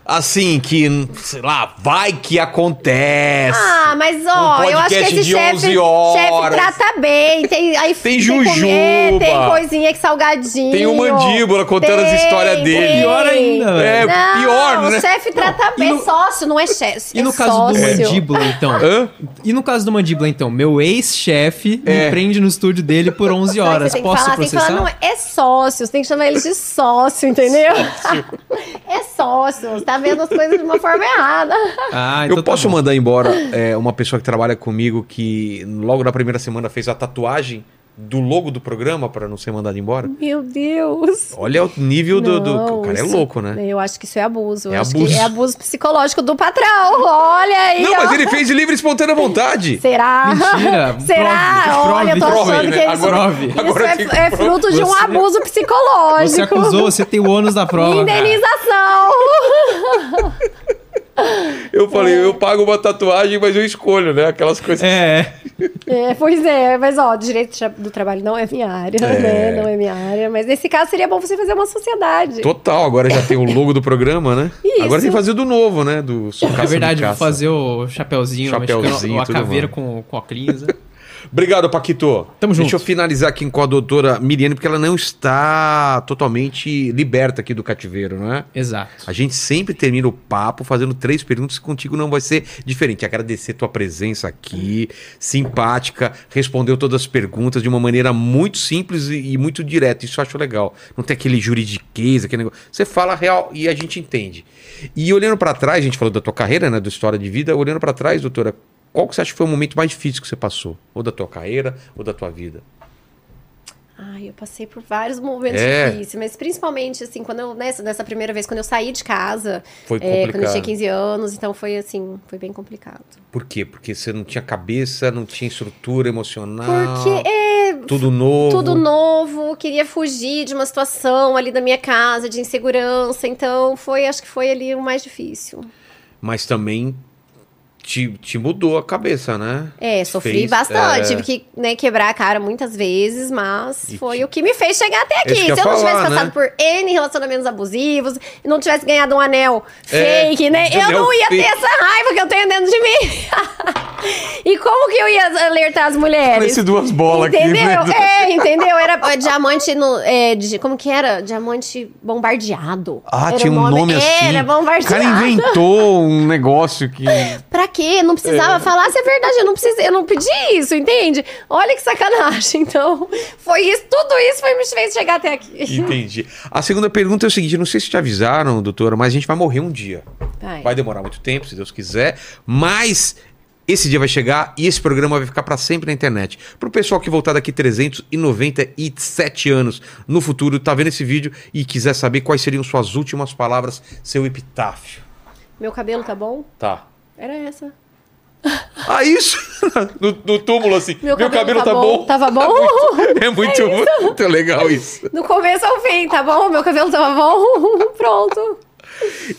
assim que, sei lá, vai que acontece. Ah, mas ó, Um eu acho que esse de 11 chefe, chefe trata bem. Tem, aí Tem jujuba. é, tem coisinha que salgadinho. Tem o mandíbula contando as histórias dele. tem. Pior ainda, É. Não, pior, né? O chefe trata e bem. no- É sócio, não é chefe. E é no caso do sócio. mandíbula, então? Hã? E no caso do mandíbula, então? Meu ex-chefe É. me prende no estúdio dele por 11 Só que horas. Tem Posso falar, tem que processar? falar, não, é sócio. Você tem que chamar ele de sócio, entendeu? é sócio. Você tá vendo as coisas de uma forma errada. Ah, então Eu tá posso bom. mandar embora é, uma pessoa que trabalha comigo que logo na primeira semana fez a tatuagem do logo do programa para não ser mandado embora? Meu Deus. Olha o nível do, do- Não, O cara é louco, né? Eu acho que isso é abuso. Eu É acho abuso. que é abuso psicológico do patrão. Olha aí. Não, ó. mas ele fez de livre e espontânea vontade. Será? Mentira. Será? Prove, Olha, eu tô prove, achando prove, que né? isso, Agora- isso agora é, é fruto de um Você- abuso psicológico. Você acusou, você tem o ônus da prova. cara. Indenização. Eu falei, eu pago uma tatuagem, mas eu escolho, né? Aquelas coisas. É. É, pois é, mas ó, direito do trabalho não é minha área, É. né? Não é minha área. Mas nesse caso seria bom você fazer uma sociedade. Total, agora já tem o logo do programa, né? Isso. Agora tem que fazer do novo, né? Do É verdade, vou fazer o chapeuzinho, Chapeuzinho, mexicano, ou a caveira com, com a clinza. Obrigado, Paquito. Tamo Deixa junto. eu finalizar aqui com a doutora Miriane, porque ela não está totalmente liberta aqui do cativeiro, não é? Exato. A gente sempre termina o papo fazendo três perguntas, contigo não vai ser diferente. Agradecer tua presença aqui, simpática, respondeu todas as perguntas de uma maneira muito simples e, e muito direta. Isso eu acho legal. Não tem aquele juridiquês, aquele negócio. Você fala real e a gente entende. E olhando pra trás, a gente falou da tua carreira, né, da história de vida. Olhando pra trás, doutora, qual que você acha que foi o momento mais difícil que você passou? Ou da tua carreira, ou da tua vida? Ai, eu passei por vários momentos É. difíceis, mas principalmente, assim, quando eu, nessa, nessa primeira vez, quando eu saí de casa, Foi é, quando eu complicado. tinha 15 anos, então foi assim, foi bem complicado. Por quê? Porque você não tinha cabeça, não tinha estrutura emocional. Porque é Tudo novo. tudo novo, queria fugir de uma situação ali da minha casa, de insegurança, então foi, acho que foi ali o mais difícil. Mas também te, te mudou a cabeça, né? É, sofri Fez, bastante, é. tive que né, quebrar a cara muitas vezes, mas E foi te- o que me fez chegar até aqui. Se eu eu não tivesse falar, passado né? por N relacionamentos abusivos, não tivesse ganhado um anel É, fake, né? Eu não ia fake. ter essa raiva que eu tenho dentro de mim. e como que eu ia alertar as mulheres? Parece duas bolas aqui. Entendeu? né? É, entendeu? Era é, diamante no. É, de- como que era? Diamante bombardeado. Ah, Era tinha o um nome, assim. Era O bombardeado. cara inventou um negócio que. Pra quê? Não precisava falar se é verdade. Eu não precisei, eu não pedi isso, entende? Olha que sacanagem. Então, foi isso, tudo isso foi me fez chegar até aqui. Entendi. A segunda pergunta é o seguinte: não sei se te avisaram, doutora, mas a gente vai morrer um dia. Vai. Vai demorar muito tempo, se Deus quiser, mas esse dia vai chegar e esse programa vai ficar para sempre na internet. Pro pessoal que voltar daqui 397 anos no futuro, tá vendo esse vídeo e quiser saber quais seriam suas últimas palavras, seu epitáfio. Meu cabelo tá bom? Tá. Era essa. Ah, isso! No, no túmulo, assim. Meu, cabelo, tá, bom. Tava bom? É muito, muito legal isso. No começo ao fim, tá bom? Meu cabelo tava bom? Pronto.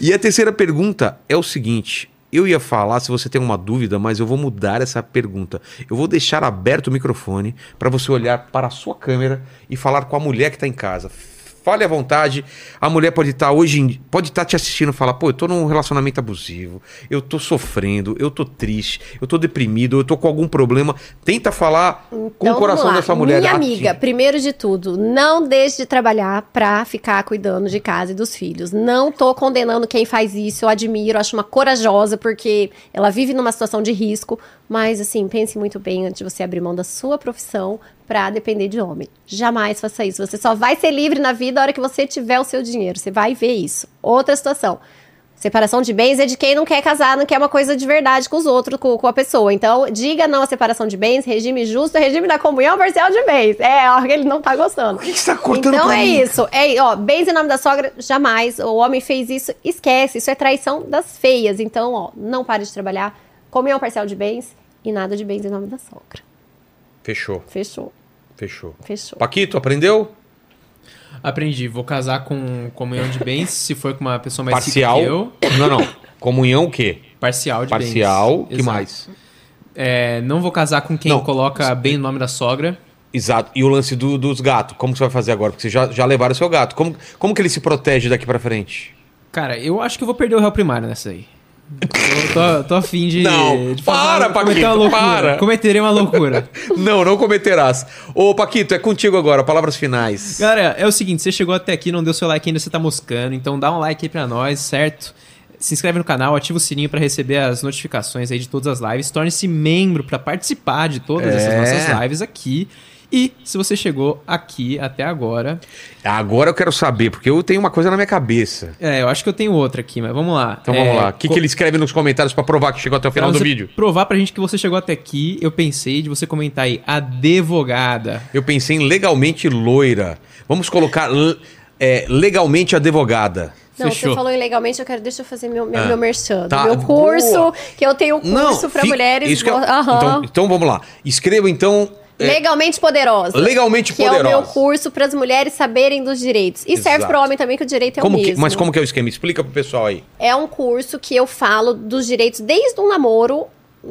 E a terceira pergunta é o seguinte: eu ia falar se você tem uma dúvida, mas eu vou mudar essa pergunta. Eu vou deixar aberto o microfone para você olhar para a sua câmera e falar com a mulher que está em casa. Fale à vontade. A mulher pode estar hoje, em- pode estar te assistindo e falar: "Pô, eu tô num relacionamento abusivo, eu tô sofrendo, eu tô triste, eu tô deprimido, eu tô com algum problema". Tenta falar com o Então, coração dessa mulher. Minha amiga, primeiro de tudo, não deixe de trabalhar pra ficar cuidando de casa e dos filhos. Não tô condenando quem faz isso, eu admiro, acho uma corajosa, porque ela vive numa situação de risco. Mas, assim, pense muito bem antes de você abrir mão da sua profissão pra depender de homem. Jamais faça isso. Você só vai ser livre na vida a hora que você tiver o seu dinheiro. Você vai ver isso. Outra situação. Separação de bens é de quem não quer casar, não quer uma coisa de verdade com os outros, com, com a pessoa. Então, diga não à separação de bens, regime justo, regime da comunhão parcial de bens. É, ó, ele não tá gostando. Por que que você tá cortando Então é mim? isso. É, ó, bens em nome da sogra, jamais. O homem fez isso, esquece. Isso é traição das feias. Então, ó, não pare de trabalhar. Comunhão parcial de bens e nada de bens em nome da sogra. Fechou, Fechou, fechou. fechou. Paquito, aprendeu? Aprendi, vou casar com comunhão de bens, se for com uma pessoa mais Parcial. rica que eu. Não, não. Comunhão o quê? Parcial de Parcial, bens. que Exato. mais? É, não vou casar com quem Não. coloca bem o nome da sogra. Exato. E o lance do- dos gatos, como que você vai fazer agora? Porque vocês já, já levaram o seu gato. Como, como que ele se protege daqui pra frente? Cara, eu acho que eu vou perder o réu primário nessa aí. Eu tô, tô afim de. Não, de para, Paquito, uma loucura. para. Cometerei uma loucura. não, não cometerás. Ô, Paquito, é contigo agora. Palavras finais. Galera, é o seguinte, você chegou até aqui, não deu seu like ainda, você tá moscando, então dá um like aí pra nós, certo? Se inscreve no canal, ativa o sininho pra receber as notificações aí de todas as lives, torne-se membro pra participar de todas É. essas nossas lives aqui. E se você chegou aqui até agora, Agora eu quero saber, porque eu tenho uma coisa na minha cabeça. é, eu acho que eu tenho outra aqui, mas vamos lá. Então É, vamos lá. O que, co- que ele escreve nos comentários pra provar que chegou até o final do vídeo? Provar pra gente que você chegou até aqui, eu pensei de você comentar aí, advogada. Eu pensei em legalmente loira. Vamos colocar é, legalmente advogada. Não, Fechou. você falou ilegalmente, eu quero, deixa eu fazer meu, meu, Ah, meu merchan. tá, meu curso, boa. que eu tenho curso pra fi- mulheres. Isso que então, então vamos lá. Escreva então. É, Legalmente poderosa. legalmente que é o poderosa. meu curso para as mulheres saberem dos direitos. E serve Exato. para o homem também, que o direito é como o que- mesmo. mas como que é o esquema? Explica pro pessoal aí. É um curso que eu falo dos direitos desde um namoro,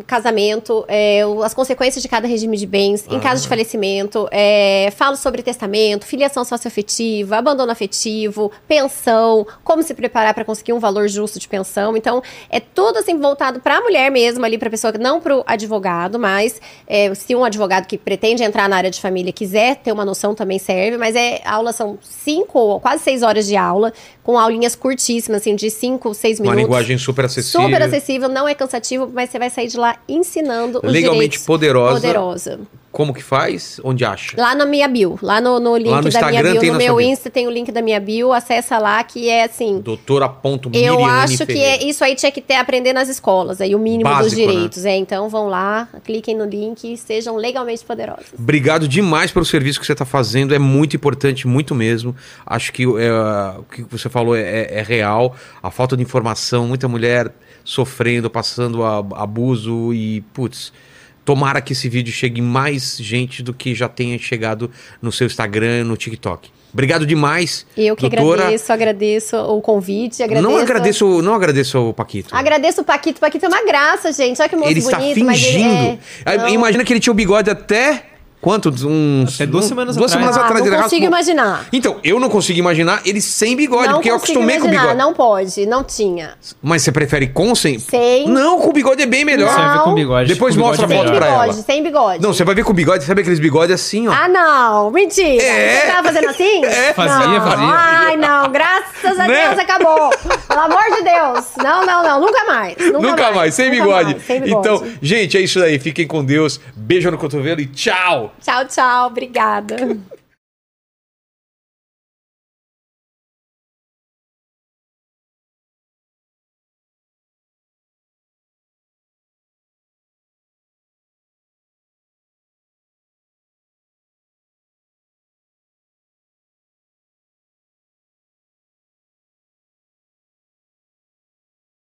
casamento, é, as consequências de cada regime de bens, em Ah. caso de falecimento, é, falo sobre testamento, filiação socioafetiva, abandono afetivo, pensão, como se preparar para conseguir um valor justo de pensão. Então, é tudo assim voltado para a mulher mesmo, ali para a pessoa, não para o advogado, mas é, se um advogado que pretende entrar na área de família quiser ter uma noção também serve, mas é aulas são cinco ou quase seis horas de aula, com aulinhas curtíssimas, assim, de cinco, seis Uma minutos. linguagem super acessível. Super acessível, não é cansativo, mas você vai sair de lá ensinando os Legalmente poderosa. Poderosa. Como que faz? Onde acha? Lá na minha bio, lá no, no link Lá no da minha Instagram bio, tem no meu bio. Insta tem o link da minha bio, acessa lá que é assim. Doutora ponto Eu acho que Ferreira. é, isso aí tinha que ter aprender nas escolas, aí o mínimo dos Básico, né? direitos, é. Então vão lá, cliquem no link e sejam legalmente poderosos. Obrigado demais pelo serviço que você está fazendo. É muito importante, muito mesmo. Acho que é, o que você falou é, é real. A falta de informação, muita mulher sofrendo, passando abuso e, putz, tomara que esse vídeo chegue em mais gente do que já tenha chegado no seu Instagram, no TikTok. Obrigado demais. Eu que doutora. agradeço, agradeço o convite, agradeço. Não agradeço, não agradeço ao Paquito. Agradeço o Paquito. O Paquito é uma graça, gente. Olha que moço ele está bonito, ele fingindo. é- Não. Imagina que ele tinha o bigode até. Quanto? Uns. Até duas um- semanas duas atrás. semanas Ah, atrás. não ele consigo raspou. imaginar. Então, eu não consigo imaginar ele sem bigode, não porque eu consigo acostumei com imaginar, bigode. não pode, não tinha. Mas você prefere com sem? Sem. Não, com o bigode é bem melhor. Você vai ver Não. com bigode. Depois com bigode mostra a é foto Sem melhor. pra bigode, ela. sem bigode. Não, você vai ver com o bigode, sabe aqueles bigodes assim, ó? Ah, não, mentira. É. Você tava fazendo assim? É. Fazia, não. fazia. Ai, não, graças a Né? Deus acabou. Pelo amor de Deus. Não, não, não, nunca mais. Nunca, Nunca, mais, sem, nunca bigode. mais, sem bigode. Então, gente, é isso aí. Fiquem com Deus. Beijo no cotovelo e tchau! Tchau, tchau. Obrigada.